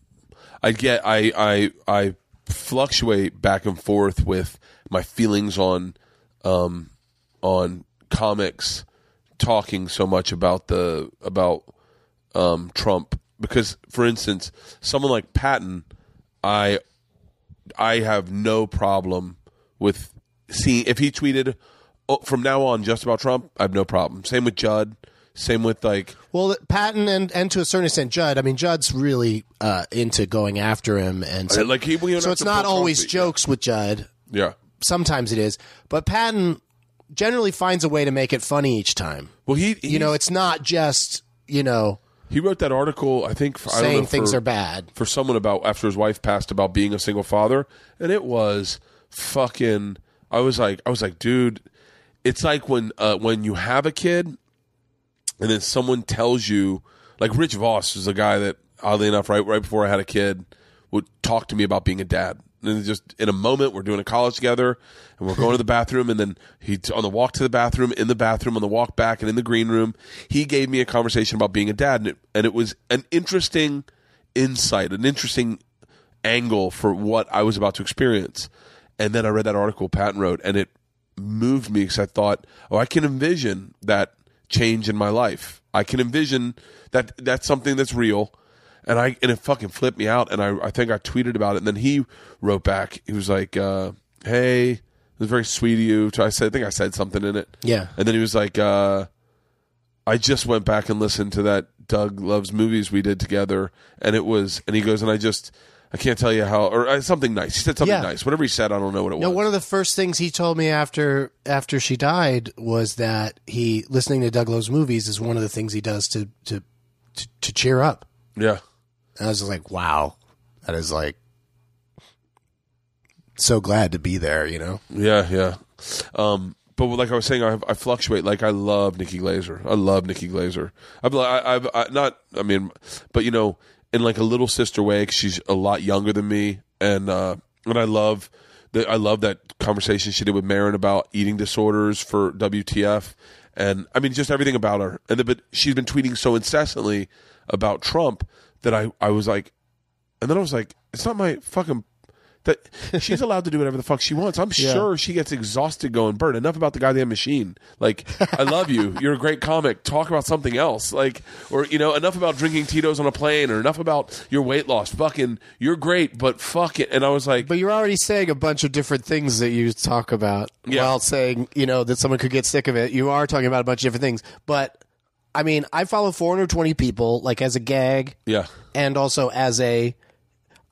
I get I, I I fluctuate back and forth with my feelings on um on comics talking so much about the about um Trump because for instance someone like Patton I I have no problem with seeing if he tweeted oh, from now on just about Trump I have no problem same with Judd same with like
well, Patton and and to a certain extent Judd. I mean, Judd's really uh, into going after him, and so,
like he,
so it's not always
Trump,
jokes with Judd.
yeah
Sometimes it is, but Patton generally finds a way to make it funny each time.
Well, he,
You know, it's not just you know
he wrote that article. I think for, I don't know,
saying things
for-
are bad.
for someone about after his wife passed about being a single father, and it was fucking. I was like, I was like, dude, it's like when uh, when you have a kid, and then someone tells you, like Rich Voss is a guy that oddly enough, right right before I had a kid, would talk to me about being a dad. And just in a moment, we're doing a college together, and we're going to the bathroom, and then he on the walk to the bathroom, in the bathroom, on the walk back, and in the green room, he gave me a conversation about being a dad, and it, and it was an interesting insight, an interesting angle for what I was about to experience. And then I read that article Patton wrote, and it moved me because I thought, oh, I can envision that change in my life. I can envision that that's something that's real. And I and it fucking flipped me out. And I, I think I tweeted about it. And then he wrote back. He was like, uh, "Hey, it was very sweet of you." So I said, I think I said something in it.
Yeah.
And then he was like, uh, I just went back and listened to that Doug Loves Movies we did together, and it was, and he goes, and I just, I can't tell you how, or uh, something nice. He said something
Yeah.
nice. Whatever he said, I don't know what it
know,
was.
one of the first things he told me after after she died was that he listening to Doug Loves movies is one of the things he does to to to, to cheer up.
yeah,
And I was like, wow, that is like so glad to be there. You know,
yeah, yeah. Um, but like I was saying, I, I fluctuate. Like I love Nikki Glazer. I love Nikki Glazer. I've, I, I've I, not. I mean, but you know, in like a little sister way, 'cause she's a lot younger than me, and uh, and I love the I love that conversation she did with Maron about eating disorders for WTF, and I mean just everything about her. And then, but she's been tweeting so incessantly about Trump that I I was like, and then I was like, it's not my fucking. That she's allowed to do whatever the fuck she wants. I'm sure she gets exhausted going, Bert, enough about the goddamn machine. Like, I love you. You're a great comic. Talk about something else. Like, or, you know, enough about drinking Tito's on a plane or enough about your weight loss. Fucking, you're great, but fuck it. And I was like,
but you're already saying a bunch of different things that you talk about
Yeah.
while saying you know that someone could get sick of it. You are talking about a bunch of different things, but I mean, I follow 420 people like as a gag.
yeah.
and also as a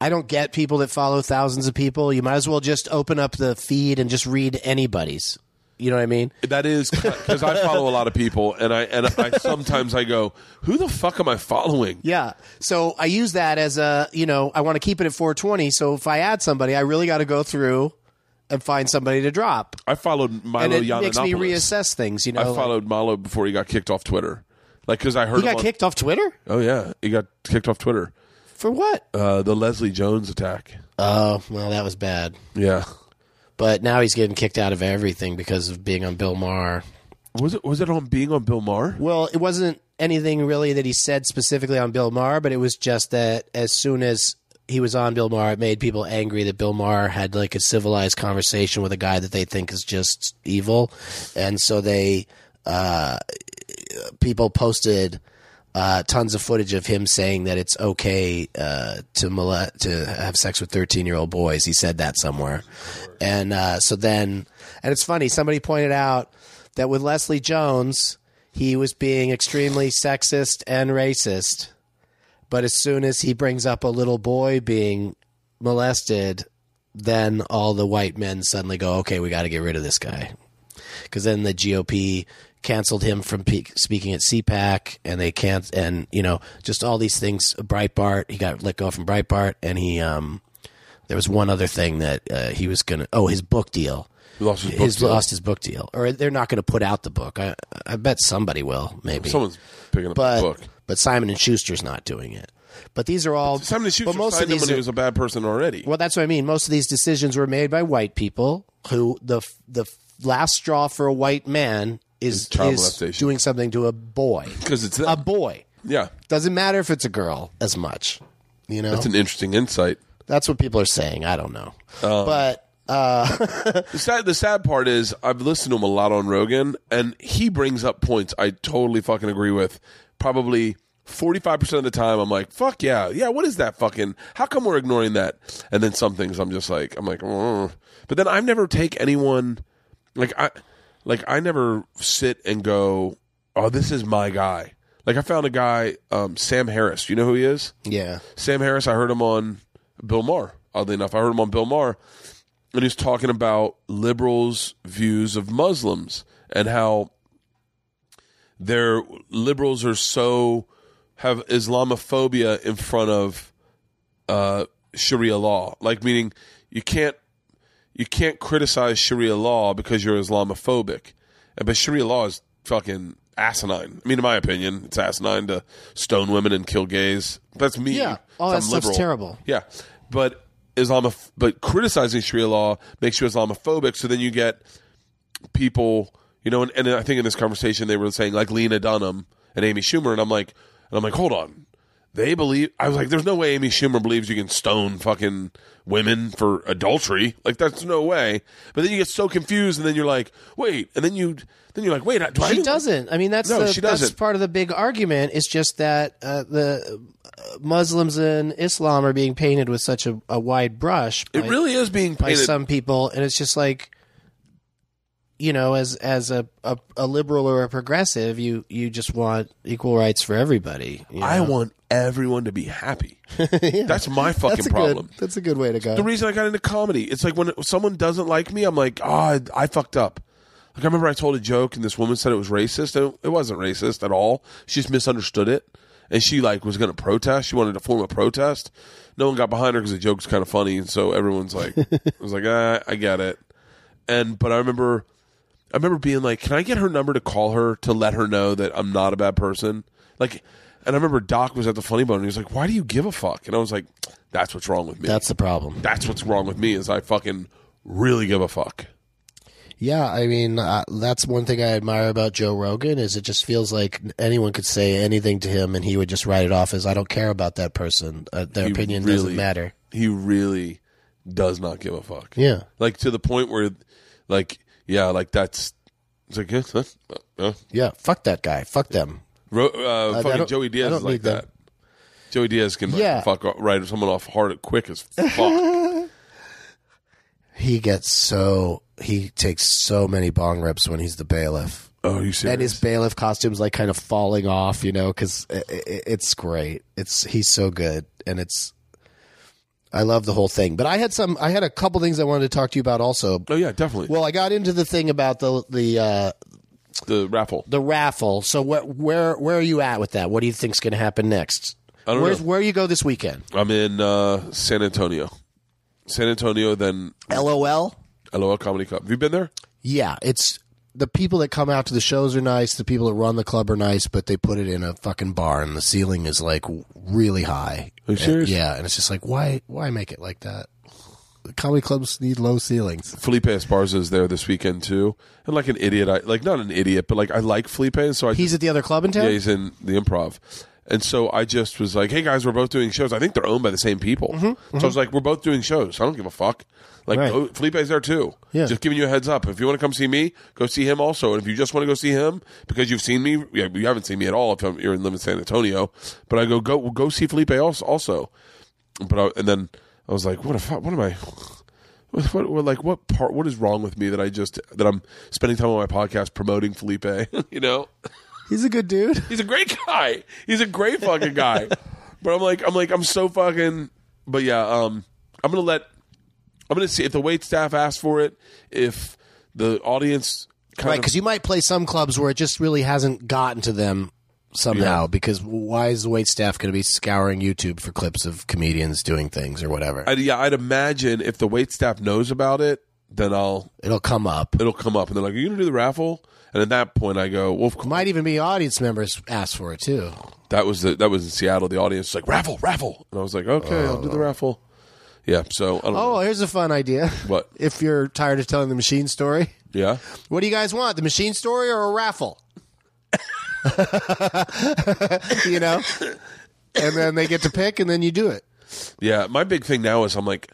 I don't get people that follow thousands of people. You might as well just open up the feed and just read anybody's. You know what I mean?
That is because I follow a lot of people, and I and I sometimes I go, "Who the fuck am I following?"
Yeah. So I use that as a, you know, I want to keep it at 420. So if I add somebody, I really got to go through and find somebody to drop.
I followed Milo
and it makes me reassess things, you know.
I
like-
followed Milo before he got kicked off Twitter, like because I heard
he got
on-
kicked off Twitter?
Oh yeah, he got kicked off Twitter.
For what?
Uh, the Leslie Jones attack.
Oh, well, that was bad.
Yeah.
But now he's getting kicked out of everything because of being on Bill Maher.
Was it was it on being on Bill Maher?
Well, it wasn't anything really that he said specifically on Bill Maher, but it was just that as soon as he was on Bill Maher, it made people angry that Bill Maher had like a civilized conversation with a guy that they think is just evil, and so they uh, people posted uh, tons of footage of him saying that it's okay uh, to mole- to have sex with thirteen year old boys. He said that somewhere, and uh, so then, and it's funny. Somebody pointed out that with Leslie Jones, he was being extremely sexist and racist, but as soon as he brings up a little boy being molested, then all the white men suddenly go, "Okay, we got to get rid of this guy." because then the GOP canceled him from pe- speaking at CPAC, and they can't, and you know, just all these things. Breitbart, he got let go from Breitbart, and he, um, there was one other thing that uh, he was gonna, oh, his book deal.
He lost his book deal.
lost his book deal, or they're not going to put out the book. I, I bet somebody will, maybe.
Someone's picking up
but
the book.
but Simon and Schuster's not doing it. But these are all
Simon and Schuster
but most of these are-
was a bad person already.
well, that's what I mean. Most of these decisions were made by white people who the the last straw for a white man is,
child
is
molestation.
doing something to a boy.
because it's
a boy.
yeah,
Doesn't matter if it's a girl as much. You know,
that's an interesting insight.
that's what people are saying. I don't know,
Um,
but uh,
The sad, the sad part is I've listened to him a lot on Rogan, and he brings up points I totally fucking agree with. Probably forty five percent of the time, I'm like, "Fuck yeah, yeah." What is that fucking? How come we're ignoring that? And then some things, I'm just like, I'm like, "Mm." but then I've never take anyone like I like I never sit and go, "Oh, this is my guy." Like I found a guy, um, Sam Harris. You know who he is?
yeah,
Sam Harris, I heard him on Bill Maher. Oddly enough, I heard him on Bill Maher, and he's talking about liberals' views of Muslims and how their liberals are so have Islamophobia in front of uh, Sharia law. Like meaning you can't you can't criticize Sharia law because you're Islamophobic, but Sharia law is fucking asinine. I mean, in my opinion, it's asinine to stone women and kill gays. That's me.
Yeah. all
if
that
I'm
stuff's
liberal.
terrible.
Yeah, but Islam, but criticizing Sharia law makes you Islamophobic. So then you get people, you know, and, and I think in this conversation they were saying like Lena Dunham and Amy Schumer, and I'm like, and I'm like, hold on, they believe. I was like, there's no way Amy Schumer believes you can stone fucking women for adultery. Like that's no way. But then you get so confused, and then you're like, wait, and then you then you're like, wait, do I
she
do-
doesn't. I mean, that's
No,
the,
she doesn't.
part of the big argument. Is just that uh, the uh, Muslims and Islam are being painted with such a, a wide brush.
It really is being
by some people, and it's just like, you know, as as a, a, a liberal or a progressive, you you just want equal rights for everybody. you
I want everyone to be happy. That's my fucking
that's
problem.
good that's a good way to go.
the reason I got into comedy. It's like when someone doesn't like me, I'm like, oh, I, I fucked up. Like I remember I told a joke and this woman said it was racist. And it wasn't racist at all. She just misunderstood it, and she like was going to protest. She wanted to form a protest. No one got behind her because the joke's kind of funny, and so everyone's like, I was like, ah, I get it. And but I remember, I remember being like, can I get her number to call her to let her know that I'm not a bad person? Like, and I remember Doc was at the Funny Bone, and he was like, why do you give a fuck? And I was like, that's what's wrong with me
that's the problem.
that's what's wrong with me is I fucking really give a fuck.
Yeah, I mean, uh, that's one thing I admire about Joe Rogan is it just feels like anyone could say anything to him and he would just write it off as I don't care about that person. Uh, their
He
opinion
really-
doesn't matter.
He really does not give a fuck.
Yeah.
like to the point where, like, yeah, like that's it's like yeah, that's- uh, uh.
Yeah, fuck that guy. Fuck them.
Ro- uh,
I
fucking
don't-
Joey
I
Diaz
don't
is like
need them.
that. Joey Diaz can like,
Yeah.
fuck right someone off hard and quick as fuck.
He gets so he takes so many bong rips when he's the bailiff.
oh, you serious?
And his bailiff costume's like kind of falling off, you know, because it's great. It's he's so good, and it's I love the whole thing. But I had some, I had a couple things I wanted to talk to you about also.
oh yeah, definitely.
Well, I got into the thing about the the uh,
the raffle.
the raffle. So where where where are you at with that? What do you think's going to happen next?
I don't
Where's,
know.
Where you go this weekend?
I'm in uh, San Antonio. San Antonio, then
LOL.
LOL Comedy Club. Have you been there?
Yeah, it's the people that come out to the shows are nice. The people that run the club are nice, but they put it in a fucking bar, and the ceiling is like really high.
Are you serious?
Yeah, and it's just like why why make it like that? The comedy clubs need low ceilings.
Felipe Esparza is there this weekend too, and like an idiot, I like not an idiot, but like I like Felipe, so I
He's at the other club in town.
yeah he's in the Improv, And so I just was like, "Hey guys, we're both doing shows. I think they're owned by the same people." Mm-hmm, so I was mm-hmm. like, "We're both doing shows. I don't give a fuck." Like
Right.
oh, Felipe's there too.
Yeah.
Just giving you a heads up. If you want to come see me, go see him also. And if you just want to go see him because you've seen me, you haven't seen me at all if I'm, you're in live in San Antonio. But I go go go see Felipe also. also. But I, and then I was like, "What? If, what am I?" What, what, what- like what part? What is wrong with me that I just that I'm spending time on my podcast promoting Felipe? you know,
He's a good dude.
he's a great guy. He's a great fucking guy. but I'm like, I'm like, I'm so fucking. But yeah, um, I'm gonna let. I'm gonna see if the wait staff asks for it. If the audience kind
Right, because you might play some clubs where it just really hasn't gotten to them somehow.
Yeah.
Because why is the wait staff going to be scouring YouTube for clips of comedians doing things or whatever?
I'd, yeah, I'd imagine if the wait staff knows about it, then I'll
It'll come up.
it'll come up, and they're like, "Are you gonna do the raffle?" And at that point, I go, "Well, of.
Might even be audience members ask for it too.
That was the, that was in Seattle. The audience was like raffle, raffle, and I was like, okay, I'll do the oh. raffle. Yeah. So I don't
Oh,
know.
here's a fun idea.
What?
If you're tired of telling the machine story,
Yeah.
what do you guys want? The machine story or a raffle? you know? And then they get to pick and then you do it.
Yeah. My big thing now is I'm like,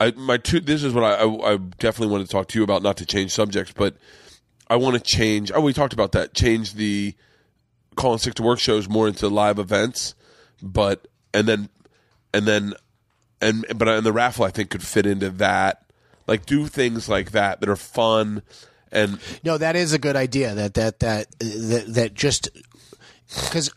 I my two. This is what I I, I definitely want to talk to you about. Not to change subjects, but I want to change. Oh, we talked about that. Change the calling sick to work shows more into live events, but and then and then and but and the raffle I think could fit into that. Like do things like that that are fun and
No, that is a good idea. That that that that, that just because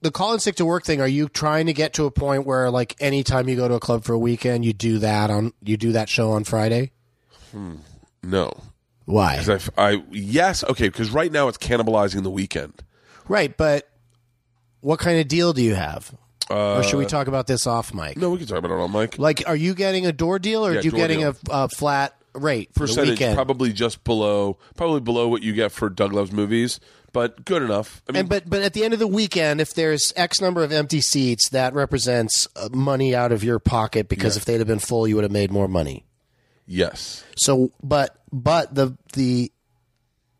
the call and sick to work thing. Are you trying to get to a point where like anytime you go to a club for a weekend, you do that on you do that show on Friday? Hmm.
no.
Why?
I, I yes okay because right now it's cannibalizing the weekend.
Right, but what kind of deal do you have? Or should we talk about this off mic?
No, we can talk about it on mic.
Like, are you getting a door deal or
Yeah,
are you
door
getting
deal.
a, a flat rate for the
Percentage
weekend?
probably just below, probably below what you get for Doug Loves Movies, but good enough. I mean,
and but but at the end of the weekend, if there's X number of empty seats, that represents uh, money out of your pocket because if they'd have been full, you would have made more money.
yes,
So, but but the the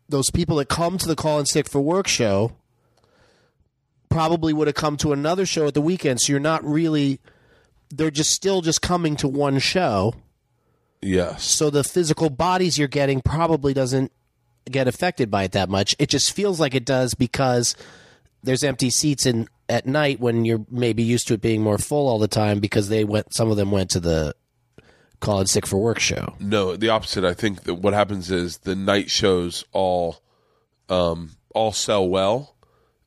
those people that come to the call and stick for work show probably would have come to another show at the weekend. So you're not really they're just still just coming to one show.
yes,
So the physical bodies you're getting probably doesn't get affected by it that much. It just feels like it does because there's empty seats in at night when you're maybe used to it being more full all the time because they went some of them went to the call and sick for work show.
no, the opposite. I think that what happens is the night shows all, um, all sell well,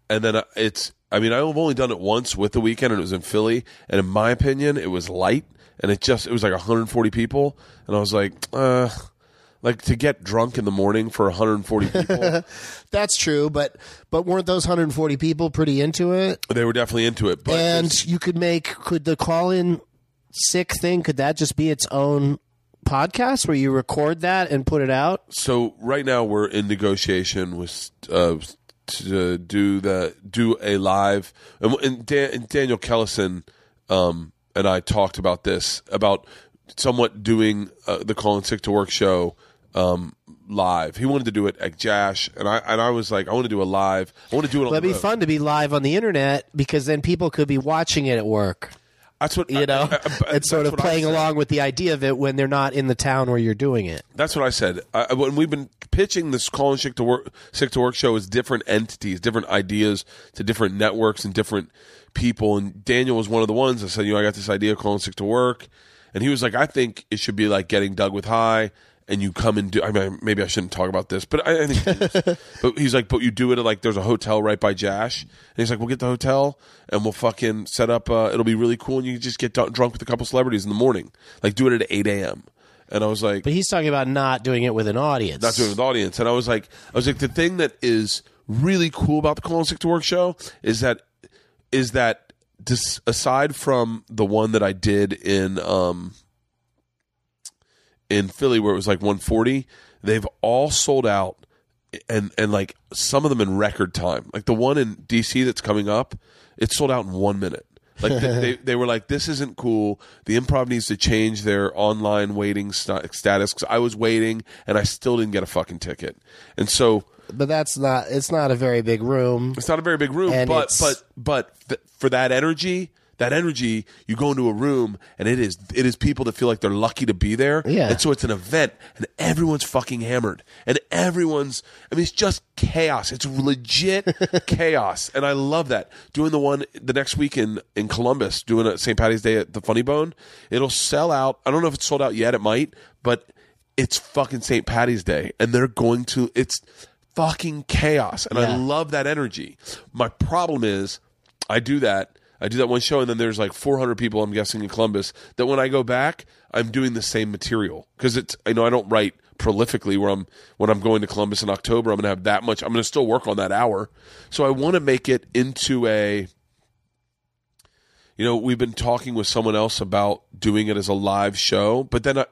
and then uh, it's. I mean, I've only done it once with the weekend, and it was in Philly, and in my opinion, it was light, and it just it was like 140 people, and I was like, uh. Like to get drunk in the morning for 140 people,
That's true, but but weren't those 140 people pretty into it?
they were definitely into it. But
and you could make could the call in sick thing could that just be its own podcast where you record that and put it out?
so right now we're in negotiation with uh, to do the do a live and, and, Dan, and Daniel Kellison um, and I talked about this about somewhat doing uh, the Call and Sick to Work show um, live. He wanted to do it at Jash, and I and I was like, I want to do a live. I want to do it.
Well, it'd be
road.
fun to be live on the internet because then people could be watching it at work.
That's what
You know,
I- I- I-
it's sort of playing along with the idea of it when they're not in the town where you're doing it.
That's what I said. When we've been pitching this call and sick to work, sick to work show as different entities, different ideas to different networks and different people. And Daniel was one of the ones that said, you know, I got this idea of calling sick to work, and he was like, I think it should be like getting Doug with high. And you come and do. I mean, maybe I shouldn't talk about this, but I, I think. but he's like, but you do it at like there's a hotel right by Jash, and he's like, we'll get the hotel and we'll fucking set up. Uh, it'll be really cool, and you can just get d- drunk with a couple celebrities in the morning, like do it at eight a.m. And I was like,
But he's talking about not doing it with an audience.
not doing it with an audience. And I was like, I was like, the thing that is really cool about the Call Sick to Work show is that is that dis, aside from the one that I did in um in Philly where it was like 140, they've all sold out and and like some of them in record time. Like the one in DC that's coming up, it sold out in one minute. Like they, they, they were like, this isn't cool. The improv needs to change their online waiting st- status. 'Cause I was waiting and I still didn't get a fucking ticket. And so
But that's not. It's not a very big room.
it's not a very big room, but
it's-
but but th- for that energy, that energy, you go into a room and it is it is people that feel like they're lucky to be there.
Yeah.
And so it's an event and everyone's fucking hammered and everyone's I mean it's just chaos. It's legit chaos. And I love that. Doing the one the next week in in Columbus, doing a St. Patty's Day at the Funny Bone, it'll sell out. I don't know if it's sold out yet, it might, but it's fucking St. Patty's Day and they're going to it's fucking chaos and I love that energy. My problem is I do that. I do that one show and then there's like 400 people I'm guessing in Columbus that when I go back I'm doing the same material because it's I know I don't write prolifically where I'm when I'm going to Columbus in October I'm going to have that much I'm going to still work on that hour. So I want to make it into a you know, we've been talking with someone else about doing it as a live show, but then, I,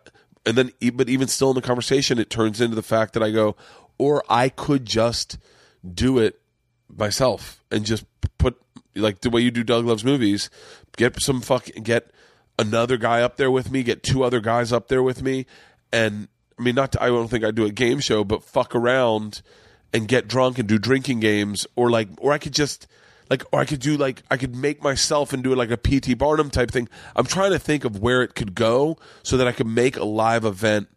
and then, but even still in the conversation, it turns into the fact that I go, or I could just do it myself and just put like the way you do Doug Loves Movies, get some fuck, get another guy up there with me, get two other guys up there with me, and I mean, not to, I don't think I'd do a game show, but fuck around and get drunk and do drinking games, or like, or I could just like, or I could do like, I could make myself and do like a PT Barnum type thing. I'm trying to think of where it could go so that I could make a live event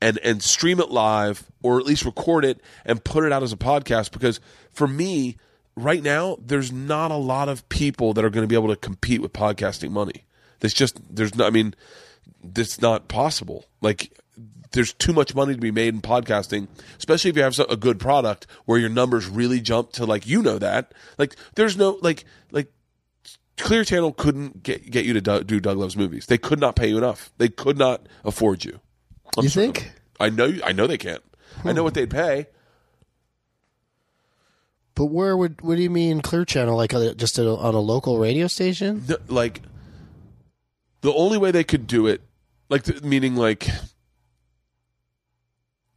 and and stream it live or at least record it and put it out as a podcast because for me right now there's not a lot of people that are going to be able to compete with podcasting money there's just there's no i mean it's not possible like there's too much money to be made in podcasting especially if you have a good product where your numbers really jump to like you know that like there's no like like Clear Channel couldn't get get you to do, do Doug Loves movies. They could not pay you enough. They could not afford you. I'm
You
certain.
think?
I know. I know they can't. I know hmm. what they'd pay.
But where would? What do you mean Clear Channel? Like uh, just a, on a local radio station?
The- like the only way they could do it, like th- meaning like.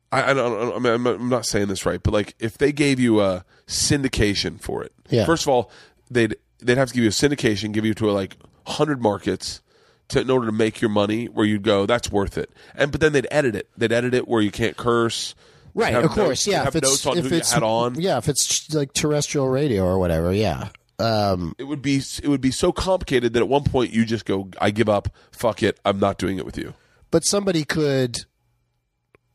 I, I don't. I mean, I'm not, I'm not saying this right, but like, if they gave you a syndication for it,
Yeah.
First of all, they'd they'd have to give you a syndication, give you to like hundred markets, to, in order to make your money. Where you'd go, that's worth it. And but then they'd edit it. They'd edit it where you can't curse.
Right, of course,
notes-
yeah. If it's if it's
on.
yeah, if it's like terrestrial radio or whatever, yeah. Um,
It would be it would be so complicated that at one point you just go, I give up. Fuck it. I'm not doing it with you.
but somebody could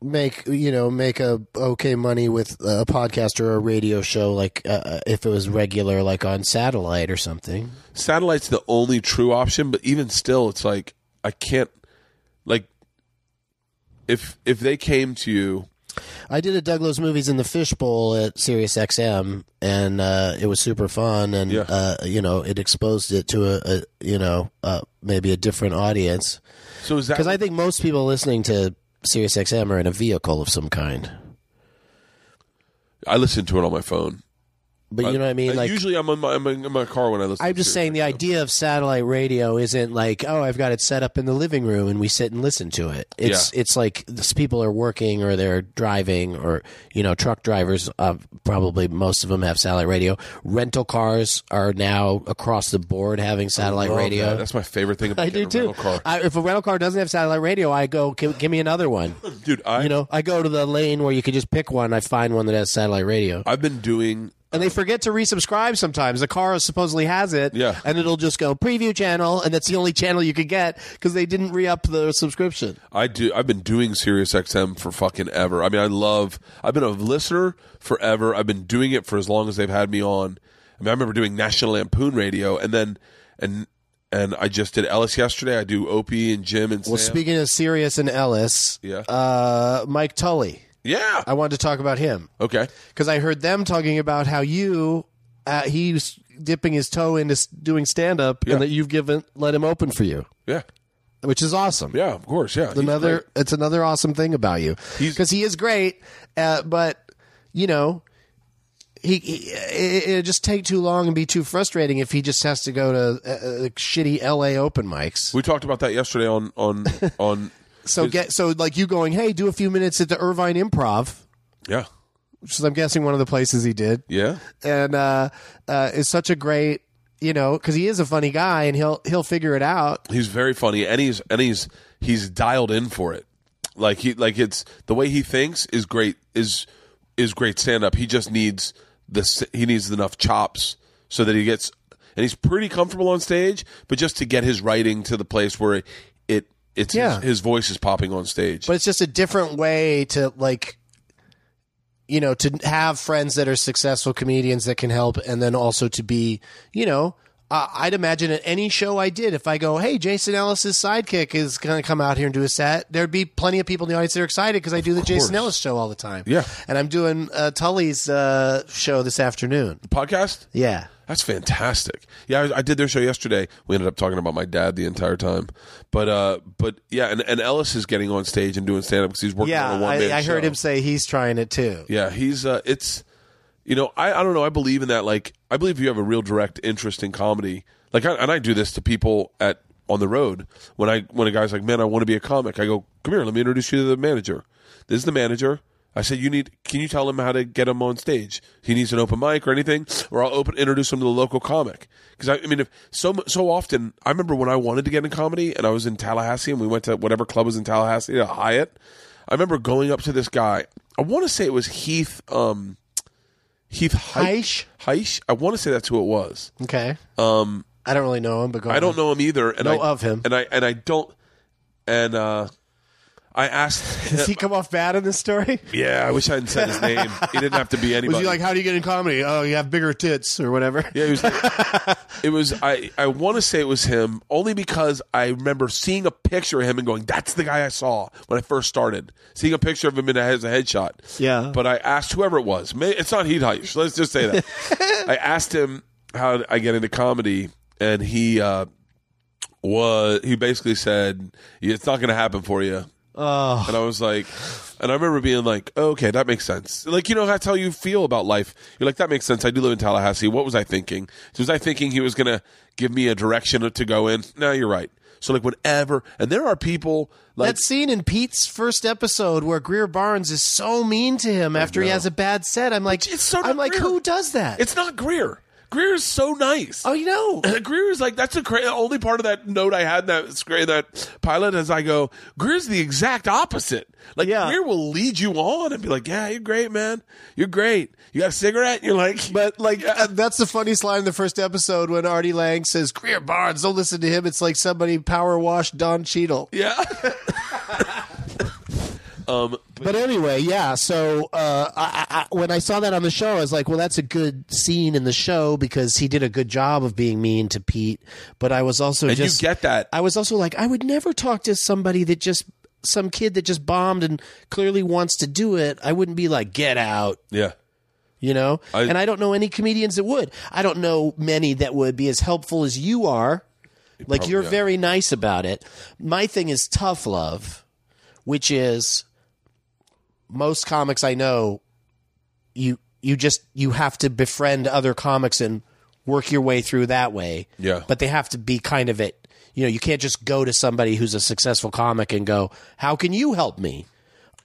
make you know make a okay money with a podcast or a radio show like uh, if it was regular like on satellite or something.
Satellite's the only true option, but even still, it's like I can't like if if they came to you.
I did a Doug Loves Movies in the fishbowl at Sirius XM, and uh, it was super fun. And
Yeah.
uh, you know, it exposed it to a, a you know uh, maybe a different audience
So is that
because I think most people listening to Sirius XM are in a vehicle of some kind.
I listen to it on my phone.
But you know what I mean? Like
usually I'm in my, I'm in my car when I listen.
I'm just saying the idea of satellite radio isn't like, oh, I've got it set up in the living room and we sit and listen to it. It's it's like this, people are working or they're driving or you know truck drivers. Uh, probably most of them have satellite radio. Rental cars are now across the board having satellite radio.
that. That's my favorite thing. About
I do
a
too.
rental Car.
I, if a rental car doesn't have satellite radio, I go, give, give me another one.
Dude, I
You know, I go to the lane where you can just pick one. I find one that has satellite radio.
I've been doing
And they forget to resubscribe sometimes. The car supposedly has it,
Yeah.
and it'll just go preview channel, and that's the only channel you could get because they didn't re up the subscription.
I do. I've been doing Sirius XM for fucking ever. I mean, I love. I've been a listener forever. I've been doing it for as long as they've had me on. I mean, I remember doing National Lampoon Radio, and then and and I just did Ellis yesterday. I do Opie and Jim and
Well,
Sam.
speaking of Sirius and Ellis,
Yeah.
uh, Mike Tully,
yeah.
I wanted to talk about him
Okay.
because I heard them talking about how you uh, he's dipping his toe into s- doing stand up,
Yeah.
and that you've given let him open for you,
Yeah.
which is awesome.
Yeah. Of course. Yeah. He's
another
great.
it's another awesome thing about you
He's-
because he is great uh, but you know he, he it, it'd just take too long and be too frustrating if he just has to go to uh, uh, shitty LA open mics.
We talked about that yesterday on on on.
So get so like you going, hey, do a few minutes at the Irvine Improv,
Yeah.
which is I'm guessing one of the places he did,
Yeah.
and uh, uh, is such a great you know, because he is a funny guy and he'll he'll figure it out.
He's very funny, and he's and he's he's dialed in for it. Like he like it's the way he thinks is great is is great stand up. He just needs the he needs enough chops so that he gets and he's pretty comfortable on stage, but just to get his writing to the place where it's
Yeah.
his, his voice is popping on stage.
But it's just a different way to like, you know, to have friends that are successful comedians that can help, and then also to be, you know. Uh, I'd imagine at any show I did, if I go, "Hey, Jason Ellis's sidekick is going to come out here and do a set," there'd be plenty of people in the audience that are excited because I do the Jason Ellis show all the time.
Yeah.
and I'm doing uh, Tully's uh, show this afternoon.
podcast?
Yeah,
That's fantastic. Yeah, I, I did their show yesterday. We ended up talking about my dad the entire time, but uh, but yeah, and, and Ellis is getting on stage and doing stand up because he's working
yeah.
on a one man
I, I heard him say he's trying it too.
Yeah, he's uh it's you know, I I don't know, I believe in that like I believe you have a real direct interest in comedy. Like I, and I do this to people at on the road when I when a guy's like, "Man, I want to be a comic." I go, "Come here, let me introduce you to the manager." This is the manager. I said, "You need can you tell him how to get him on stage? He needs an open mic or anything, or I'll open introduce him to the local comic." Because I, I mean, if so so often, I remember when I wanted to get in comedy and I was in Tallahassee and we went to whatever club was in Tallahassee, to Hyatt. I remember going up to this guy. I want to say it was Heath. Um, Heath
Hyche?
Hyche. I want to say that's who it was.
Okay. Um, I don't really know him, but go
I don't
on.
know him either. And
Know
I,
of him.
and I and I don't. And uh, I asked.
Does he come off bad in this story?
yeah, I wish I hadn't said his name. He didn't have to be anybody.
Was he like, "How do you get in comedy? Oh, you have bigger tits or whatever."
Yeah, it was. it was. I I want to say it was him only because I remember seeing a picture of him and going, "That's the guy I saw when I first started." Seeing a picture of him it has a headshot.
Yeah.
But I asked whoever it was. It's not Heath Hyche. Let's just say that. I asked him how I get into comedy, and he uh, was. He basically said, "It's not going to happen for you."
Oh,
And I was like, and I remember being like, oh, okay, that makes sense. Like, you know, that's how you feel about life. You're like, that makes sense. I do live in Tallahassee. What was I thinking? So Was I thinking he was going to give me a direction to go in? No, you're right. So, like, whenever, and there are people like,
that scene in Pete's first episode where Greer Barnes is so mean to him after he has a bad set. I'm like,
it's so
I'm like,
Greer.
who does that?
it's not Greer. Greer is so nice.
oh, you know,
Greer is like that's the cra- only part of that note I had that that pilot as I go. Greer's the exact opposite. Like
Yeah.
Greer will lead you on and be like, "Yeah, you're great, man. You're great. You got a cigarette?" You're like,
but like uh, that's the funniest line in the first episode when Artie Lange says, "Greer Barnes, don't listen to him. It's like somebody power washed Don Cheadle."
"Yeah."
But anyway, yeah. So uh, I, I, when I saw that on the show, I was like, "Well, that's a good scene in the show because he did a good job of being mean to Pete." But I was also
And you
just
get that.
I was also like, I would never talk to somebody that just some kid that just bombed and clearly wants to do it. I wouldn't be like, "Get out."
yeah.
You know,
I-
and I don't know any comedians that would. I don't know many that would be as helpful as you are. Like you're
are.
very nice about it. My thing is tough love, which is most comics I know you you just you have to befriend other comics and work your way through that way.
Yeah.
But they have to be kind of it. You know, you can't just go to somebody who's a successful comic and go, "How can you help me?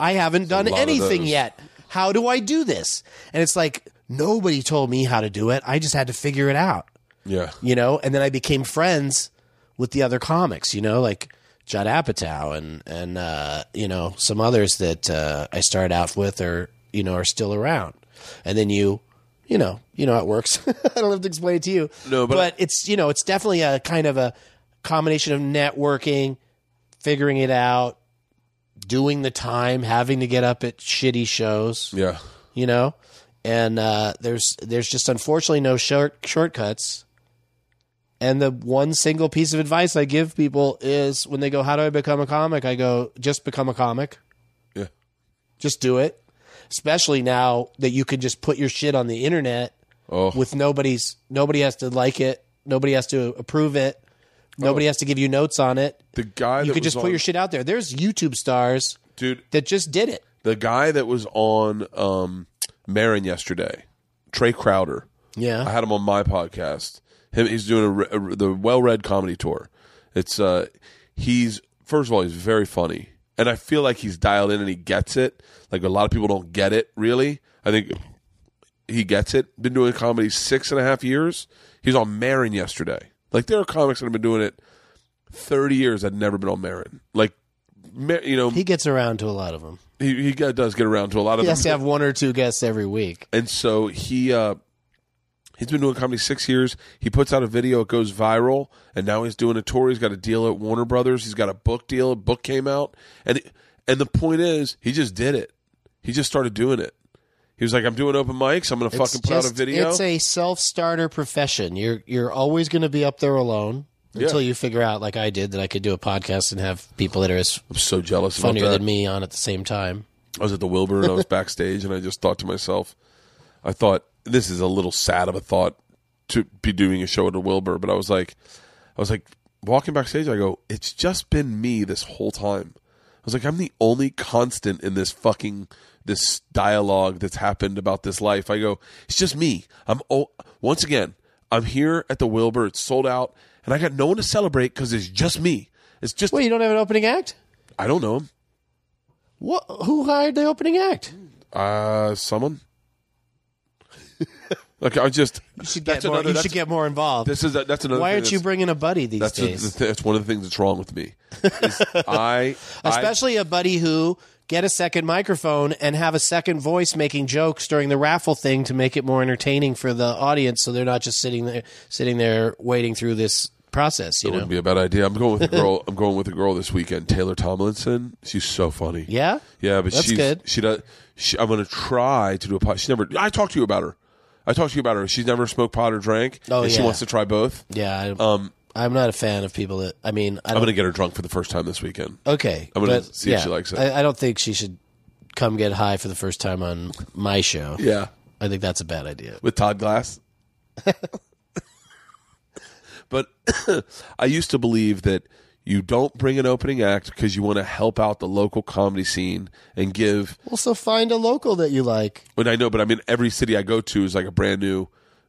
I haven't done anything yet. How do I do this?" And it's like nobody told me how to do it. I just had to figure it out
Yeah.
you know, and then I became friends with the other comics, you know, like Judd Apatow and and uh, you know some others that uh, I started out with are you know are still around, and then you, you know, you know how it works. I don't have to explain it to you.
No, but- but
it's you know it's definitely a kind of a combination of networking, figuring it out, doing the time, having to get up at shitty shows
Yeah.
you know and uh, there's there's just unfortunately no short shortcuts and the one single piece of advice i give people is when they go how do i become a comic i go just become a comic
Yeah.
just do it especially now that you can just put your shit on the internet
Oh.
with nobody's nobody has to like it nobody has to approve it nobody has to give you notes on it
The guy
you could just put
on-
your shit out there there's youtube stars
dude.
that just did it
The guy that was on um, Maron yesterday, Trey Crowder.
yeah
I had him on my podcast. Him, he's doing a, a- the well-read comedy tour. It's uh, he's first of all, he's very funny, and I feel like he's dialed in and he gets it. Like a lot of people don't get it really. I think he gets it. Been doing comedy six and a half years. He's on Maron yesterday. Like there are comics that have been doing it thirty years that never been on Maron. Like you know,
He gets around to a lot of them.
he, he does get around to a lot of
He
them.
has to have one or two guests every week.
And so he uh he's been doing comedy six years. He puts out a video, it goes viral, and now he's doing a tour. He's got a deal at Warner Brothers. He's got a book deal. A book came out, and and the point is, he just did it. He just started doing it. He was like, "I'm doing open mics. I'm going to fucking put out a video."
It's a self-starter profession. You're you're always going to be up there alone until
Yeah.
you figure out, like I did, that I could do a podcast and have people that are as
I'm so jealous.
funnier than me on at the same time.
I was at the Wilbur and I was backstage, and I just thought to myself, I thought this is a little sad of a thought to be doing a show at a Wilbur, but I was like, I was like walking backstage. I go, it's just been me this whole time. I was like, I'm the only constant in this fucking this dialogue that's happened about this life. I go, it's just me. I'm oh, once again, I'm here at the Wilbur. It's sold out, and I got no one to celebrate because it's just me. It's just
Wait, you don't have an opening act?
I don't know him.
What? Who hired the opening act?
Uh, someone. like I just
You should get more.
another-
You should get more involved.
This is that's another.
Why aren't you bringing a buddy these
That's,
days?
the, that's one of the things that's wrong with me. I, I
Especially a buddy who get a second microphone and have a second voice making jokes during the raffle thing to make it more entertaining for the audience, so they're not just sitting there sitting there waiting through this process. You
It
know?
wouldn't be a bad idea. I'm going with a girl. I'm going with a girl this weekend. Taylor Tomlinson. She's so funny.
Yeah.
Yeah, but
That's
she's
good.
she does. She, I'm going to try to do a pot. She never. I talked to you about her. I talked to you about her. She's never smoked pot or drank.
Oh,
and she
yeah.
wants to try both.
Yeah. I,
Um,
I'm not a fan of people that. I mean, I
I'm
don't,
going to get her drunk for the first time this weekend.
Okay,
I'm gonna
but,
see if
yeah,
she likes it.
I, I don't think she should come get high for the first time on my show.
Yeah,
I think that's a bad idea.
with Todd Glass. but I used to believe that you don't bring an opening act because you want to help out the local comedy scene and give.
Also, find a local that you like.
When I know, but I mean, every city I go to is like a brand new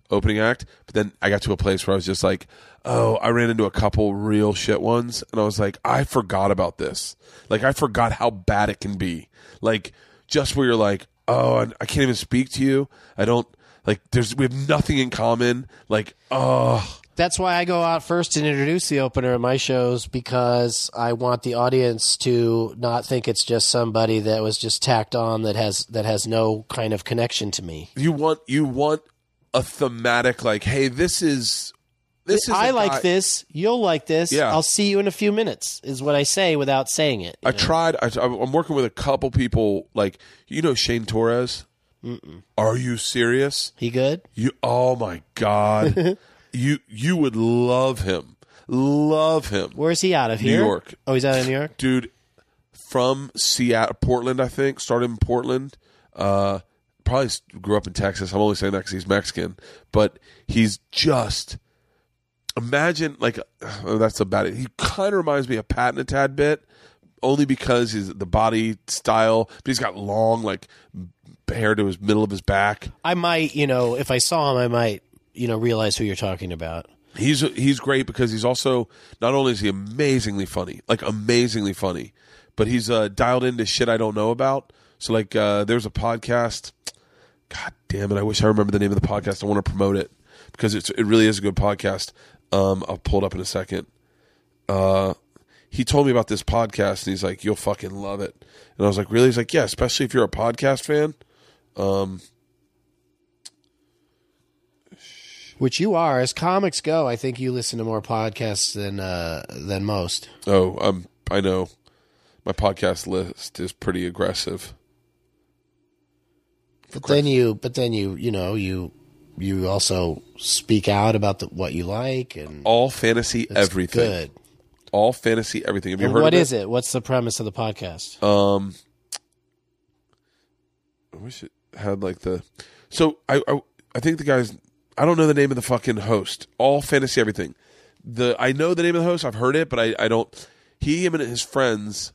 opening act. But then I got to a place where I was just like, oh, I ran into a couple real shit ones, and I was like, I forgot about this. Like, I forgot how bad it can be. Like, just where you're like, oh, I I can't even speak to you. I don't like. There's we have nothing in common. Like, oh.
That's why I go out first and introduce the opener at my shows because I want the audience to not think it's just somebody that was just tacked on that has that has no kind of connection to me.
you want you want a thematic like hey this is this is
I like
guy-
this. You'll like this.
Yeah.
I'll see you in a few minutes. Is what I say without saying it.
i
know?
tried I, i'm working with a couple people like you know shane torres are you serious
He good?
you oh my god you you would love him love him
Where's he out of
New
here?
York.
Oh, he's out of New York.
dude from Seattle, Portland, I think. Started in Portland. Uh, probably grew up in Texas. I'm only saying that because he's Mexican, but he's just imagine like oh, that's about it. He kind of reminds me of Patton a tad bit, only because he's the body style. But he's got long like hair to his middle of his back.
I might, you know, if I saw him, I might, you know, realize who you're talking about.
He's he's great because he's also not only is he amazingly funny, like amazingly funny, but he's uh, dialed into shit I don't know about. So like, uh, there's a podcast. God damn it! I wish I remember the name of the podcast. I want to promote it because it's it really is a good podcast. Um, I'll pull it up in a second. Uh, he told me about this podcast and he's like, "You'll fucking love it." And I was like, "Really?" He's like, "Yeah, especially if you're a podcast fan."
Which you are, as comics go. I think you listen to more podcasts than uh, than most.
Oh, um, I know. My podcast list is pretty aggressive.
But then you, but then you, you know, you you also speak out about the, what you like and
all fantasy everything.
Good.
All fantasy everything. Have you
And
heard
what is it? What's the premise of the podcast?
Um, I wish it had like the. So I, I I think the guys. I don't know the name of the fucking host. All fantasy everything. The I know the name of the host. I've heard it, but I I don't. He him and his friends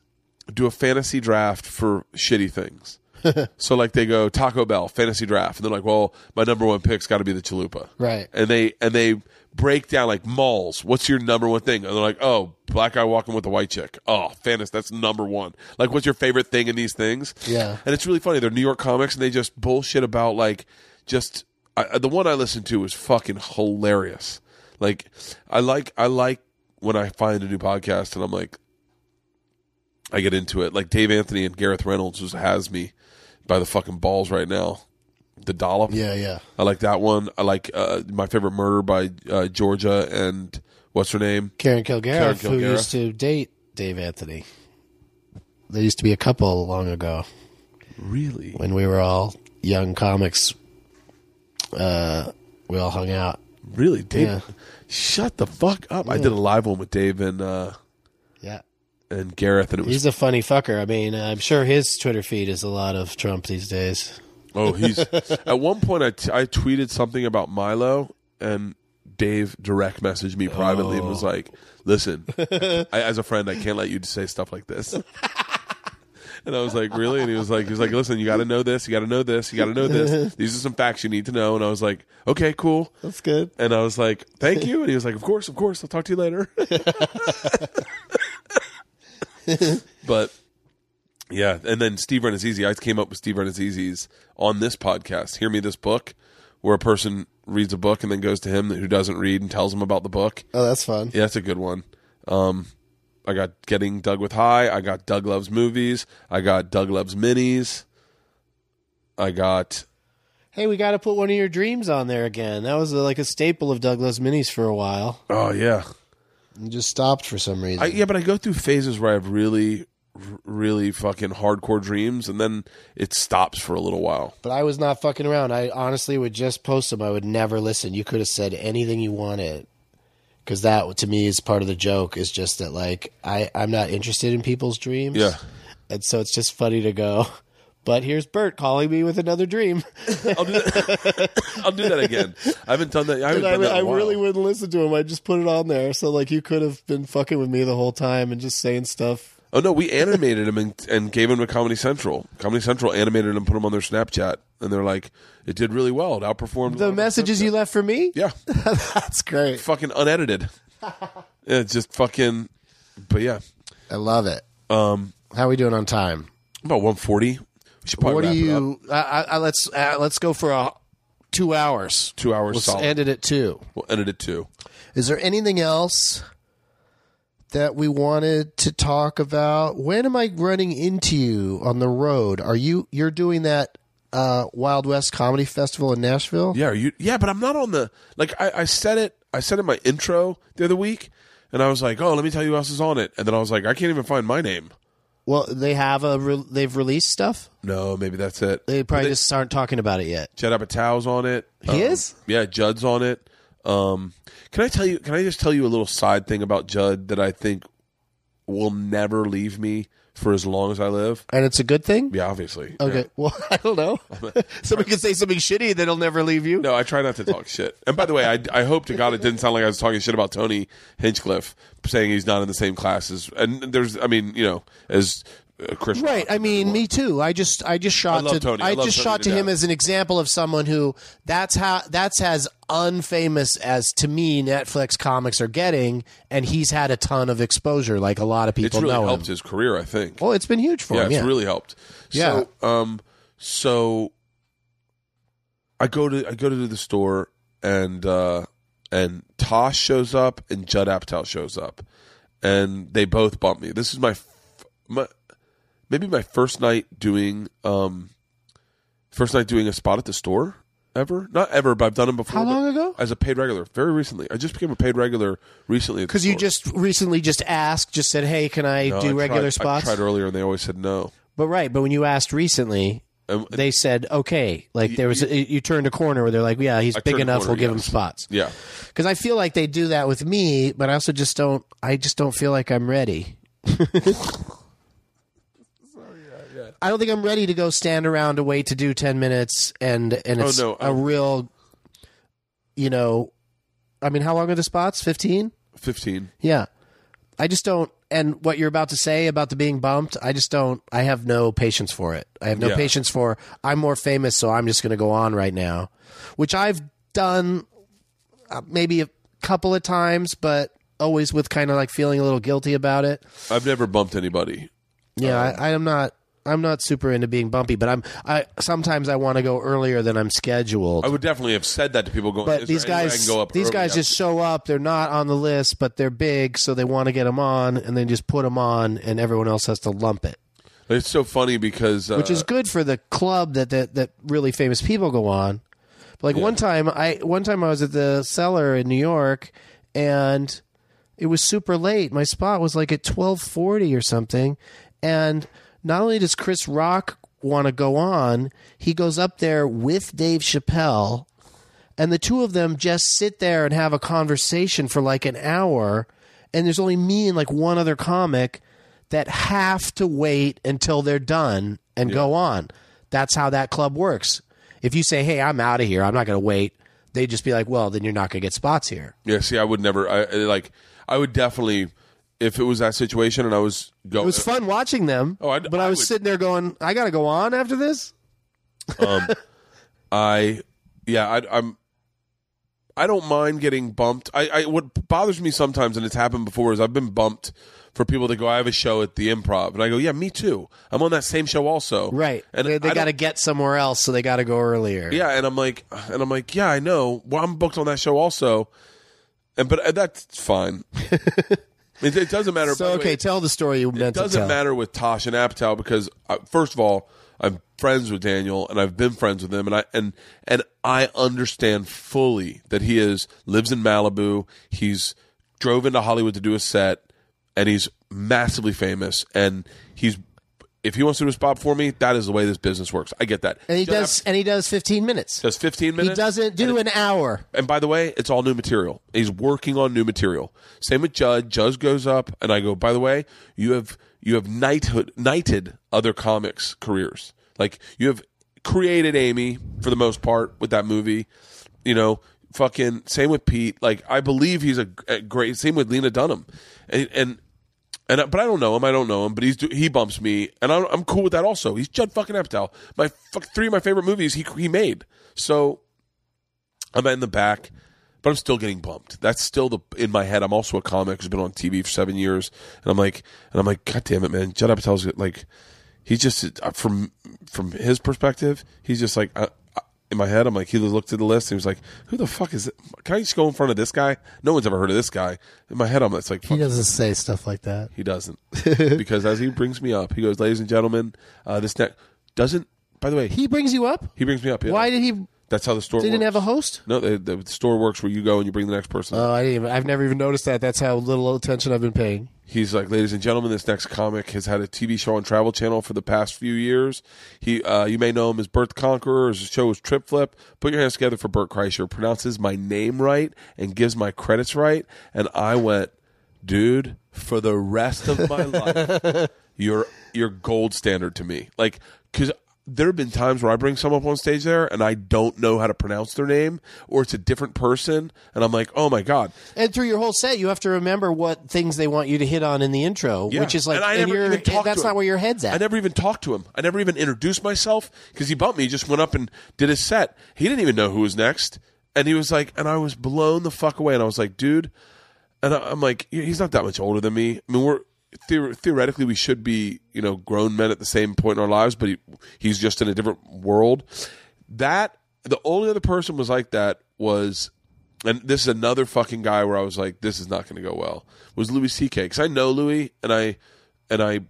do a fantasy draft for shitty things. so like they go Taco Bell fantasy draft, and they're like, well, my number one pick's got to be the chalupa,
Right.
And they and they break down like malls. What's your number one thing? And they're like, oh, black guy walking with a white chick. Oh, fantasy, that's number one. Like, what's your favorite thing in these things?
Yeah.
And it's really funny. They're New York comics, and they just bullshit about like just I, the one I listened to was fucking hilarious. Like I like I like when I find a new podcast and I'm like I get into it. Like Dave Anthony and Gareth Reynolds just has me by the fucking balls right now. The dollop.
Yeah, yeah.
I like that one. I like uh, my favorite murder by uh, Georgia and what's her name?
Karen Kilgariff,
Karen
who used to date Dave Anthony. They used to be a couple long ago
Really?
when we were all young comics. Uh, we all hung out.
Really, Dave?
Yeah.
Shut the fuck up! I did a live one with Dave and uh,
Yeah.
and Gareth, and it was
He's a funny fucker. I mean, I'm sure his Twitter feed is a lot of Trump these days.
Oh, he's at one point I, t- I tweeted something about Milo and Dave direct messaged me privately and was like, "Listen, I, as a friend, I can't let you say stuff like this." and I was like, "Really?" And he was like, "He was like, listen, you got to know this, you got to know this, you got to know this. These are some facts you need to know." And I was like, "Okay, cool."
That's good.
And I was like, "Thank you." And he was like, "Of course, of course. I'll talk to you later." but yeah, and then Steve Rannazzisi. I came up with Steve Rannazzisi's on this podcast. Hear me this book, where a person reads a book and then goes to him who doesn't read and tells him about the book.
Oh, that's fun.
Yeah, that's a good one. Um, I got getting Doug with high. I got Doug loves movies. I got Doug loves minis. I got
Hey, we got to put one of your dreams on there again. That was uh, like a staple of Doug Loves Minis for a while.
oh yeah,
And just stopped for some reason.
I, yeah, but I go through phases where I have really, really fucking hardcore dreams, and then it stops for a little while.
but I was not fucking around. I honestly would just post them. I would never listen. You could have said anything you wanted. Because that, to me, is part of the joke. Is just that, like, I I'm not interested in people's dreams.
Yeah.
and so it's just funny to go. But here's Bert calling me with another dream.
I'll do that. I'll do that again. I haven't done that. I haven't
I,
done that
I really wouldn't listen to him. I just put it on there. So like you could have been fucking with me the whole time and just saying stuff.
Oh no, we animated him and, and gave him to Comedy Central. Comedy Central animated him, put him on their Snapchat, and they're like, "It did really well. It outperformed
The messages you left for me?
Yeah,
That's great.
fucking unedited. yeah, it's just fucking. But yeah,
I love it. Um, How are we doing on time?
about one forty. We should
what do
wrap it up.
you? Uh, uh, uh, let's uh, let's go for a two hours.
Two hours
Let's
solid.
end it at two.
We'll edit it too.
Is there anything else that we wanted to talk about? When am I running into you on the road? Are you you're doing that uh, Wild West Comedy Festival in Nashville?
Yeah, are you? Yeah, but I'm not on the like. I, I said it. I said in my intro the other week, and I was like, "Oh, let me tell you who else is on it." And then I was like, "I can't even find my name."
Well, they have a re- they've released stuff.
No, maybe that's it.
They probably
But
just aren't talking about it yet.
Judd Apatow's on it.
He is?
Yeah, Judd's on it. Um, can I tell you? Can I just tell you a little side thing about Judd that I think will never leave me for as long as I live?
And it's a good thing.
Yeah, obviously.
Okay. Well, I don't know. Somebody could say something shitty that'll never leave you.
No, I try not to talk shit. And by the way, I, I hope to God it didn't sound like I was talking shit about Tony Hinchcliffe, saying he's not in the same class as. And there's, I mean, you know, as Chris.
Right.
Rock.
I mean, me too. I just, I just shot
I
to,
Tony. I
I, just
Tony
shot
to
to him as an example of someone who that's how that's as unfamous as to me Netflix comics are getting, and he's had a ton of exposure, like a lot of
It's
people
really
know
helped
him.
his career, I think.
Well, it's been huge for
yeah,
him. Yeah, it's
really helped.
Yeah.
So, um, so I go to I go to the store and uh, and Tosh shows up and Judd Apatow shows up, and they both bump me. This is my f- my maybe my first night doing um first night doing a spot at the store ever. Not ever, but I've done them before.
How long ago?
As a paid regular, very recently. I just became a paid regular recently.
Because you just recently just asked, just said, "Hey, can I do regular spots?"
I tried earlier, and they always said no.
But right, but when you asked recently,
And-
they said okay. Like there was, you turned a corner where they're like, "Yeah, he's
I
big
turned a
enough.
corner,
we'll give him
yes.
spots."
Yeah.
Because I feel like they do that with me, but I also just don't. I just don't feel like I'm ready. I don't think I'm ready to go stand around to wait to do ten minutes, and and
Oh,
it's
no,
a
um,
real, you know, I mean, how long are the spots? Fifteen?
15.
Yeah. I just don't. And what you're about to say about the being bumped, I just don't. I have no patience for it. I have no
Yeah.
patience for. I'm more famous, so I'm just going to go on right now, which I've done uh, maybe a couple of times, but always with kind of like feeling a little guilty about it.
I've never bumped anybody.
Yeah, I, I am not. I'm not super into being bumpy, but I'm I sometimes I want to go earlier than I'm scheduled.
I would definitely have said that to people going.
but these
there any way I
guys
go up
these
early?"
guys just show up. They're not on the list, but they're big, so they want to get them on, and then just put them on, and everyone else has to lump it,
It's so funny because uh,
which is good for the club that that, that really famous people go on. But like one time, I one time I was at the cellar in New York, and it was super late. My spot was like at twelve forty or something, and not only does Chris Rock want to go on, he goes up there with Dave Chappelle, and the two of them just sit there and have a conversation for like an hour, and there's only me and like one other comic that have to wait until they're done and go on. That's how that club works. If you say, "Hey, I'm out of here. I'm not going to wait," they just be like, "Well, then you're not going to get spots here."
yeah. See, I would never. I I- like. I would definitely if it was that situation and I was going.
It was fun watching them.
Oh, I-
but I,
I
was
would-
sitting there going, "I got to go on after this."
I yeah, I, I'm. I don't mind getting bumped. I, I what bothers me sometimes, and it's happened before, is I've been bumped for people that go, "I have a show at the Improv," and I go, "Yeah, me too. I'm on that same show also."
Right.
And
they
I
they
don't-
got to get somewhere else, so they got to go earlier.
Yeah, and I'm like, and I'm like, yeah, I know. Well, I'm booked on that show also, and but uh, that's fine. it, it doesn't matter.
So okay,
way,
tell the story you
it
meant to
doesn't matter with Tosh and Apatow because uh, first of all, I'm friends with Daniel and I've been friends with him and I and and I understand fully that he is lives in Malibu. He's drove into Hollywood to do a set and he's massively famous and he's if he wants to do a spot for me, that is the way this business works. I get that.
And he does, and he does 15 minutes.
Does 15 minutes?
He doesn't do an hour.
And by the way, it's all new material. He's working on new material. Same with Judd. Judd goes up, and I go. By the way, you have you have knighthood knighted other comics' careers. Like you have created Amy for the most part with that movie. You know, fucking same with Pete. Like I believe he's a, a great. Same with Lena Dunham, and and. And but I don't know him. I don't know him. But he's he bumps me, and I'm, I'm cool with that. Also, he's Judd fucking Apatow. My fuck, three of my favorite movies he he made. So I'm in the back, but I'm still getting bumped. That's still the in my head. I'm also a comic who's been on TV for seven years, and I'm like, and I'm like, God damn it, man! Judd Apatow's like, he's just uh, from from his perspective, he's just like. Uh, uh, in my head, I'm like, he looked at the list and he was like, "Who the fuck is it? Can I just go in front of this guy? No one's ever heard of this guy." In my head, I'm it's like,
He doesn't say stuff like that.
he doesn't, because as he brings me up, he goes, "Ladies and gentlemen, uh, this next doesn't." By the way, he,
He brings you up.
he brings me up. Yeah.
Why did he?
That's how the store.
They
didn't
have a host.
No, the, the store works where you go and you bring the next person.
Oh, I didn't. Even, I've never even noticed that. That's how little attention I've been paying.
He's like, ladies and gentlemen, this next comic has had a TV show on Travel Channel for the past few years. He, uh, you may know him as Bert the Conqueror. His show is Trip Flip. Put your hands together for Bert Kreischer. Pronounces my name right and gives my credits right. And I went, dude, for the rest of my life, you're you're gold standard to me. Like, because there have been times where I bring someone up on stage there and I don't know how to pronounce their name, or it's a different person, and I'm like, oh my god,
And through your whole set, you have to remember what things they want you to hit on in the intro,
Yeah.
which is like,
And I never even talked
that's
to
not
him.
where your head's at.
I never even talked to him. I never even introduced myself because he bumped me. He just went up and did his set. He didn't even know who was next. And he was like, and I was blown the fuck away. And I was like, dude, and I, I'm like, he's not that much older than me. I mean, we're theor- theoretically we should be, you know, grown men at the same point in our lives, but he, he's just in a different world. That the only other person was like that was and this is another fucking guy where I was like, this is not going to go well. Was Louis C.K. because I know Louis and I and I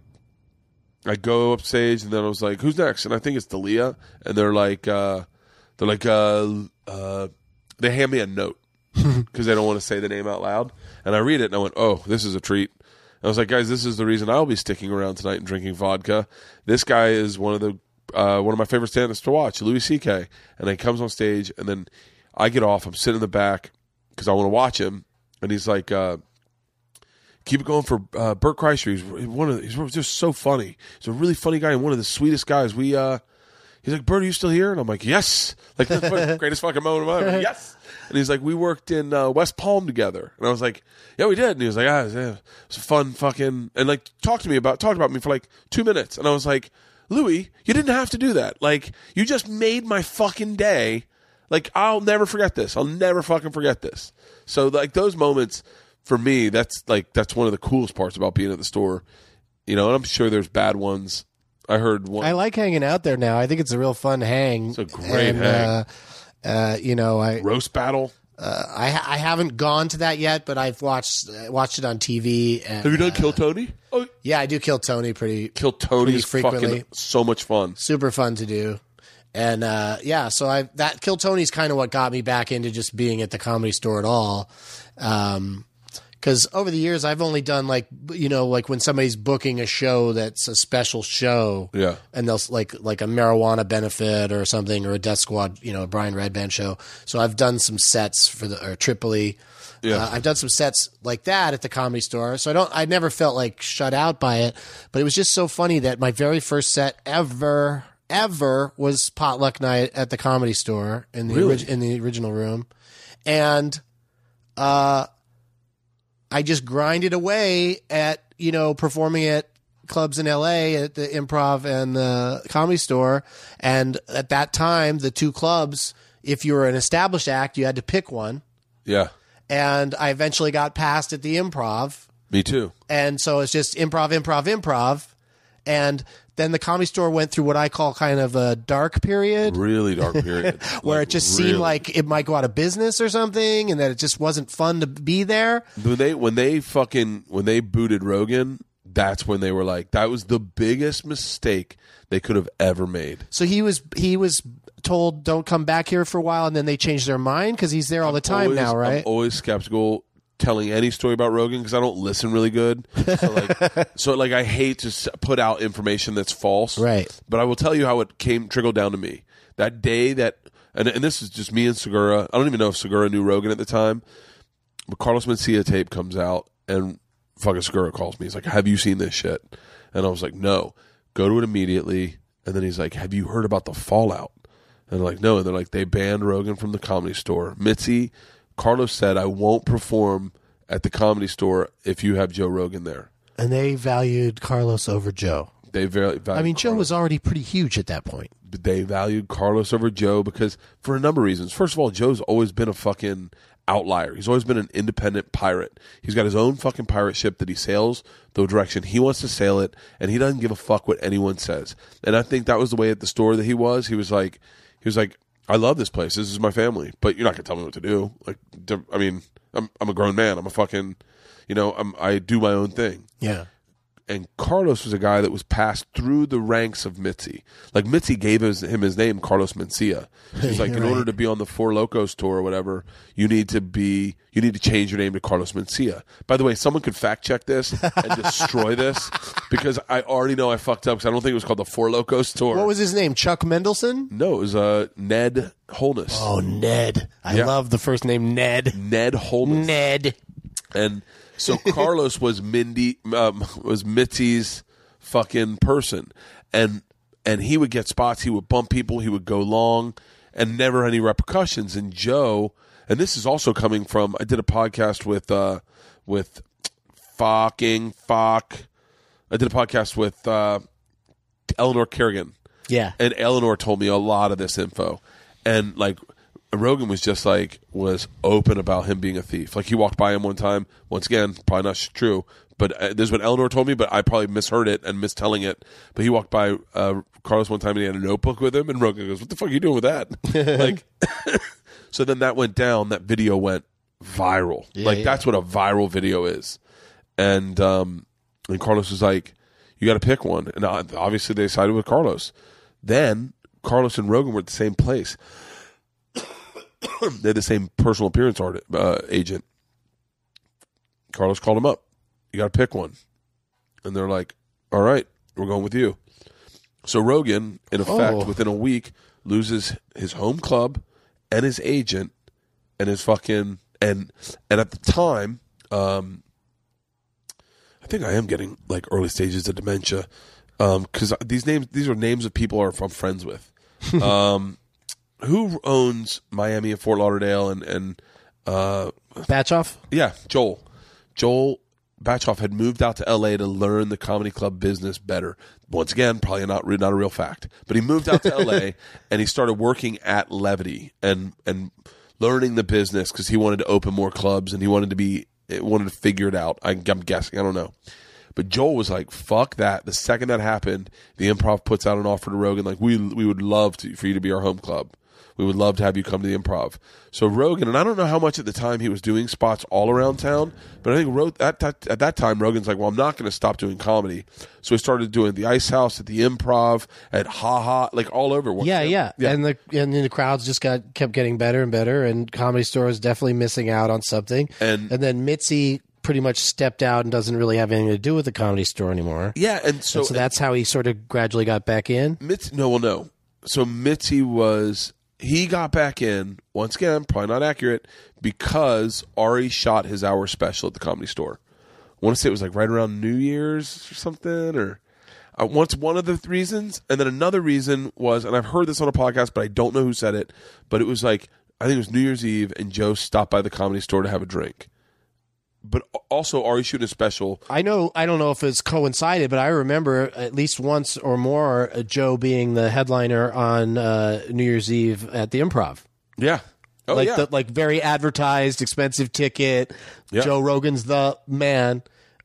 I go up stage and then I was like, who's next? And I think it's Dalia, and they're like, uh, they're like, uh, uh, they hand me a note because they don't want to say the name out loud, and I read it and I went, oh, this is a treat. I was like, guys, this is the reason I'll be sticking around tonight and drinking vodka. This guy is one of the uh, one of my favorite stand-ups to watch, Louis C.K. And then he comes on stage, and then I get off. I'm sitting in the back because I want to watch him, and he's like. Uh, keep it going for uh, Bert Kreischer. He's one of the, he's just so funny. He's a really funny guy and one of the sweetest guys. We uh, he's like, Bert, are you still here? And I'm like, yes. Like the greatest fucking moment of my life. Yes. And he's like, we worked in uh, West Palm together. And I was like, yeah, we did. And he was like, ah, yeah, it was a fun fucking and like talked to me about talked about me for like two minutes. And I was like, Louis, you didn't have to do that. Like you just made my fucking day. Like I'll never forget this. I'll never fucking forget this. So like those moments for me, that's like that's one of the coolest parts about being at the store. You know, and I'm sure there's bad ones. I heard one.
I like hanging out there now. I think it's a real fun hang.
It's a great
and,
hang.
Uh, uh, you know, I
roast battle.
I I haven't gone to that yet, but I've watched uh, watched it on TV. And,
Have you done
uh,
Kill Tony? Oh,
Yeah, I do kill Tony pretty
Kill Tony
pretty
is
frequently.
fucking so much fun.
super fun to do. And uh, yeah, so I that Kill Tony's kind of what got me back into just being at the comedy store at all. Um, because over the years I've only done like you know like when somebody's booking a show that's a special show,
Yeah.
and they'll like like a marijuana benefit or something or a Death Squad, you know, a Brian Redban show. So I've done some sets for the or Tripoli.
Yeah.
Uh, I've done some sets like that at the comedy store. So I don't I never felt like shut out by it, but it was just so funny that my very first set ever ever was potluck night at the comedy store in the orig- in the original room. And uh I just grinded away at, you know, performing at clubs in LA at the improv and the comedy store. And at that time, the two clubs, if you were an established act, you had to pick one.
Yeah,
And I eventually got passed at the improv.
me too.
And so it's just improv, improv, improv. And then the comedy store went through what I call kind of a dark period
Really dark period
where
Like,
it just
really.
seemed like it might go out of business or something and that it just wasn't fun to be there.
when they when they fucking when they booted Rogan. That's when they were like, that was the biggest mistake they could have ever made.
So he was he was told don't come back here for a while, and then they changed their mind because he's there all the time
always,
now, right?
I'm always skeptical telling any story about Rogan because I don't listen really good. So like, so like I hate to s- put out information that's false.
Right.
But I will tell you how it came trickled down to me that day that, and, and this is just me and Segura. I don't even know if Segura knew Rogan at the time. But Carlos Mencia tape comes out and fucking Segura calls me. He's like, "Have you seen this shit?" And I was like, "No." Go to it immediately. And then he's like, "Have you heard about the fallout?" And they're like, no. And they're like, they banned Rogan from the comedy store. Mitzi, Carlos said, I won't perform at the comedy store if you have Joe Rogan there.
And they valued Carlos over Joe.
They very, valued
I mean, Joe
Carlos.
was already pretty huge at that point.
they valued Carlos over Joe because for a number of reasons. First of all, Joe's always been a fucking outlier. He's always been an independent pirate. He's got his own fucking pirate ship that he sails the direction he wants to sail it, and he doesn't give a fuck what anyone says. And I think that was the way at the store that he was. He was like, he was like, I love this place. This is my family, but you're not gonna tell me what to do. Like, I mean, I'm I'm a grown man. I'm a fucking, you know, I'm I do my own thing
Yeah.
And Carlos was a guy that was passed through the ranks of Mitzi. Like Mitzi gave his, him his name, Carlos Mencia. He's like, in order to be on the Four Locos tour or whatever, you need to be, you need to change your name to Carlos Mencia. By the way, someone could fact check this and destroy this because I already know I fucked up because I don't think it was called the Four Locos tour.
What was his name? Chuck Mendelson?
no, it was uh, Ned Holness.
Oh, Ned. I
Yeah.
love the first name Ned.
Ned Holness.
Ned.
And so Carlos was Mindy um, was Mitzi's fucking person, and and he would get spots. He would bump people. He would go long, and never any repercussions. And Joe, and this is also coming from. I did a podcast with uh with fucking fuck. I did a podcast with uh, Eleanor Kerrigan
Yeah.
and Eleanor told me a lot of this info, and like Rogan was just like was open about him being a thief. Like he walked by him one time. Once again, probably not true, but uh, this is what Eleanor told me. But I probably misheard it and mistelling it. But he walked by uh, Carlos one time and he had a notebook with him, and Rogan goes, "What the fuck are you doing with that?" like, so then that went down. That video went viral. like
yeah.
that's what a viral video is, and um, and Carlos was like, "You got to pick one," and uh, obviously they sided with Carlos. Then Carlos and Rogan were at the same place. they had the same personal appearance art uh, agent. Carlos called him up. You got to pick one, and they're like, "All right, we're going with you." So Rogan, in effect,
Oh.
within a week, loses his home club and his agent and his fucking and and at the time, um, I think I am getting like early stages of dementia because these names these are names of people are I'm friends with. um, who owns Miami and Fort Lauderdale and and uh,
Batchoff?
yeah, Joel. Joel Batchoff had moved out to L.A. to learn the comedy club business better. Once again, probably not not a real fact, but he moved out to L.A. and he started working at Levity and and learning the business because he wanted to open more clubs and he wanted to be wanted to figure it out. I, I'm guessing, I don't know, But Joel was like, "Fuck that!" The second that happened, the Improv puts out an offer to Rogan, like, "We we would love to, for you to be our home club. We would love to have you come to the Improv." So Rogan, and I don't know how much at the time he was doing spots all around town, but I think wrote that at that time Rogan's like, "Well, I'm not going to stop doing comedy." So he started doing the Ice House at the Improv at Ha Ha, like all over.
Yeah, yeah, and the and then the crowds just got kept getting better and better, and Comedy Store was definitely missing out on something.
And-
and then Mitzi pretty much stepped out and doesn't really have anything to do with the Comedy Store anymore.
yeah, and so,
And so that's how he sort of gradually got back in.
Mitzi, no, well, no. So Mitzi was he got back in once again, probably not accurate because Ari shot his hour special at the comedy store. I want to say it was like right around New Year's or something, or uh, once one of the th- reasons, and then another reason was, and I've heard this on a podcast, but I don't know who said it, but it was like I think it was New Year's Eve, and Joe stopped by the comedy store to have a drink. But also, Ari shooting a special.
I know I don't know if it's coincided, but I remember at least once or more uh, Joe being the headliner on uh, New Year's Eve at the Improv.
Yeah. Oh
like
yeah.
the like very advertised, expensive ticket.
Yeah.
Joe Rogan's the man.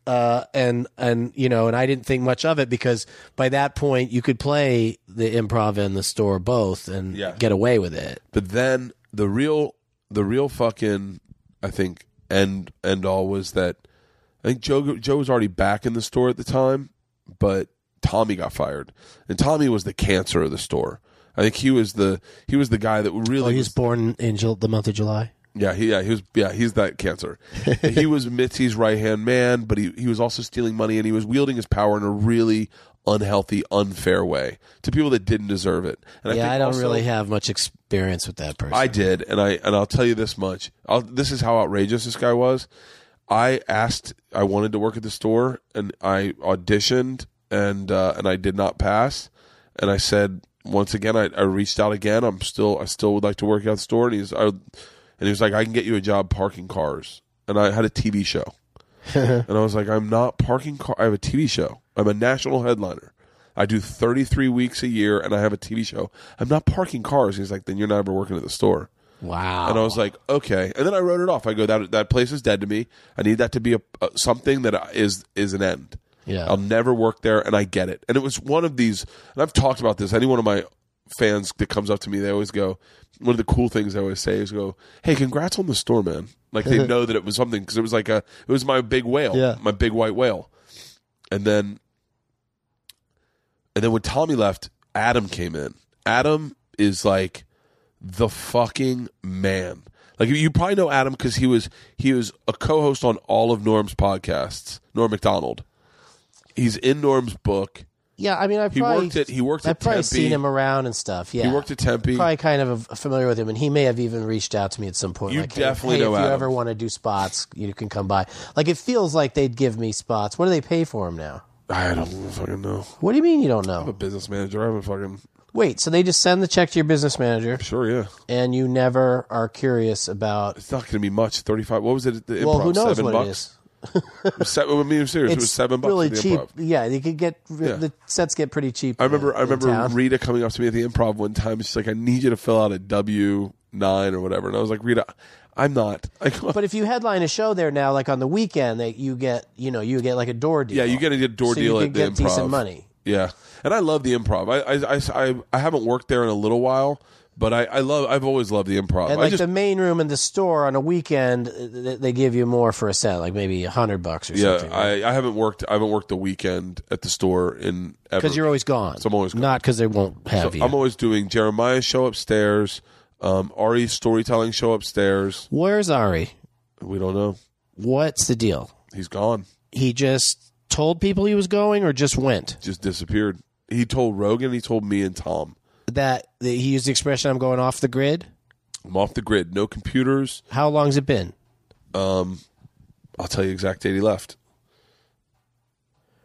Uh, and and you know, and I didn't think much of it because by that point you could play the improv and the store both and
Yeah.
get away with it.
But then the real, the real fucking, I think end end all was that I think Joe Joe was already back in the store at the time, but Tommy got fired, and Tommy was the cancer of the store. I think he was the he was the guy that really
Oh, he was
was-
born in Jul- the month of July.
yeah, he, yeah, he was. Yeah, he's that cancer. he was Mitzi's right hand man, but he he was also stealing money and he was wielding his power in a really unhealthy, unfair way to people that didn't deserve it. And
yeah,
think
I don't
also-
really have much experience with that person.
I did, and I and I'll tell you this much. I'll, this is how outrageous this guy was. I asked, I wanted to work at the store, and I auditioned, and uh, and I did not pass. And I said once again, I, I reached out again. I'm still, I still would like to work at the store. And he's, I, and he was like, I can get you a job parking cars. And I had a TV show, and I was like, I'm not parking car. I have a TV show. I'm a national headliner. I do 33 weeks a year, and I have a TV show. I'm not parking cars. He's like, then you're not ever working at the store.
wow.
And I was like, okay. And then I wrote it off. I go, that that place is dead to me. I need that to be a, a something that is is an end.
Yeah.
I'll never work there, and I get it. And it was one of these. And I've talked about this. Any one of my fans that comes up to me, they always go. One of the cool things I always say is go, "Hey, congrats on the store, man!" Like they know that it was something because it was like a, it was my big whale,
Yeah.
my big white whale. And then, and then when Tommy left, Adam came in. Adam is like the fucking man. Like you probably know Adam because he was he was a co-host on all of Norm's podcasts. Norm Macdonald. He's in Norm's book.
yeah, I mean, I
He
probably
worked at he worked
I've
at
probably
Tempe.
seen him around and stuff. Yeah,
He worked at Tempe.
Probably kind of familiar with him, and he may have even reached out to me at some point.
You
like,
definitely
hey,
know
if you ever want to do spots, you can come by. Like it feels like they'd give me spots. What do they pay for him now?
I don't fucking know.
What do you mean you don't know?
I'm a
know?
business manager. I haven't fucking
Wait, so they just send the check to your business manager,
sure. Yeah,
and you never are curious about.
it's not going to be much. Thirty five. What was it? At the
Well, who knows
seven
what
bucks.
it is?
Seven, I mean, I'm serious. it was seven bucks.
really
at the
cheap.
Improv.
Yeah, you could get the sets get pretty cheap.
I remember.
in-
I
in
remember
town.
Rita coming up to me at the improv one time. She's like, "I need you to fill out a W nine or whatever," and I was like, "Rita, I'm not."
But if you headline a show there now, like on the weekend, that you get, you know, you get like a door deal.
yeah, you get a door
so
deal
you
at
can
the
get
improv.
decent money.
Yeah, and I love the improv. I I, I, I, haven't worked there in a little while, but I, I love. I've always loved the improv.
And
I
like
just
the main room in the store on a weekend, uh, they give you more for a set, like maybe a hundred bucks or
yeah,
something.
I, I haven't worked. I haven't worked the weekend at the store in ever.
because you're always gone.
So I'm always gone.
not because they won't have
So
you.
I'm always doing Jeremiah's show upstairs, um, Ari's storytelling show upstairs.
Where's Ari?
We don't know.
What's the deal?
He's gone.
He just told people he was going, or just went.
Just disappeared. He told Rogan. He told me and Tom.
That, that he used the expression, "I'm going off the grid."
I'm off the grid. No computers.
How long's it been?
Um, I'll tell you exact date he left.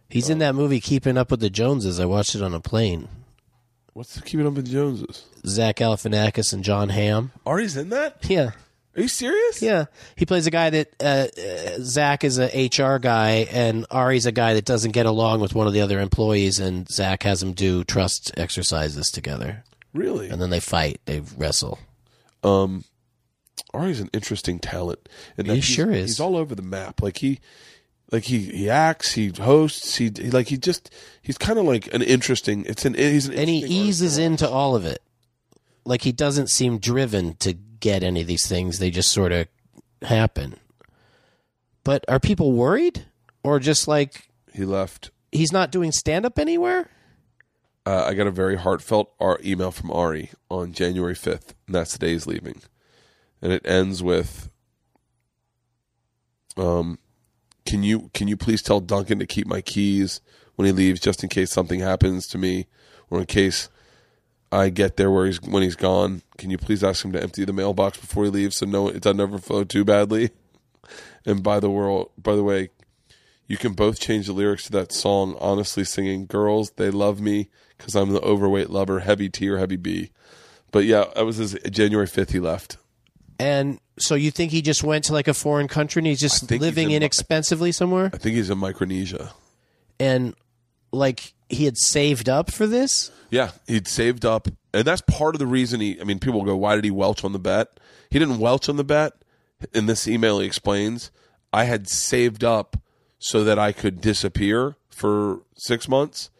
He's in that movie Keeping Up with the Joneses. I watched it on a plane.
What's keeping up with the Joneses?
Zach Galifianakis and Jon Hamm.
Ari's in that?
Yeah.
Are you serious?
Yeah, he plays a guy that uh, uh, Zach is a HR guy, and Ari's a guy that doesn't get along with one of the other employees, and Zach has him do trust exercises together,
Really?
and then they fight, they wrestle.
Um, Ari's an interesting talent. And
He sure is.
He's all over the map. Like he, like he he acts, he hosts, he, he like he just he's kind of like an interesting. It's an he's an
and he
interesting artist
eases into all of it. Like he doesn't seem driven to get any of these things; they just sort of happen. But are people worried, or just like
He left.
he's not doing stand up anywhere?
Uh, I got a very heartfelt ar- email from Ari on January fifth, and that's the day he's leaving, and it ends with, um, can you can you please tell Duncan to keep my keys when he leaves, just in case something happens to me, or in case I get there where he's when he's gone. Can you please ask him to empty the mailbox before he leaves, so no it doesn't overflow too badly. And by the world, by the way, you can both change the lyrics to that song. Honestly, singing "Girls, They Love Me" because I'm the overweight lover, heavy T or heavy B. But yeah, that was his January fifth. He left.
And so you think he just went to like a foreign country and he's just
think he's
living
in-
inexpensively somewhere?
I think he's in Micronesia.
And like he had saved up for this?
Yeah, he'd saved up, and that's part of the reason he. I mean, people go, "Why did he welch on the bet?" He didn't welch on the bet. In this email, he explains, "I had saved up so that I could disappear for six months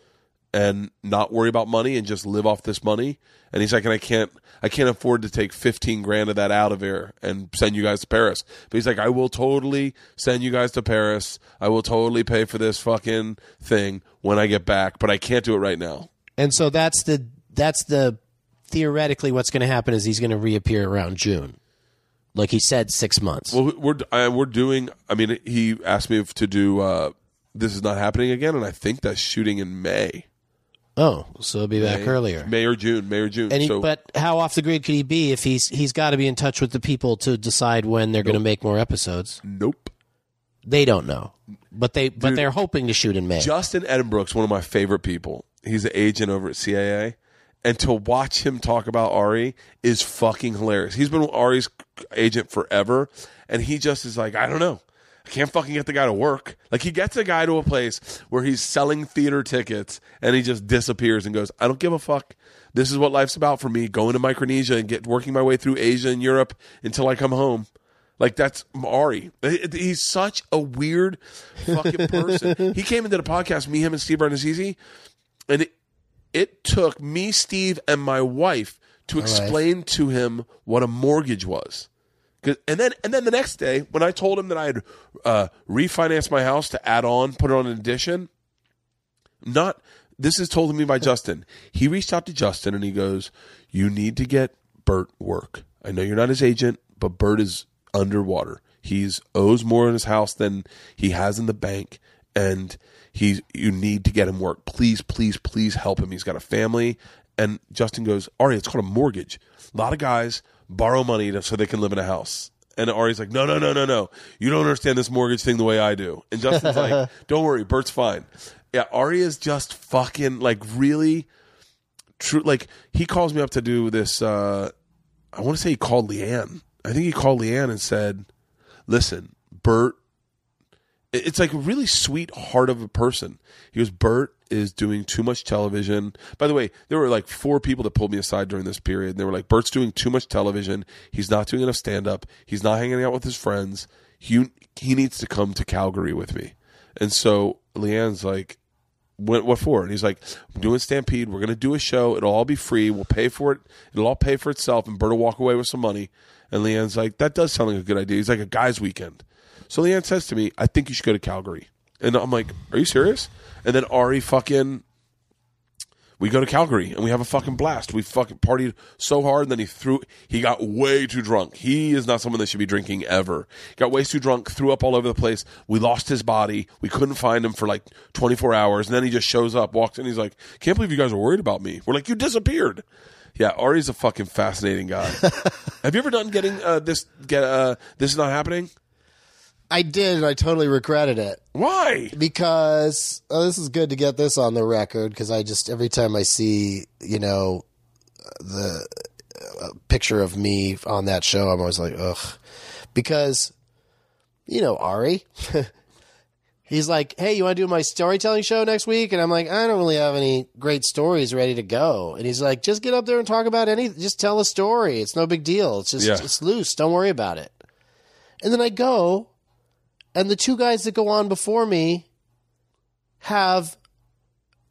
and not worry about money and just live off this money." And he's like, "And I can't, I can't afford to take fifteen grand of that out of here and send you guys to Paris." But he's like, "I will totally send you guys to Paris. I will totally pay for this fucking thing when I get back, but I can't do it right now."
And so that's the that's the theoretically what's going to happen is he's going to reappear around June. Like he said 6 months.
Well, we're uh, we're doing. I mean, he asked me to do. Uh, this is not happening again, and I think that's shooting in May.
Oh, so he'll be back
May,
earlier.
May or June. May or June.
And he,
so
but how off the grid could he be if he's he's got to be in touch with the people to decide when they're going to make more episodes?
nope.
They don't know, but they but they're hoping to shoot in May.
Justin Edbrooke's one of my favorite people. He's an agent over at CAA, and to watch him talk about Ari is fucking hilarious. He's been Ari's agent forever, and he just is like, I don't know. I can't fucking get the guy to work. Like he gets a guy to a place where he's selling theater tickets and he just disappears and goes, I don't give a fuck. This is what life's about for me, going to Micronesia and get working my way through Asia and Europe until I come home. Like that's Ari. He's such a weird fucking person. he came into the podcast, me, him, and Steve Rannazzisi, and it, it took me, Steve, and my wife to explain to him what a mortgage was. And then, and then the next day, when I told him that I had uh, refinanced my house to add on, put it on an addition, not this is told to me by Justin. He reached out to Justin and he goes, "You need to get Bert work. I know you're not his agent, but Bert is underwater. He's owes more in his house than he has in the bank, and he's you need to get him work. Please, please, please help him. He's got a family." And Justin goes, "Ari, it's called a mortgage. A lot of guys borrow money to, so they can live in a house." And Ari's like, no, no, no, no, no. You don't understand this mortgage thing the way I do. And Justin's like, don't worry, Bert's fine. Yeah, Ari is just fucking like really true. Like he calls me up to do this. Uh, I want to say he called LeeAnn. I think he called LeeAnn and said, listen, Bert. It- It's like a really sweet heart of a person. He goes, Bert is doing too much television. By the way, there were like four people that pulled me aside during this period. And they were like, Bert's doing too much television. He's not doing enough stand up. He's not hanging out with his friends. He, he needs to come to Calgary with me. And so LeeAnn's like, what, what for? And he's like, I'm doing Stampede. We're going to do a show. It'll all be free. We'll pay for it. It'll all pay for itself. And Bert will walk away with some money. And LeeAnn's like, that does sound like a good idea. He's like, a guy's weekend. So LeeAnn says to me, I think you should go to Calgary. And I'm like, are you serious? And then Ari fucking, we go to Calgary and we have a fucking blast. We fucking partied so hard. And then he threw, he got way too drunk. He is not someone that should be drinking ever. Got way too drunk, threw up all over the place. We lost his body. We couldn't find him for like 24 hours. And then he just shows up, walks in. He's like, can't believe you guys are worried about me. We're like, you disappeared. Yeah, Ari's a fucking fascinating guy. have you ever done getting uh, this? Get uh, this is not happening.
I did, and I totally regretted it
Why?
because oh, this is good to get this on the record. Because I just every time I see you know the uh, picture of me on that show, I'm always like ugh, because you know Ari. He's like, "Hey, you want to do my storytelling show next week?" And I'm like, "I don't really have any great stories ready to go." And he's like, "Just get up there and talk about any. Just tell a story. It's no big deal. It's just
Yeah.
it's loose. Don't worry about it." And then I go, and the two guys that go on before me have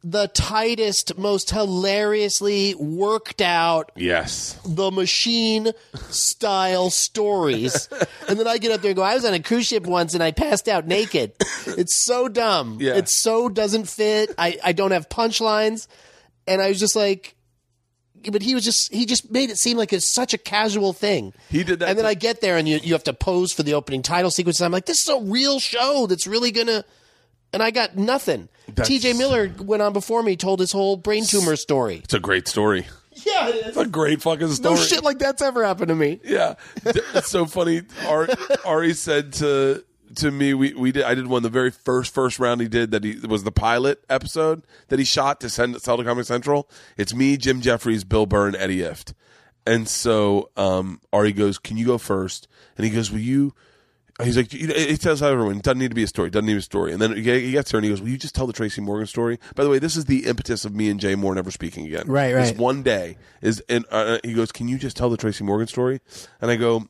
the tightest, most hilariously worked out
Yes.
the machine style stories. and then I get up there and go, I was on a cruise ship once and I passed out naked. It's so dumb.
Yeah.
It so doesn't fit. I, I don't have punchlines. And I was just like, but he was just, he just made it seem like it's such a casual thing.
He did that
And then I get there and you, you have to pose for the opening title sequence. And I'm like, this is a real show that's really going to, and I got nothing.
That's-
TJ Miller went on before me, told his whole brain tumor story.
It's a great story.
Yeah, it is.
It's a great fucking story.
No shit like that's ever happened to me.
Yeah, it's so funny. Ari, Ari said to to me, we, we did. I did one the very first first round he did that he was the pilot episode that he shot to send sell to Comedy Central. It's me, Jim Jeffries, Bill Burr, and Eddie Izzard. And so um, Ari goes, "Can you go first? And he goes, "Will you?" He's like, he tells everyone, it doesn't need to be a story, doesn't need a story. And then he he gets there and he goes, Will you just tell the Tracy Morgan story? By the way, this is the impetus of me and Jay Mohr never speaking again.
Right, right.
This one day is, and uh, he goes, Can you just tell the Tracy Morgan story? And I go,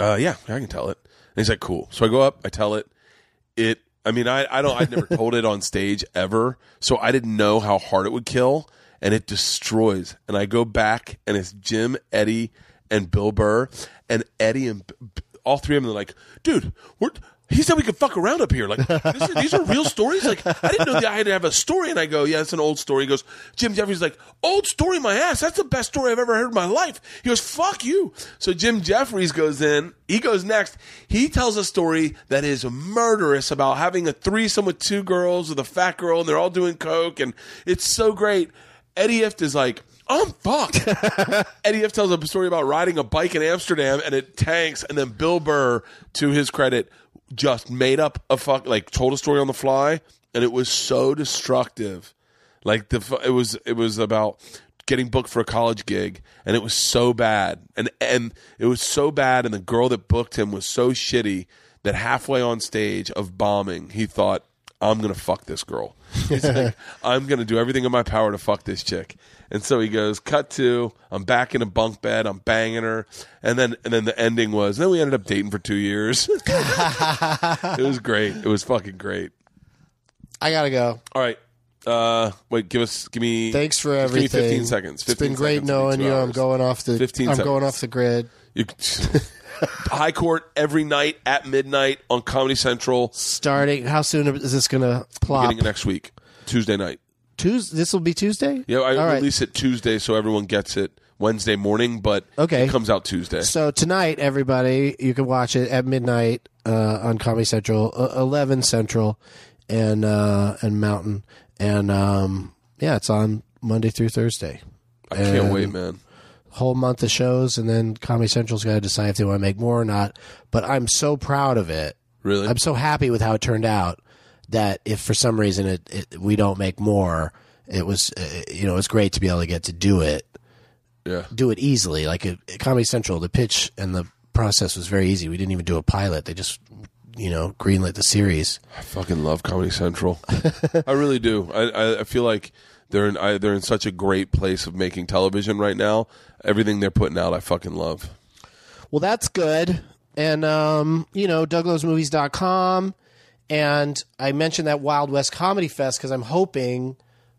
uh, yeah, I can tell it. And he's like, cool. So I go up, I tell it. It, I mean, I, I don't, I'd never told it on stage ever. So I didn't know how hard it would kill and it destroys. And I go back and it's Jim, Eddie, and Bill Burr. And Eddie and all three of them are like, dude, we're, he said we could fuck around up here. Like, this is, these are real stories. Like, I didn't know that I had to have a story. And I go, yeah, it's an old story. He goes, Jim Jeffries like, old story, my ass. That's the best story I've ever heard in my life. He goes, fuck you. So Jim Jeffries goes in. He goes next. He tells a story that is murderous about having a threesome with two girls with a fat girl, and they're all doing coke, and it's so great. Eddie Izzard is like, I'm fucked. Eddie Izzard tells a story about riding a bike in Amsterdam and it tanks, and then Bill Burr, to his credit, just made up a fuck like told a story on the fly, and it was so destructive. Like the it was it was about getting booked for a college gig, and it was so bad, and and it was so bad, and the girl that booked him was so shitty that halfway on stage of bombing, he thought. I'm gonna fuck this girl. Like, I'm gonna do everything in my power to fuck this chick. And so he goes, cut to, I'm back in a bunk bed, I'm banging her, and then and then the ending was, then we ended up dating for two years. it was great. It was fucking great.
I gotta go.
All right. Uh, wait, give us, give me.
Thanks for everything.
Give me 15 seconds. 15
it's been great
seconds
knowing you. I'm going off the.
15
I'm
seconds.
going off the grid.
You, High Court every night at midnight on Comedy Central,
Starting. How soon is this gonna plop?
beginning of next week, Tuesday night.
Tuesday. This will be Tuesday.
Yeah, I
All right.
release it Tuesday so everyone gets it Wednesday morning, but
Okay.
it comes out Tuesday.
So tonight, everybody, you can watch it at midnight uh, on Comedy Central, uh, eleven Central, and uh, and Mountain, and um, yeah, it's on Monday through Thursday.
I can't wait, man.
Whole month of shows, and then Comedy Central's got to decide if they want to make more or not. But I'm so proud of it.
Really?
I'm so happy with how it turned out. That if for some reason it, it we don't make more, it was uh, you know it's great to be able to get to do it
yeah.
do it easily. Like at at Comedy Central, the pitch and the process was very easy. We didn't even do a pilot; they just, you know, greenlit the series.
I fucking love Comedy Central. I really do. I, I, feel like they're in I, they're in such a great place of making television right now. Everything they're putting out, I fucking love.
Well, that's good. And um, you know, DougLovesMovies.com. And I mentioned that Wild West Comedy Fest because I'm hoping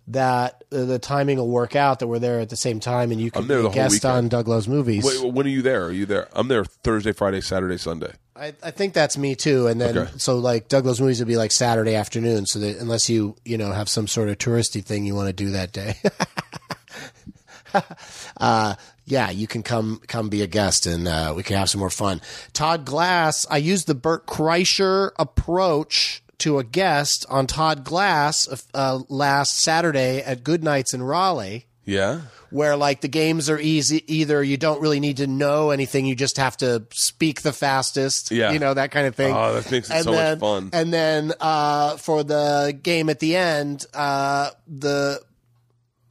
that uh, the timing will work out that we're there at the same time and you can
I'm there
be
the
a
whole
guest on.
Doug
Loves Movies.
Wait, when are you there? Are you there? I'm there Thursday, Friday, Saturday, Sunday.
I, I think that's me too. And then
Okay.
so like Doug Loves Movies would be like Saturday afternoon. So that unless you you know have some sort of touristy thing you want to do that day, uh, yeah, you can come come be a guest and uh, we can have some more fun. Todd Glass, I used the Bert Kreischer approach to a guest on Todd Glass uh, last Saturday at Good Nights in Raleigh
Yeah.
where like the games are easy either you don't really need to know anything you just have to speak the fastest
Yeah.
you know that kind of thing
Oh, that makes it so much fun.
and then uh, for the game at the end uh, the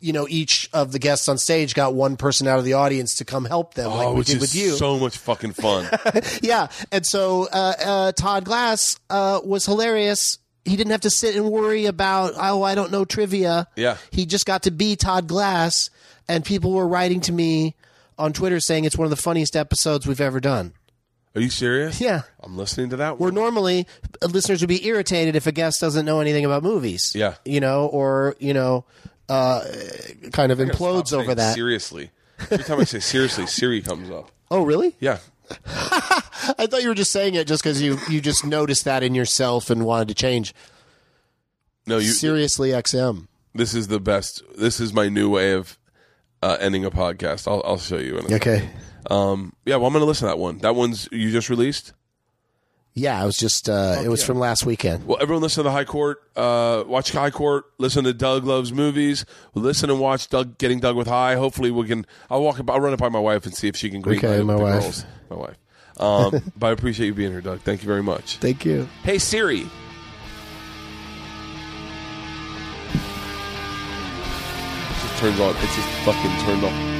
you know each of the guests on stage got one person out of the audience to come help them like
oh,
we
which
did
is
with you
so much fucking fun.
yeah and so uh, uh, todd glass uh, was hilarious he didn't have to sit and worry about oh i don't know trivia
Yeah.
he just got to be todd glass and people were writing to me on twitter saying it's one of the funniest episodes we've ever done
Are you serious?
Yeah.
I'm listening to that
Where normally uh, listeners would be irritated if a guest doesn't know anything about movies.
Yeah.
You know, or, you know, uh, kind of implodes over that.
Seriously. Every time I say seriously, Siri comes up.
Oh, really?
Yeah.
I thought you were just saying it just because you, you just noticed that in yourself and wanted to change.
No, you.
Seriously, XM.
This is the best. This is my new way of uh, ending a podcast. I'll, I'll show you. In a
Okay.
Um. Yeah. Well, I'm going to listen to that one. That one's you just released.
Yeah, it was just, uh, it was from last weekend.
Well, everyone listen to the High Court. Uh, watch High Court. Listen to Doug Loves Movies. Listen and watch Doug Getting Doug with High. Hopefully, we can. I'll walk. I'll run it by my wife and see if she can greet
Okay,
light
my wife.
girls. My wife. Um, but I appreciate you being here, Doug. Thank you very much.
Thank you.
Hey Siri. It just turns on. It's just fucking turned on.